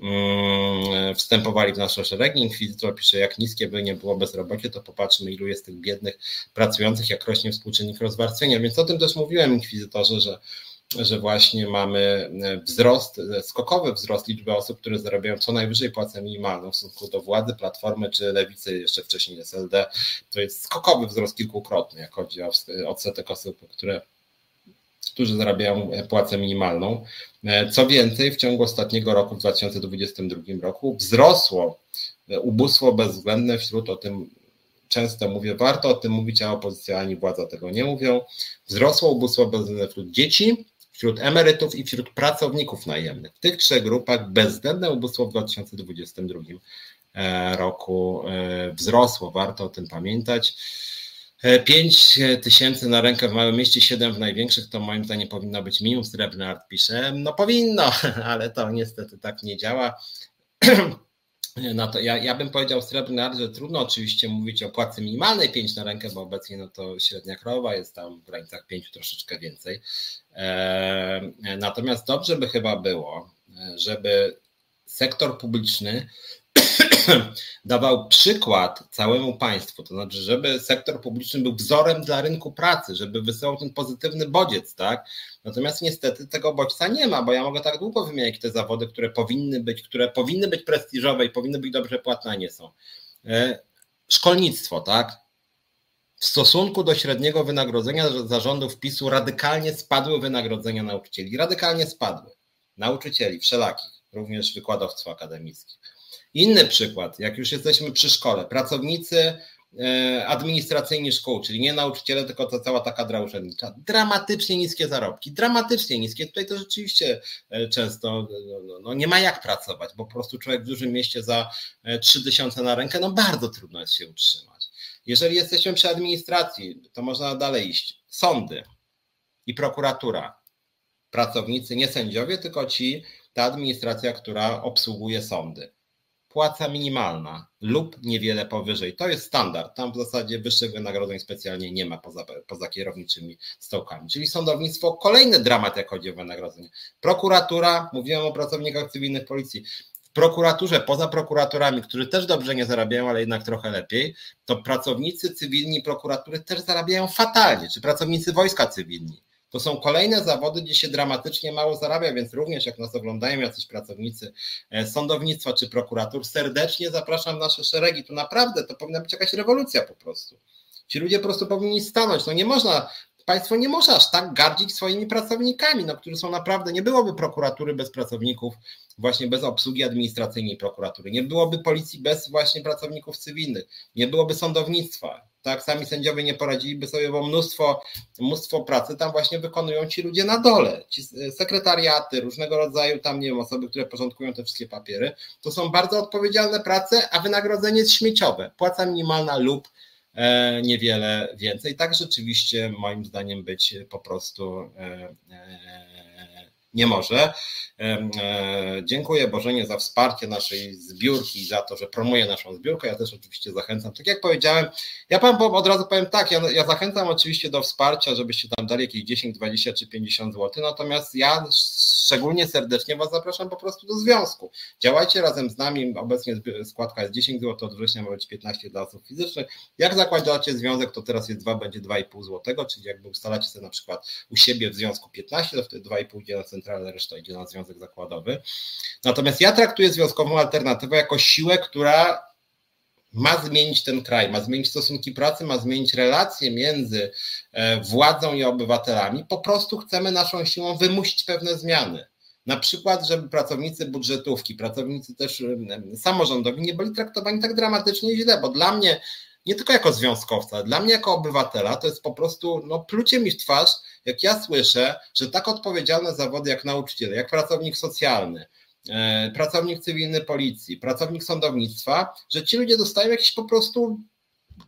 mm, wstępowali w nasze szeregi. Inkwizytor pisze, jak niskie by nie było bezrobocie, to popatrzmy, ilu jest tych biednych pracujących, jak rośnie współczynnik rozwarstwienia. Więc o tym też mówiłem, inkwizytorze, że że właśnie mamy wzrost, skokowy wzrost liczby osób, które zarabiają co najwyżej płacę minimalną w stosunku do władzy, Platformy czy Lewicy, jeszcze wcześniej SLD. To jest skokowy wzrost kilkukrotny, jak chodzi o odsetek osób, które którzy zarabiają płacę minimalną. E, co więcej, w ciągu ostatniego roku, w 2022 roku, wzrosło e, ubóstwo bezwzględne wśród, o tym często mówię, warto o tym mówić, a opozycja ani władza tego nie mówią. Wzrosło ubóstwo bezwzględne wśród dzieci, wśród emerytów i wśród pracowników najemnych. W tych trzech grupach bezwzględne ubóstwo w 2022 e, roku wzrosło. Warto o tym pamiętać. 5 e, tysięcy na rękę w małym mieście, 7 w największych, to moim zdaniem powinno być minimum. Srebrny Art pisze, no powinno, [LAUGHS] ale to niestety tak nie działa. [CLEARS THROAT] No to ja, ja bym powiedział Srebrny Art, że trudno oczywiście mówić o płacy minimalnej 5 na rękę, bo obecnie no to średnia krowa jest tam w granicach 5 troszeczkę więcej. E, natomiast dobrze by chyba było, żeby sektor publiczny [CLEARS THROAT] dawał przykład całemu państwu, to znaczy, żeby sektor publiczny był wzorem dla rynku pracy, żeby wysyłał ten pozytywny bodziec, tak? Natomiast niestety tego bodźca nie ma, bo ja mogę tak długo wymieniać te zawody, które powinny być, które powinny być prestiżowe i powinny być dobrze płatne, a nie są. E, szkolnictwo, tak? W stosunku do średniego wynagrodzenia zarządów PiSu radykalnie spadły wynagrodzenia nauczycieli. Radykalnie spadły. Nauczycieli wszelakich, również wykładowców akademickich. Inny przykład, jak już jesteśmy przy szkole, pracownicy e, administracyjni szkół, czyli nie nauczyciele, tylko to cała ta kadra urzędnicza. Dramatycznie niskie zarobki, dramatycznie niskie. Tutaj to rzeczywiście e, często no, no, no nie ma jak pracować, bo po prostu człowiek w dużym mieście za 3000 e, na rękę, no bardzo trudno jest się utrzymać. Jeżeli jesteśmy przy administracji, to można dalej iść. Sądy i prokuratura. Pracownicy, nie sędziowie, tylko ci, ta administracja, która obsługuje sądy płaca minimalna lub niewiele powyżej. To jest standard. Tam w zasadzie wyższych wynagrodzeń specjalnie nie ma poza, poza kierowniczymi stołkami. Czyli sądownictwo, kolejny dramat, jak chodzi o wynagrodzenie. Prokuratura, mówiłem o pracownikach cywilnych policji. W prokuraturze, poza prokuratorami, którzy też dobrze nie zarabiają, ale jednak trochę lepiej, to pracownicy cywilni prokuratury też zarabiają fatalnie, czy pracownicy wojska cywilni. To są kolejne zawody, gdzie się dramatycznie mało zarabia, więc również jak nas oglądają jacyś pracownicy e, sądownictwa czy prokuratur, serdecznie zapraszam nasze szeregi. Tu naprawdę to powinna być jakaś rewolucja po prostu. Ci ludzie po prostu powinni stanąć. No nie można państwo nie może aż tak gardzić swoimi pracownikami, no, którzy są naprawdę, nie byłoby prokuratury bez pracowników, właśnie bez obsługi administracyjnej prokuratury, nie byłoby policji bez właśnie pracowników cywilnych, nie byłoby sądownictwa, tak, sami sędziowie nie poradziliby sobie, bo mnóstwo, mnóstwo pracy tam właśnie wykonują ci ludzie na dole, ci sekretariaty, różnego rodzaju tam, nie wiem, osoby, które porządkują te wszystkie papiery, to są bardzo odpowiedzialne prace, a wynagrodzenie jest śmieciowe, płaca minimalna lub E, niewiele więcej. Tak rzeczywiście moim zdaniem być po prostu e, e, nie może. E, dziękuję Bożenie za wsparcie naszej zbiórki, za to, że promuje naszą zbiórkę. Ja też oczywiście zachęcam. Tak jak powiedziałem, ja Wam od razu powiem tak, ja, ja zachęcam oczywiście do wsparcia, żebyście tam dali jakieś 10, 20 czy 50 zł, natomiast ja szczególnie serdecznie Was zapraszam po prostu do związku. Działajcie razem z nami, obecnie składka jest 10 zł, od września ma być 15 dla osób fizycznych. Jak zakładacie związek, to teraz jest 2, będzie 2,5 zł, czyli jakby ustalacie sobie na przykład u siebie w związku 15, to wtedy 2,5 idzie na centralę, reszta idzie na związek zakładowy. Natomiast ja traktuję związkową alternatywę jako siłę, która ma zmienić ten kraj, ma zmienić stosunki pracy, ma zmienić relacje między e, władzą i obywatelami. Po prostu chcemy naszą siłą wymusić pewne zmiany. Na przykład, żeby pracownicy budżetówki, pracownicy też samorządowi nie byli traktowani tak dramatycznie źle, bo dla mnie, nie tylko jako związkowca, dla mnie jako obywatela, to jest po prostu no, plucie mi w twarz, jak ja słyszę, że tak odpowiedzialne zawody jak nauczyciel, jak pracownik socjalny, E, pracownik cywilny policji, pracownik sądownictwa, że ci ludzie dostają jakieś po prostu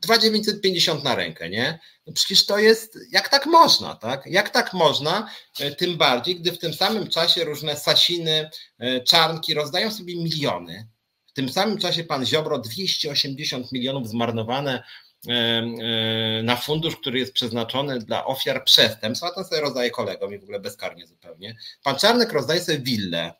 2,950 na rękę, nie? No przecież to jest, jak tak można, tak? Jak tak można, e, tym bardziej, gdy w tym samym czasie różne Sasiny, e, Czarnki rozdają sobie miliony. W tym samym czasie pan Ziobro 280 milionów zmarnowane na fundusz, który jest przeznaczony dla ofiar przestępstw, a sobie rozdaje kolegom i w ogóle bezkarnie zupełnie. Pan Czarnek rozdaje sobie willę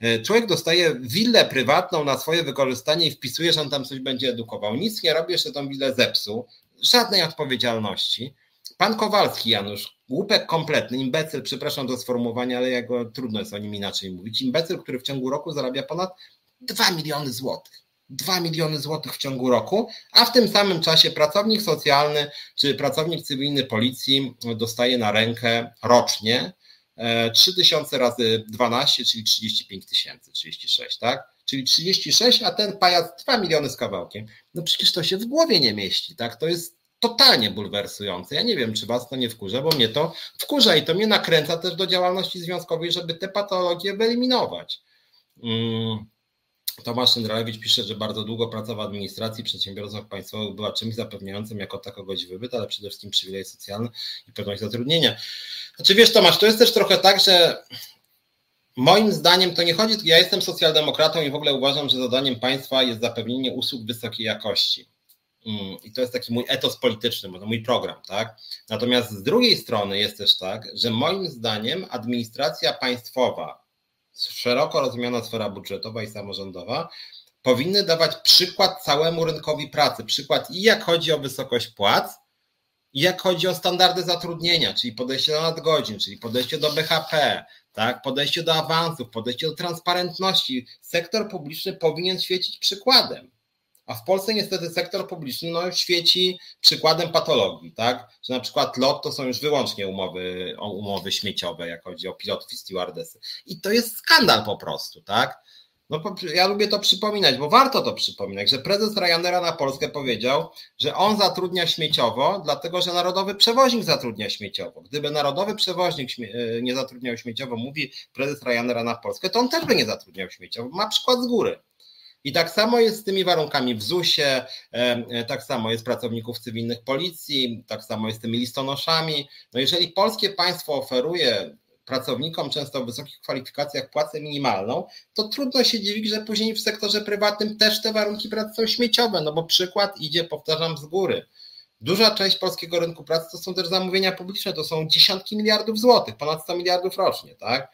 E, człowiek dostaje willę prywatną na swoje wykorzystanie i wpisuje, że on tam coś będzie edukował. Nic nie robi, jeszcze tą willę zepsuł. Żadnej odpowiedzialności. Pan Kowalski Janusz, głupek kompletny, imbecyl, przepraszam do sformułowania, ale jego trudno jest o nim inaczej mówić. Imbecyl, który w ciągu roku zarabia ponad 2 miliony złotych. 2 miliony złotych w ciągu roku, a w tym samym czasie pracownik socjalny czy pracownik cywilny policji dostaje na rękę rocznie 3000 e, razy 12, czyli 35 tysięcy, 36, tak? Czyli 36, a ten pajac 2 miliony z kawałkiem. No przecież to się w głowie nie mieści, tak? To jest totalnie bulwersujące. Ja nie wiem, czy was to nie wkurza, bo mnie to wkurza i to mnie nakręca też do działalności związkowej, żeby te patologie wyeliminować. Hmm. Tomasz Szyndralewicz pisze, że bardzo długo praca w administracji przedsiębiorstwach państwowych była czymś zapewniającym jako tako godziwy byt, ale przede wszystkim przywilej socjalny i pewność zatrudnienia. Znaczy wiesz Tomasz, to jest też trochę tak, że moim zdaniem to nie chodzi, ja jestem socjaldemokratą i w ogóle uważam, że zadaniem państwa jest zapewnienie usług wysokiej jakości. Mm, I to jest taki mój etos polityczny, mój program, tak? Natomiast z drugiej strony jest też tak, że moim zdaniem administracja państwowa, szeroko rozumiana sfera budżetowa i samorządowa, powinny dawać przykład całemu rynkowi pracy. Przykład i jak chodzi o wysokość płac, i jak chodzi o standardy zatrudnienia, czyli podejście do nadgodzin, czyli podejście do BHP, tak, podejście do awansów, podejście do transparentności, sektor publiczny powinien świecić przykładem. A w Polsce niestety sektor publiczny no, świeci przykładem patologii, tak? Że na przykład LOT to są już wyłącznie umowy, umowy śmieciowe, jak chodzi o pilotów i stewardesy. I to jest skandal po prostu, tak? No, ja lubię to przypominać, bo warto to przypominać, że prezes Ryanaira na Polskę powiedział, że on zatrudnia śmieciowo, dlatego że narodowy przewoźnik zatrudnia śmieciowo. Gdyby narodowy przewoźnik e, nie zatrudniał śmieciowo, mówi prezes Ryanaira na Polskę, to on też by nie zatrudniał śmieciowo. Ma przykład z góry. I tak samo jest z tymi warunkami w ZUS-ie, e, e, tak samo jest pracowników cywilnych policji, tak samo jest z tymi listonoszami. No jeżeli polskie państwo oferuje pracownikom często o wysokich kwalifikacjach płacę minimalną, to trudno się dziwić, że później w sektorze prywatnym też te warunki pracy są śmieciowe, no bo przykład idzie, powtarzam, z góry. Duża część polskiego rynku pracy to są też zamówienia publiczne, to są dziesiątki miliardów złotych, ponad 100 miliardów rocznie, tak?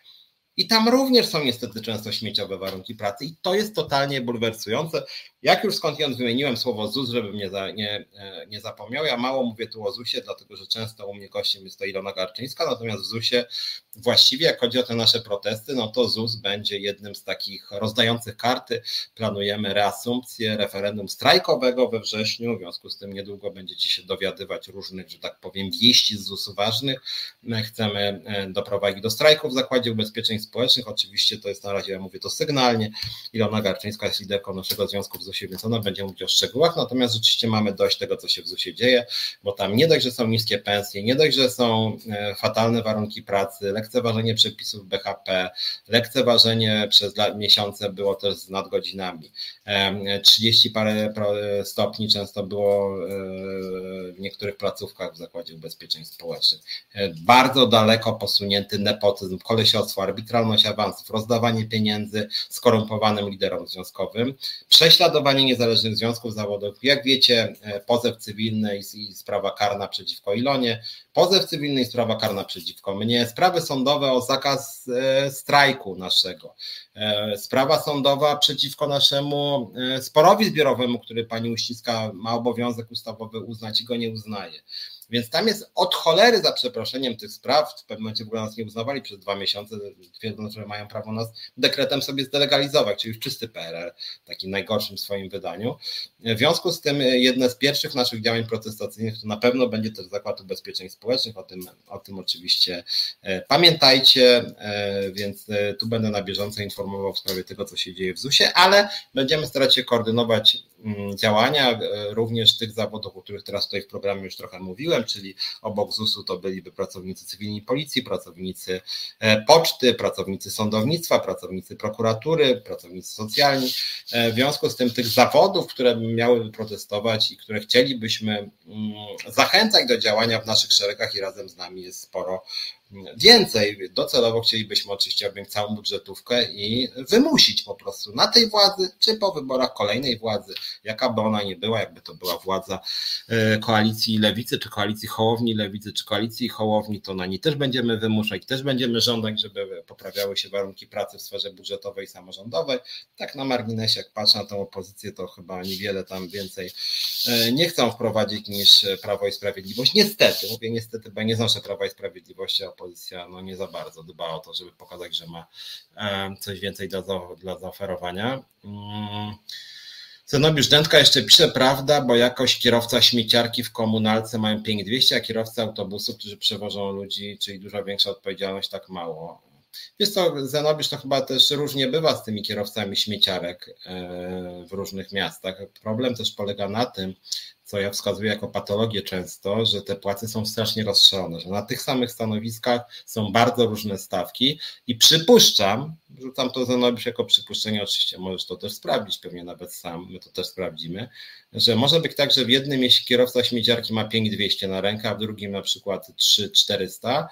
I tam również są niestety często śmieciowe warunki pracy i to jest totalnie bulwersujące. Jak już skądinąd wymieniłem słowo ZUS, żebym nie, za, nie, e, nie zapomniał, ja mało mówię tu o ZUSie, dlatego że często u mnie gościem jest to Ilona Garczyńska, natomiast w ZUSie właściwie jak chodzi o te nasze protesty, no to ZUS będzie jednym z takich rozdających karty. Planujemy reasumpcję referendum strajkowego we wrześniu, w związku z tym niedługo będziecie się dowiadywać różnych, że tak powiem, wieści z ZUS-u ważnych. My chcemy e, doprowadzić do strajku w Zakładzie Ubezpieczeń Społecznych, oczywiście to jest na razie, ja mówię to sygnalnie. Ilona Garczyńska jest liderką naszego związku ZUS ZUS-ie, więc ona będzie mówić o szczegółach, natomiast rzeczywiście mamy dość tego, co się w ZUS-ie dzieje, bo tam nie dość, że są niskie pensje, nie dość, że są e, fatalne warunki pracy, lekceważenie przepisów BHP, lekceważenie przez miesiące było też z nadgodzinami. 30 parę stopni często było w niektórych placówkach w Zakładzie Ubezpieczeń Społecznych. Bardzo daleko posunięty nepotyzm, kolesiostwo, arbitralność awansów, rozdawanie pieniędzy skorumpowanym liderom związkowym, prześladowanie niezależnych związków zawodowych. Jak wiecie, e, pozew cywilny i sprawa karna przeciwko Ilonie, pozew cywilny i sprawa karna przeciwko mnie, sprawy sądowe o zakaz e, strajku naszego, e, sprawa sądowa przeciwko naszemu sporowi zbiorowemu, który pani Uściska ma obowiązek ustawowy uznać i go nie uznaje. Więc tam jest od cholery za przeproszeniem tych spraw. W pewnym momencie w ogóle nas nie uznawali przez dwa miesiące, twierdząc, że mają prawo nas dekretem sobie zdelegalizować, czyli już czysty PRL, takim najgorszym swoim wydaniu. W związku z tym jedne z pierwszych naszych działań protestacyjnych to na pewno będzie też Zakład Ubezpieczeń Społecznych, o tym, o tym oczywiście e, pamiętajcie, e, więc e, tu będę na bieżąco informował w sprawie tego, co się dzieje w ZUS-ie, ale będziemy starać się koordynować działania również tych zawodów, o których teraz tutaj w programie już trochę mówiłem, czyli obok ZUS-u to byliby pracownicy cywilni policji, pracownicy poczty, pracownicy sądownictwa, pracownicy prokuratury, pracownicy socjalni. W związku z tym tych zawodów, które miałyby protestować i które chcielibyśmy mm, zachęcać do działania w naszych szeregach i razem z nami jest sporo Więcej, docelowo chcielibyśmy oczywiście objąć całą budżetówkę i wymusić po prostu na tej władzy, czy po wyborach kolejnej władzy, jaka by ona nie była, jakby to była władza e, koalicji lewicy, czy koalicji Hołowni lewicy, czy koalicji Hołowni, to na niej też będziemy wymuszać, też będziemy żądać, żeby poprawiały się warunki pracy w sferze budżetowej i samorządowej. Tak na marginesie, jak patrzę na tę opozycję, to chyba niewiele tam więcej e, nie chcą wprowadzić niż Prawo i Sprawiedliwość. Niestety, mówię niestety, bo ja nie znoszę Prawa i Sprawiedliwości, a opozycja no nie za bardzo dba o to, żeby pokazać, że ma e, coś więcej dla, dla zaoferowania. Mm. Zenobiusz Dętka jeszcze pisze, prawda, bo jakoś kierowca śmieciarki w komunalce mają 5200, a kierowcy autobusów, którzy przewożą ludzi, czyli dużo większa odpowiedzialność, tak mało. Wiesz co, Zenobiusz to chyba też różnie bywa z tymi kierowcami śmieciarek e, w różnych miastach. Problem też polega na tym, co ja wskazuję jako patologię często, że te płace są strasznie rozszerzone, że na tych samych stanowiskach są bardzo różne stawki i przypuszczam, rzucam to Zenobiusz jako przypuszczenie, oczywiście możesz to też sprawdzić, pewnie nawet sam, my to też sprawdzimy, że może być tak, że w jednym jeśli kierowca śmieciarki ma 5200 na rękę, a w drugim na przykład 3400, E,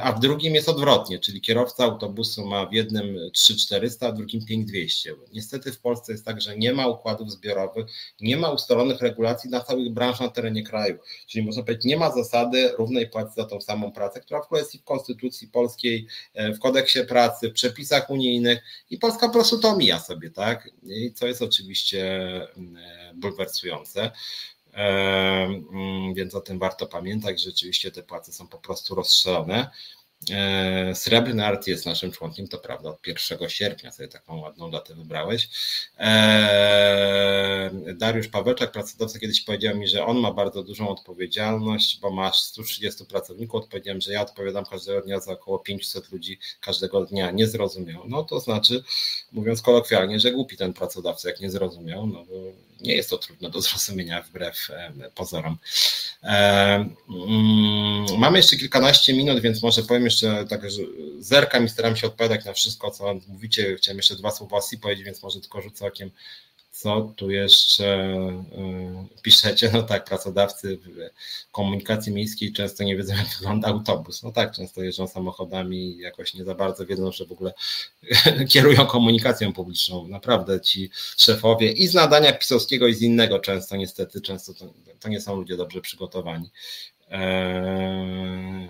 a w drugim jest odwrotnie, czyli kierowca autobusu ma w jednym 3400, a w drugim 5200. Niestety w Polsce jest tak, że nie ma układów zbiorowych, nie ma ustalonych regulacji na całych branż na terenie kraju. Czyli można powiedzieć, nie ma zasady równej płacy za tą samą pracę, która w ogóle jest i w Konstytucji Polskiej, e, w kodeksie pracy, w przepisach unijnych i Polska po prostu to omija sobie, tak? I co jest oczywiście mm, e, bulwersujące. Mm, więc o tym warto pamiętać. Rzeczywiście te płace są po prostu rozstrzelone. E, Srebrny Art jest naszym członkiem, to prawda, od 1 sierpnia sobie taką ładną datę wybrałeś. E, Dariusz Pawełczak, pracodawca, kiedyś powiedział mi, że on ma bardzo dużą odpowiedzialność, bo masz 130 pracowników. Odpowiedziałem, że ja odpowiadam każdego dnia za około 500 ludzi każdego dnia. Nie zrozumiał. No to znaczy, mówiąc kolokwialnie, że głupi ten pracodawca, jak nie zrozumiał, no bo nie jest to trudne do zrozumienia wbrew pozorom. Mm, mamy jeszcze kilkanaście minut, więc może powiem jeszcze tak, że zerkam i staram się odpowiadać na wszystko, co mówicie. Chciałem jeszcze dwa słowa SI powiedzieć, więc może tylko rzucę okiem co tu jeszcze e, piszecie? No tak, pracodawcy komunikacji miejskiej często nie wiedzą, jak wygląda autobus. No tak, często jeżdżą samochodami i jakoś nie za bardzo wiedzą, że w ogóle [LAUGHS] kierują komunikacją publiczną. Naprawdę ci szefowie i z nadania pisowskiego, i z innego często, niestety, często to, to nie są ludzie dobrze przygotowani. Eee...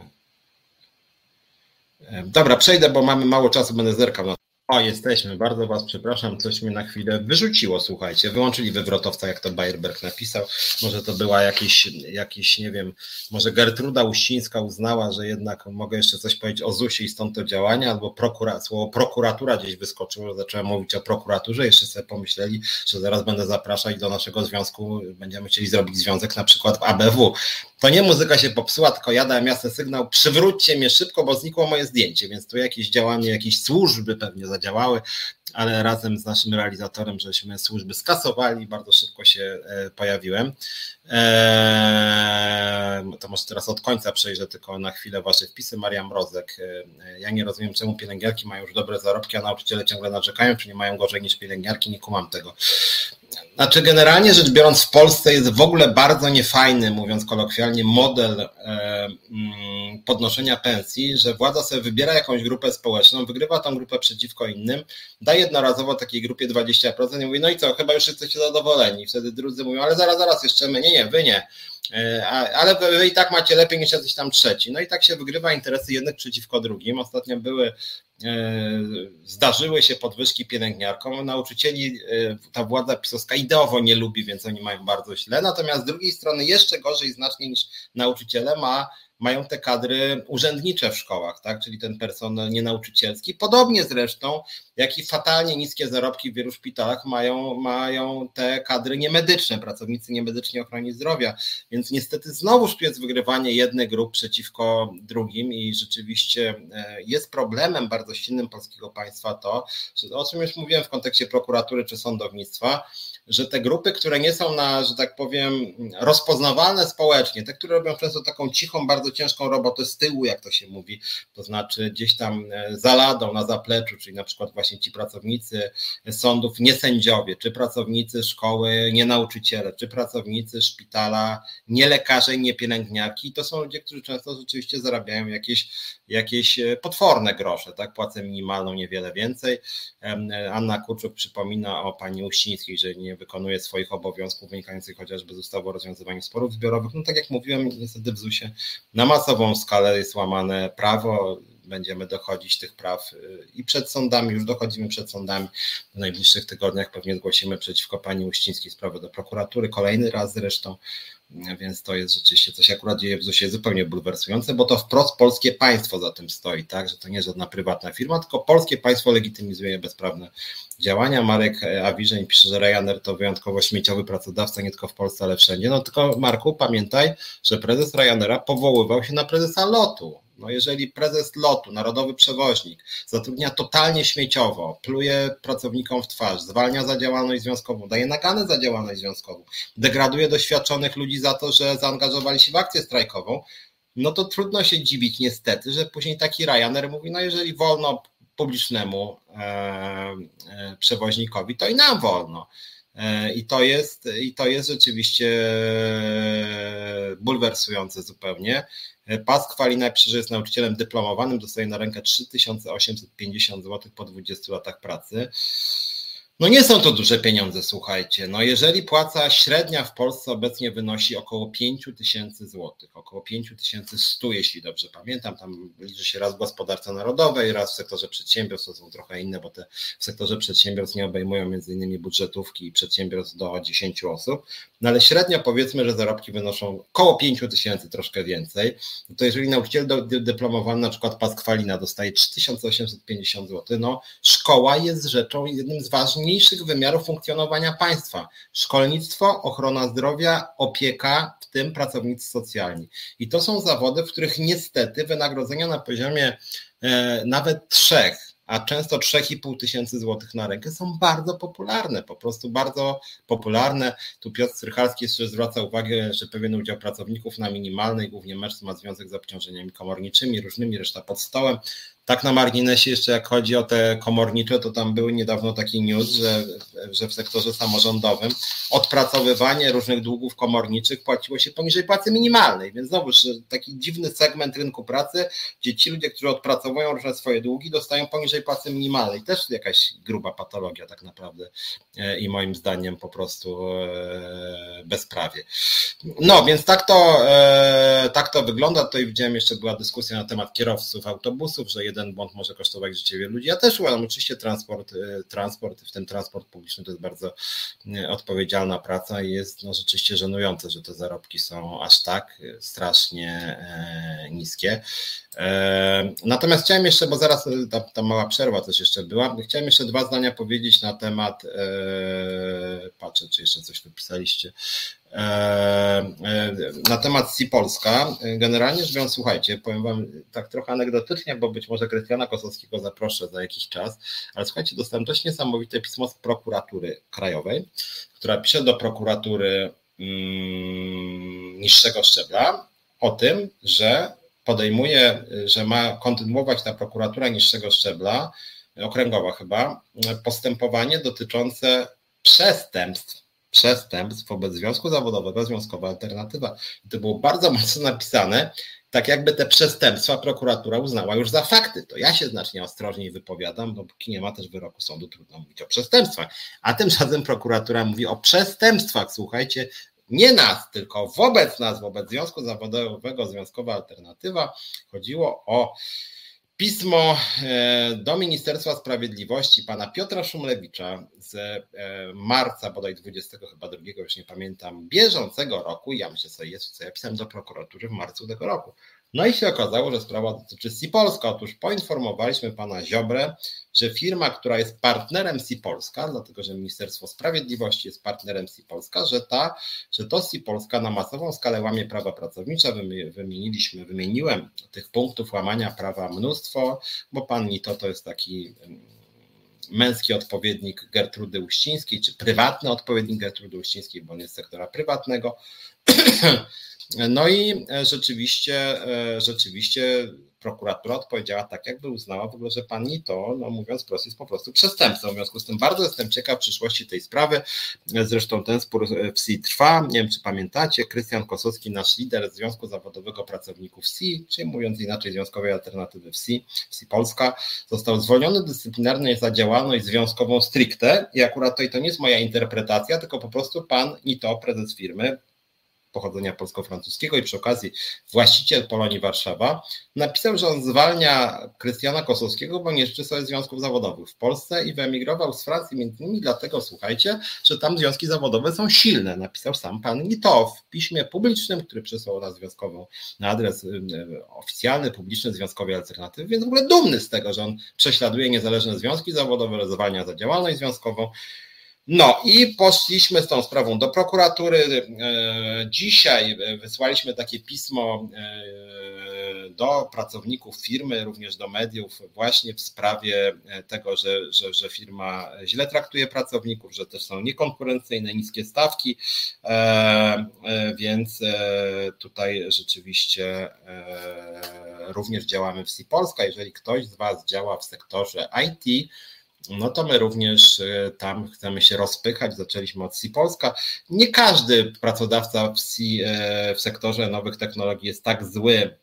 Dobra, przejdę, bo mamy mało czasu, będę zerkał na o, jesteśmy. Bardzo Was przepraszam, coś mnie na chwilę wyrzuciło, słuchajcie. Wyłączyli wywrotowca, jak to Bayerberg napisał. Może to była jakiś, jakiś, nie wiem, może Gertruda Uścińska uznała, że jednak mogę jeszcze coś powiedzieć o ZUSie i stąd to działanie, albo prokura, słowo prokuratura gdzieś wyskoczyło, zacząłem mówić o prokuraturze, jeszcze sobie pomyśleli, że zaraz będę zapraszać do naszego związku, będziemy chcieli zrobić związek na przykład w ABW. To nie muzyka się popsuła, tylko ja dałem jasny sygnał, przywróćcie mnie szybko, bo znikło moje zdjęcie, więc tu jakieś działanie, jakieś służby pewnie zadziałały, ale razem z naszym realizatorem, żeśmy służby skasowali, bardzo szybko się pojawiłem. To może teraz od końca przejrzę tylko na chwilę Wasze wpisy. Maria Mrozek. Ja nie rozumiem, czemu pielęgniarki mają już dobre zarobki, a nauczyciele ciągle narzekają, czy nie mają gorzej niż pielęgniarki, nie kumam tego. Znaczy, generalnie rzecz biorąc, w Polsce jest w ogóle bardzo niefajny, mówiąc kolokwialnie, model e, mm, podnoszenia pensji, że władza sobie wybiera jakąś grupę społeczną, wygrywa tą grupę przeciwko innym, da jednorazowo takiej grupie 20% i mówi, no i co, chyba już jesteście zadowoleni. Wtedy drudzy mówią, ale zaraz, zaraz, jeszcze my, nie, nie, wy nie. E, ale wy i tak macie lepiej niż jacyś tam trzeci. No i tak się wygrywa interesy jednych przeciwko drugim. Ostatnio były E, zdarzyły się podwyżki pielęgniarkom. Nauczycieli e, ta władza pisowska ideowo nie lubi, więc oni mają bardzo źle. Natomiast z drugiej strony jeszcze gorzej znacznie niż nauczyciele ma mają te kadry urzędnicze w szkołach, tak? czyli ten personel nienauczycielski. Podobnie zresztą, jak i fatalnie niskie zarobki w wielu szpitalach mają, mają te kadry niemedyczne, pracownicy niemedyczni ochrony zdrowia. Więc niestety znowuż jest wygrywanie jednych grup przeciwko drugim i rzeczywiście e, jest problemem bardzo silnym polskiego państwa to, o czym już mówiłem w kontekście prokuratury czy sądownictwa, że te grupy, które nie są na, że tak powiem, rozpoznawalne społecznie, te, które robią często taką cichą, bardzo ciężką robotę z tyłu, jak to się mówi, to znaczy gdzieś tam e, za ladą, na zapleczu, czyli na przykład właśnie ci pracownicy sądów, nie sędziowie, czy pracownicy szkoły, nie nauczyciele, czy pracownicy szpitala, nie lekarze, nie pielęgniarki, to są ludzie, którzy często rzeczywiście zarabiają jakieś, jakieś e, potworne grosze, tak, płacę minimalną, niewiele więcej. Anna Kurczuk przypomina o pani Uścińskiej, że nie wykonuje swoich obowiązków wynikających chociażby z ustawy o rozwiązywaniu sporów zbiorowych. No tak jak mówiłem, niestety w ZUS-ie na masową skalę jest łamane prawo, będziemy dochodzić tych praw y, i przed sądami, już dochodzimy przed sądami. W najbliższych tygodniach pewnie zgłosimy przeciwko pani Uścińskiej sprawę do prokuratury, kolejny raz zresztą. Więc to jest rzeczywiście coś akurat dzieje w ZUS-ie zupełnie bulwersujące, bo to wprost polskie państwo za tym stoi, tak? Że to nie żadna prywatna firma, tylko polskie państwo legitymizuje bezprawne działania. Marek Awiżeń pisze, że Ryanair to wyjątkowo śmieciowy pracodawca, nie tylko w Polsce, ale wszędzie. No tylko Marku, pamiętaj, że prezes Ryanaira powoływał się na prezesa lotu. No jeżeli prezes lotu, narodowy przewoźnik, zatrudnia totalnie śmieciowo, pluje pracownikom w twarz, zwalnia za działalność związkową, daje nagany za działalność związkową, degraduje doświadczonych ludzi za to, że zaangażowali się w akcję strajkową, no to trudno się dziwić niestety, że później taki Ryanair mówi, no jeżeli wolno publicznemu e, e, przewoźnikowi, to i nam wolno. E, I to jest, i to jest rzeczywiście bulwersujące zupełnie. Pask napisze, że jest nauczycielem dyplomowanym, dostaje na rękę 3850 zł po 20 latach pracy. No nie są to duże pieniądze, słuchajcie. No jeżeli płaca średnia w Polsce obecnie wynosi około 5 tysięcy złotych, około 5100, jeśli dobrze pamiętam, tam liczy się raz w gospodarce narodowej, raz w sektorze przedsiębiorstw, to są trochę inne, bo te w sektorze przedsiębiorstw nie obejmują między innymi budżetówki i przedsiębiorstw do 10 osób, no ale średnio powiedzmy, że zarobki wynoszą około 5 tysięcy, troszkę więcej, no to jeżeli nauczyciel dyplomowany, na przykład Paskwalina dostaje 3850 zł, no szkoła jest rzeczą, jednym z ważnych najważniejszych wymiarów funkcjonowania państwa: szkolnictwo, ochrona zdrowia, opieka, w tym pracownicy socjalni. I to są zawody, w których niestety wynagrodzenia na poziomie e, nawet trzech, a często 3,5 tysięcy złotych na rękę są bardzo popularne, po prostu bardzo popularne. Tu Piotr Strychalski jeszcze zwraca uwagę, że pewien udział pracowników na minimalnej, głównie mężczyzn, ma związek z obciążeniami komorniczymi, różnymi, reszta pod stołem. Tak na marginesie jeszcze jak chodzi o te komornicze, to tam był niedawno taki news, że, że w sektorze samorządowym odpracowywanie różnych długów komorniczych płaciło się poniżej płacy minimalnej, więc znowuż taki dziwny segment rynku pracy, gdzie ci ludzie, którzy odpracowują różne swoje długi, dostają poniżej płacy minimalnej. Też jakaś gruba patologia tak naprawdę e, i moim zdaniem po prostu e, bezprawie. No, więc tak to, e, tak to wygląda. Tutaj widziałem jeszcze była dyskusja na temat kierowców autobusów, że jeden błąd może kosztować życie wielu ludzi. Ja też uważam, oczywiście transport, y, transport, w tym transport publiczny to jest bardzo y, odpowiedzialna praca i jest no, rzeczywiście żenujące, że te zarobki są aż tak y, strasznie niskie. Natomiast chciałem jeszcze, bo zaraz ta, ta mała przerwa też jeszcze była, chciałem jeszcze dwa zdania powiedzieć na temat, patrzę, czy jeszcze coś wypisaliście, na temat Si Polska. Generalnie rzecz biorąc, słuchajcie, powiem Wam tak trochę anegdotycznie, bo być może Krystiana Kosowskiego zaproszę za jakiś czas, ale słuchajcie, dostałem dość niesamowite pismo z prokuratury krajowej, która pisze do prokuratury mm, niższego szczebla o tym, że podejmuje, że ma kontynuować ta prokuratura niższego szczebla, okręgowa chyba, postępowanie dotyczące przestępstw przestępstw wobec związku zawodowego, związkowa alternatywa. I to było bardzo mocno napisane, tak jakby te przestępstwa prokuratura uznała już za fakty. To ja się znacznie ostrożniej wypowiadam, bo póki nie ma też wyroku sądu, trudno mówić o przestępstwach. A tymczasem prokuratura mówi o przestępstwach, słuchajcie, nie nas, tylko wobec nas, wobec Związku Zawodowego, Związkowa Alternatywa. Chodziło o pismo e, do Ministerstwa Sprawiedliwości pana Piotra Szumlewicza z e, marca, bodaj 20 chyba drugiego, już nie pamiętam, bieżącego roku. Ja myślę sobie, jest co ja pisałem do prokuratury w marcu tego roku. No i się okazało, że sprawa dotyczy Sipolska. Otóż poinformowaliśmy pana Ziobrę, że firma, która jest partnerem Sipolska, dlatego że Ministerstwo Sprawiedliwości jest partnerem Sipolska, że ta, że to Sipolska na masową skalę łamie prawa pracownicze. Wymieniliśmy, wymieniłem tych punktów łamania prawa mnóstwo, bo pan Nito to jest taki mm, męski odpowiednik Gertrudy Uścińskiej, czy prywatny odpowiednik Gertrudy Uścińskiej, bo on jest sektora prywatnego. [CLEARS THROAT] No i e, rzeczywiście, e, rzeczywiście prokuratura odpowiedziała tak, jakby uznała w ogóle, że pani to, no mówiąc prosto, jest po prostu przestępcą. W związku z tym bardzo jestem ciekaw przyszłości tej sprawy. Zresztą ten spór w SI trwa. Nie wiem, czy pamiętacie, Krystian Kosowski, nasz lider Związku Zawodowego Pracowników SI, czyli mówiąc inaczej Związkowej Alternatywy SI, SI Polska, został zwolniony dyscyplinarnie za działalność związkową stricte i akurat to, i to nie jest moja interpretacja, tylko po prostu pan Nito, prezes firmy, pochodzenia polsko-francuskiego i przy okazji właściciel Polonii Warszawa, napisał, że on zwalnia Krystiana Kosowskiego, bo nie życzy sobie związków zawodowych w Polsce i wyemigrował z Francji między innymi dlatego, słuchajcie, że tam związki zawodowe są silne. Napisał sam pan Nitow w piśmie publicznym, który przysłał na związkową, na adres y, y, oficjalny, publiczny Związkowej Alternatywy, więc w ogóle dumny z tego, że on prześladuje niezależne związki zawodowe, zwalnia za działalność związkową. No i poszliśmy z tą sprawą do prokuratury. E, dzisiaj wysłaliśmy takie pismo e, do pracowników firmy, również do mediów, właśnie w sprawie tego, że, że, że firma źle traktuje pracowników, że też są niekonkurencyjne, niskie stawki, e, więc tutaj rzeczywiście również działamy w SI Polska. Jeżeli ktoś z Was działa w sektorze IT, no to my również y, tam chcemy się rozpychać. Zaczęliśmy od C Polska. Nie każdy pracodawca w, y, w sektorze nowych technologii jest tak zły,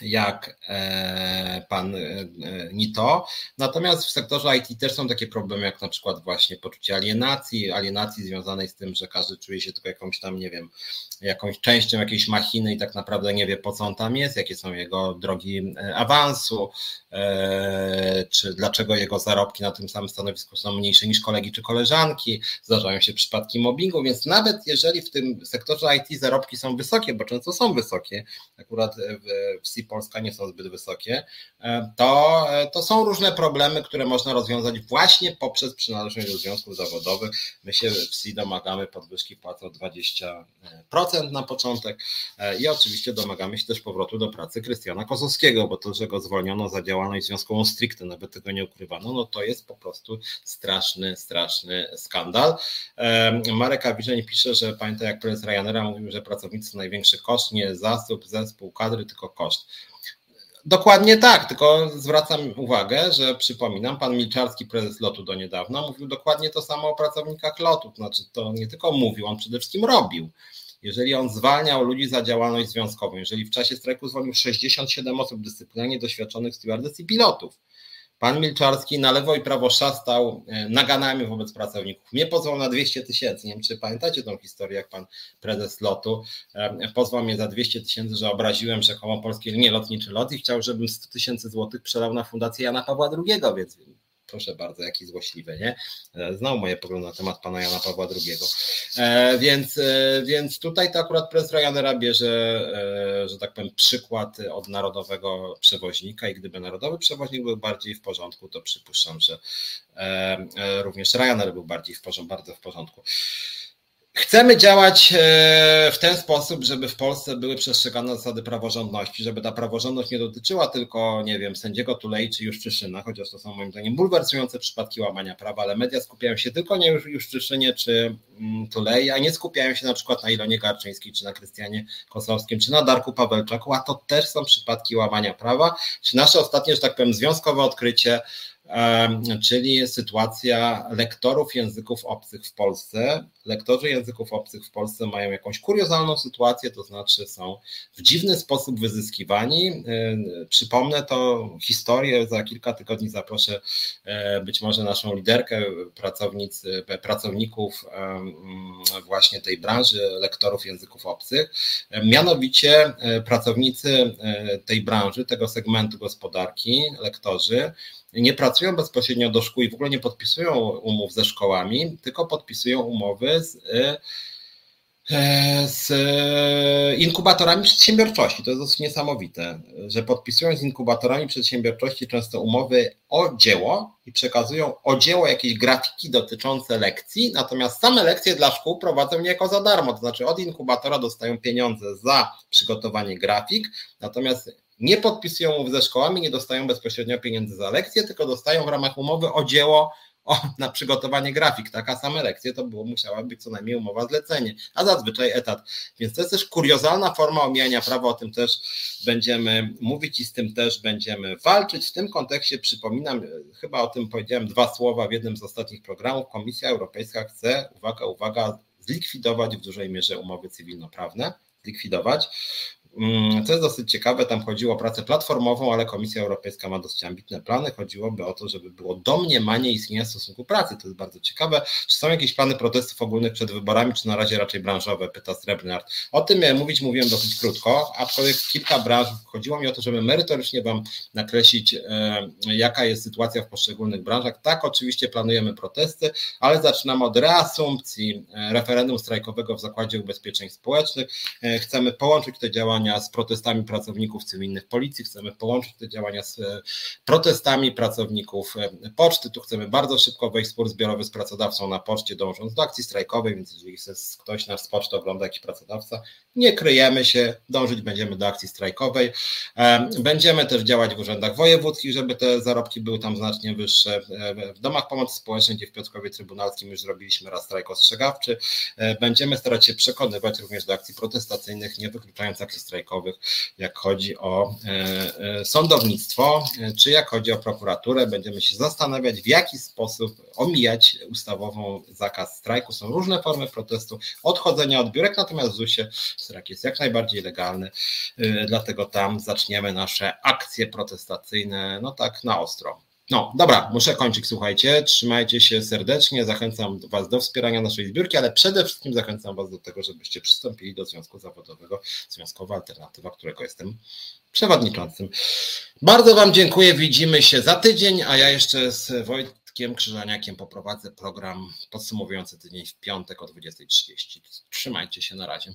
jak e, pan e, Nito. Natomiast w sektorze IT też są takie problemy, jak na przykład właśnie poczucie alienacji, alienacji związanej z tym, że każdy czuje się tylko jakąś tam, nie wiem, jakąś częścią jakiejś machiny i tak naprawdę nie wie, po co on tam jest, jakie są jego drogi e, awansu, czy dlaczego jego zarobki na tym samym stanowisku są mniejsze niż kolegi czy koleżanki, zdarzają się przypadki mobbingu, więc nawet jeżeli w tym sektorze IT zarobki są wysokie, bo często są wysokie, akurat w, w Polska nie są zbyt wysokie, e, to, e, to są różne problemy, które można rozwiązać właśnie poprzez przynależność do związków zawodowych. My się w SI domagamy podwyżki płacy o 20% na początek e, i oczywiście domagamy się też powrotu do pracy Krystiana Kozowskiego, bo to, że go zwolniono za działalność związkową stricte, nawet tego nie ukrywano, no to jest po prostu straszny, straszny skandal. Marek Awiżeń pisze, że pamięta jak prezes Ryanaira mówił, że pracownicy największy koszt, nie zasób, zespół, kadry, tylko koszt. Dokładnie tak, tylko zwracam uwagę, że przypominam, pan Milczarski, prezes lotu do niedawna, mówił dokładnie to samo o pracownikach lotu. Znaczy, to nie tylko mówił, on przede wszystkim robił. Jeżeli on zwalniał ludzi za działalność związkową, jeżeli w czasie strajku zwolnił 67 osób dyscyplinarnie doświadczonych stewardess i pilotów, Pan Milczarski na lewo i prawo szastał e, naganami wobec pracowników. Mnie pozwał na 200 tysięcy. Nie wiem, czy pamiętacie tą historię, jak pan prezes lotu e, pozwał mnie za 200 tysięcy, że obraziłem rzekomo polskie linie lotnicze lot i chciał, żebym 100 tysięcy złotych przelał na fundację Jana Pawła II, więc proszę bardzo, jaki złośliwy, nie? Znał moje poglądy na temat pana Jana Pawła II. E, więc, e, więc tutaj to akurat prezes Ryanaira bierze, e, że tak powiem, przykład od narodowego przewoźnika i gdyby narodowy przewoźnik był bardziej w porządku, to przypuszczam, że e, e, również Ryanair był bardziej w porządku, bardzo w porządku. Chcemy działać e, w ten sposób, żeby w Polsce były przestrzegane zasady praworządności, żeby ta praworządność nie dotyczyła tylko, nie wiem, sędziego Tulei czy Juszczyszyna, chociaż to są moim zdaniem bulwersujące przypadki łamania prawa, ale media skupiają się tylko na Juszczyszynie czy mm, Tulei, a nie skupiają się na przykład na Ilonie Garczyńskiej, czy na Krystianie Kosowskim, czy na Darku Pawełczaku, a to też są przypadki łamania prawa. Czy nasze ostatnie, że tak powiem, związkowe odkrycie czyli sytuacja lektorów języków obcych w Polsce. Lektorzy języków obcych w Polsce mają jakąś kuriozalną sytuację, to znaczy są w dziwny sposób wyzyskiwani. Przypomnę to historię, za kilka tygodni zaproszę być może naszą liderkę pracownic, pracowników właśnie tej branży lektorów języków obcych. Mianowicie e, pracownicy e, tej branży, tego segmentu gospodarki, lektorzy, nie pracują bezpośrednio do szkół i w ogóle nie podpisują umów ze szkołami, tylko podpisują umowy z, e, z inkubatorami przedsiębiorczości. To jest dosyć niesamowite, że podpisują z inkubatorami przedsiębiorczości często umowy o dzieło i przekazują o dzieło jakieś grafiki dotyczące lekcji, natomiast same lekcje dla szkół prowadzą niejako za darmo, to znaczy od inkubatora dostają pieniądze za przygotowanie grafik, natomiast nie podpisują umów ze szkołami, nie dostają bezpośrednio pieniędzy za lekcje, tylko dostają w ramach umowy o dzieło o, na przygotowanie grafik. Taka sama lekcja to było, musiała być co najmniej umowa zlecenie, a zazwyczaj etat. Więc to jest też kuriozalna forma omijania prawa, o tym też będziemy mówić i z tym też będziemy walczyć. W tym kontekście przypominam, chyba o tym powiedziałem dwa słowa w jednym z ostatnich programów. Komisja Europejska chce, uwaga, uwaga, zlikwidować w dużej mierze umowy cywilnoprawne, zlikwidować. Mm, co jest dosyć ciekawe, tam chodziło o pracę platformową, ale Komisja Europejska ma dosyć ambitne plany. Chodziłoby o to, żeby było domniemanie istnienia stosunku pracy. To jest bardzo ciekawe. Czy są jakieś plany protestów ogólnych przed wyborami, czy na razie raczej branżowe? Pyta Srebrnard. O tym mówić mówiłem dosyć krótko, aczkolwiek kilka branż. Chodziło mi o to, żeby merytorycznie Wam nakreślić, e, jaka jest sytuacja w poszczególnych branżach. Tak, oczywiście planujemy protesty, ale zaczynamy od reasumpcji e, referendum strajkowego w Zakładzie Ubezpieczeń Społecznych. E, chcemy połączyć te działania działania z protestami pracowników cywilnych policji, chcemy połączyć te działania z e, protestami pracowników e, poczty. Tu chcemy bardzo szybko wejść w spór zbiorowy z pracodawcą na poczcie, dążąc do akcji strajkowej, więc jeżeli ktoś nas z poczty ogląda, jakiś pracodawca, nie kryjemy się, dążyć będziemy do akcji strajkowej. E, będziemy też działać w urzędach wojewódzkich, żeby te zarobki były tam znacznie wyższe. W domach pomocy społecznej, gdzie w Piotrkowie Trybunalskim już zrobiliśmy raz strajk ostrzegawczy. Będziemy starać się przekonywać również do akcji protestacyjnych, nie wykluczając akcji strajkowej strajkowych, jak chodzi o e, e, sądownictwo, e, czy jak chodzi o prokuraturę. Będziemy się zastanawiać, w jaki sposób omijać ustawową zakaz strajku. Są różne formy protestu, odchodzenia od biurek, natomiast w ZUS-ie strajk jest jak najbardziej legalny, dlatego tam zaczniemy nasze akcje protestacyjne, no tak na ostro. No, dobra, muszę kończyć, słuchajcie. Trzymajcie się serdecznie. Zachęcam Was do wspierania naszej zbiórki, ale przede wszystkim zachęcam Was do tego, żebyście przystąpili do Związku Zawodowego Związkowa Alternatywa, którego jestem przewodniczącym. Bardzo Wam dziękuję. Widzimy się za tydzień, a ja jeszcze z Wojtkiem Krzyżaniakiem poprowadzę program podsumowujący tydzień w piątek o 20.30. Trzymajcie się na razie.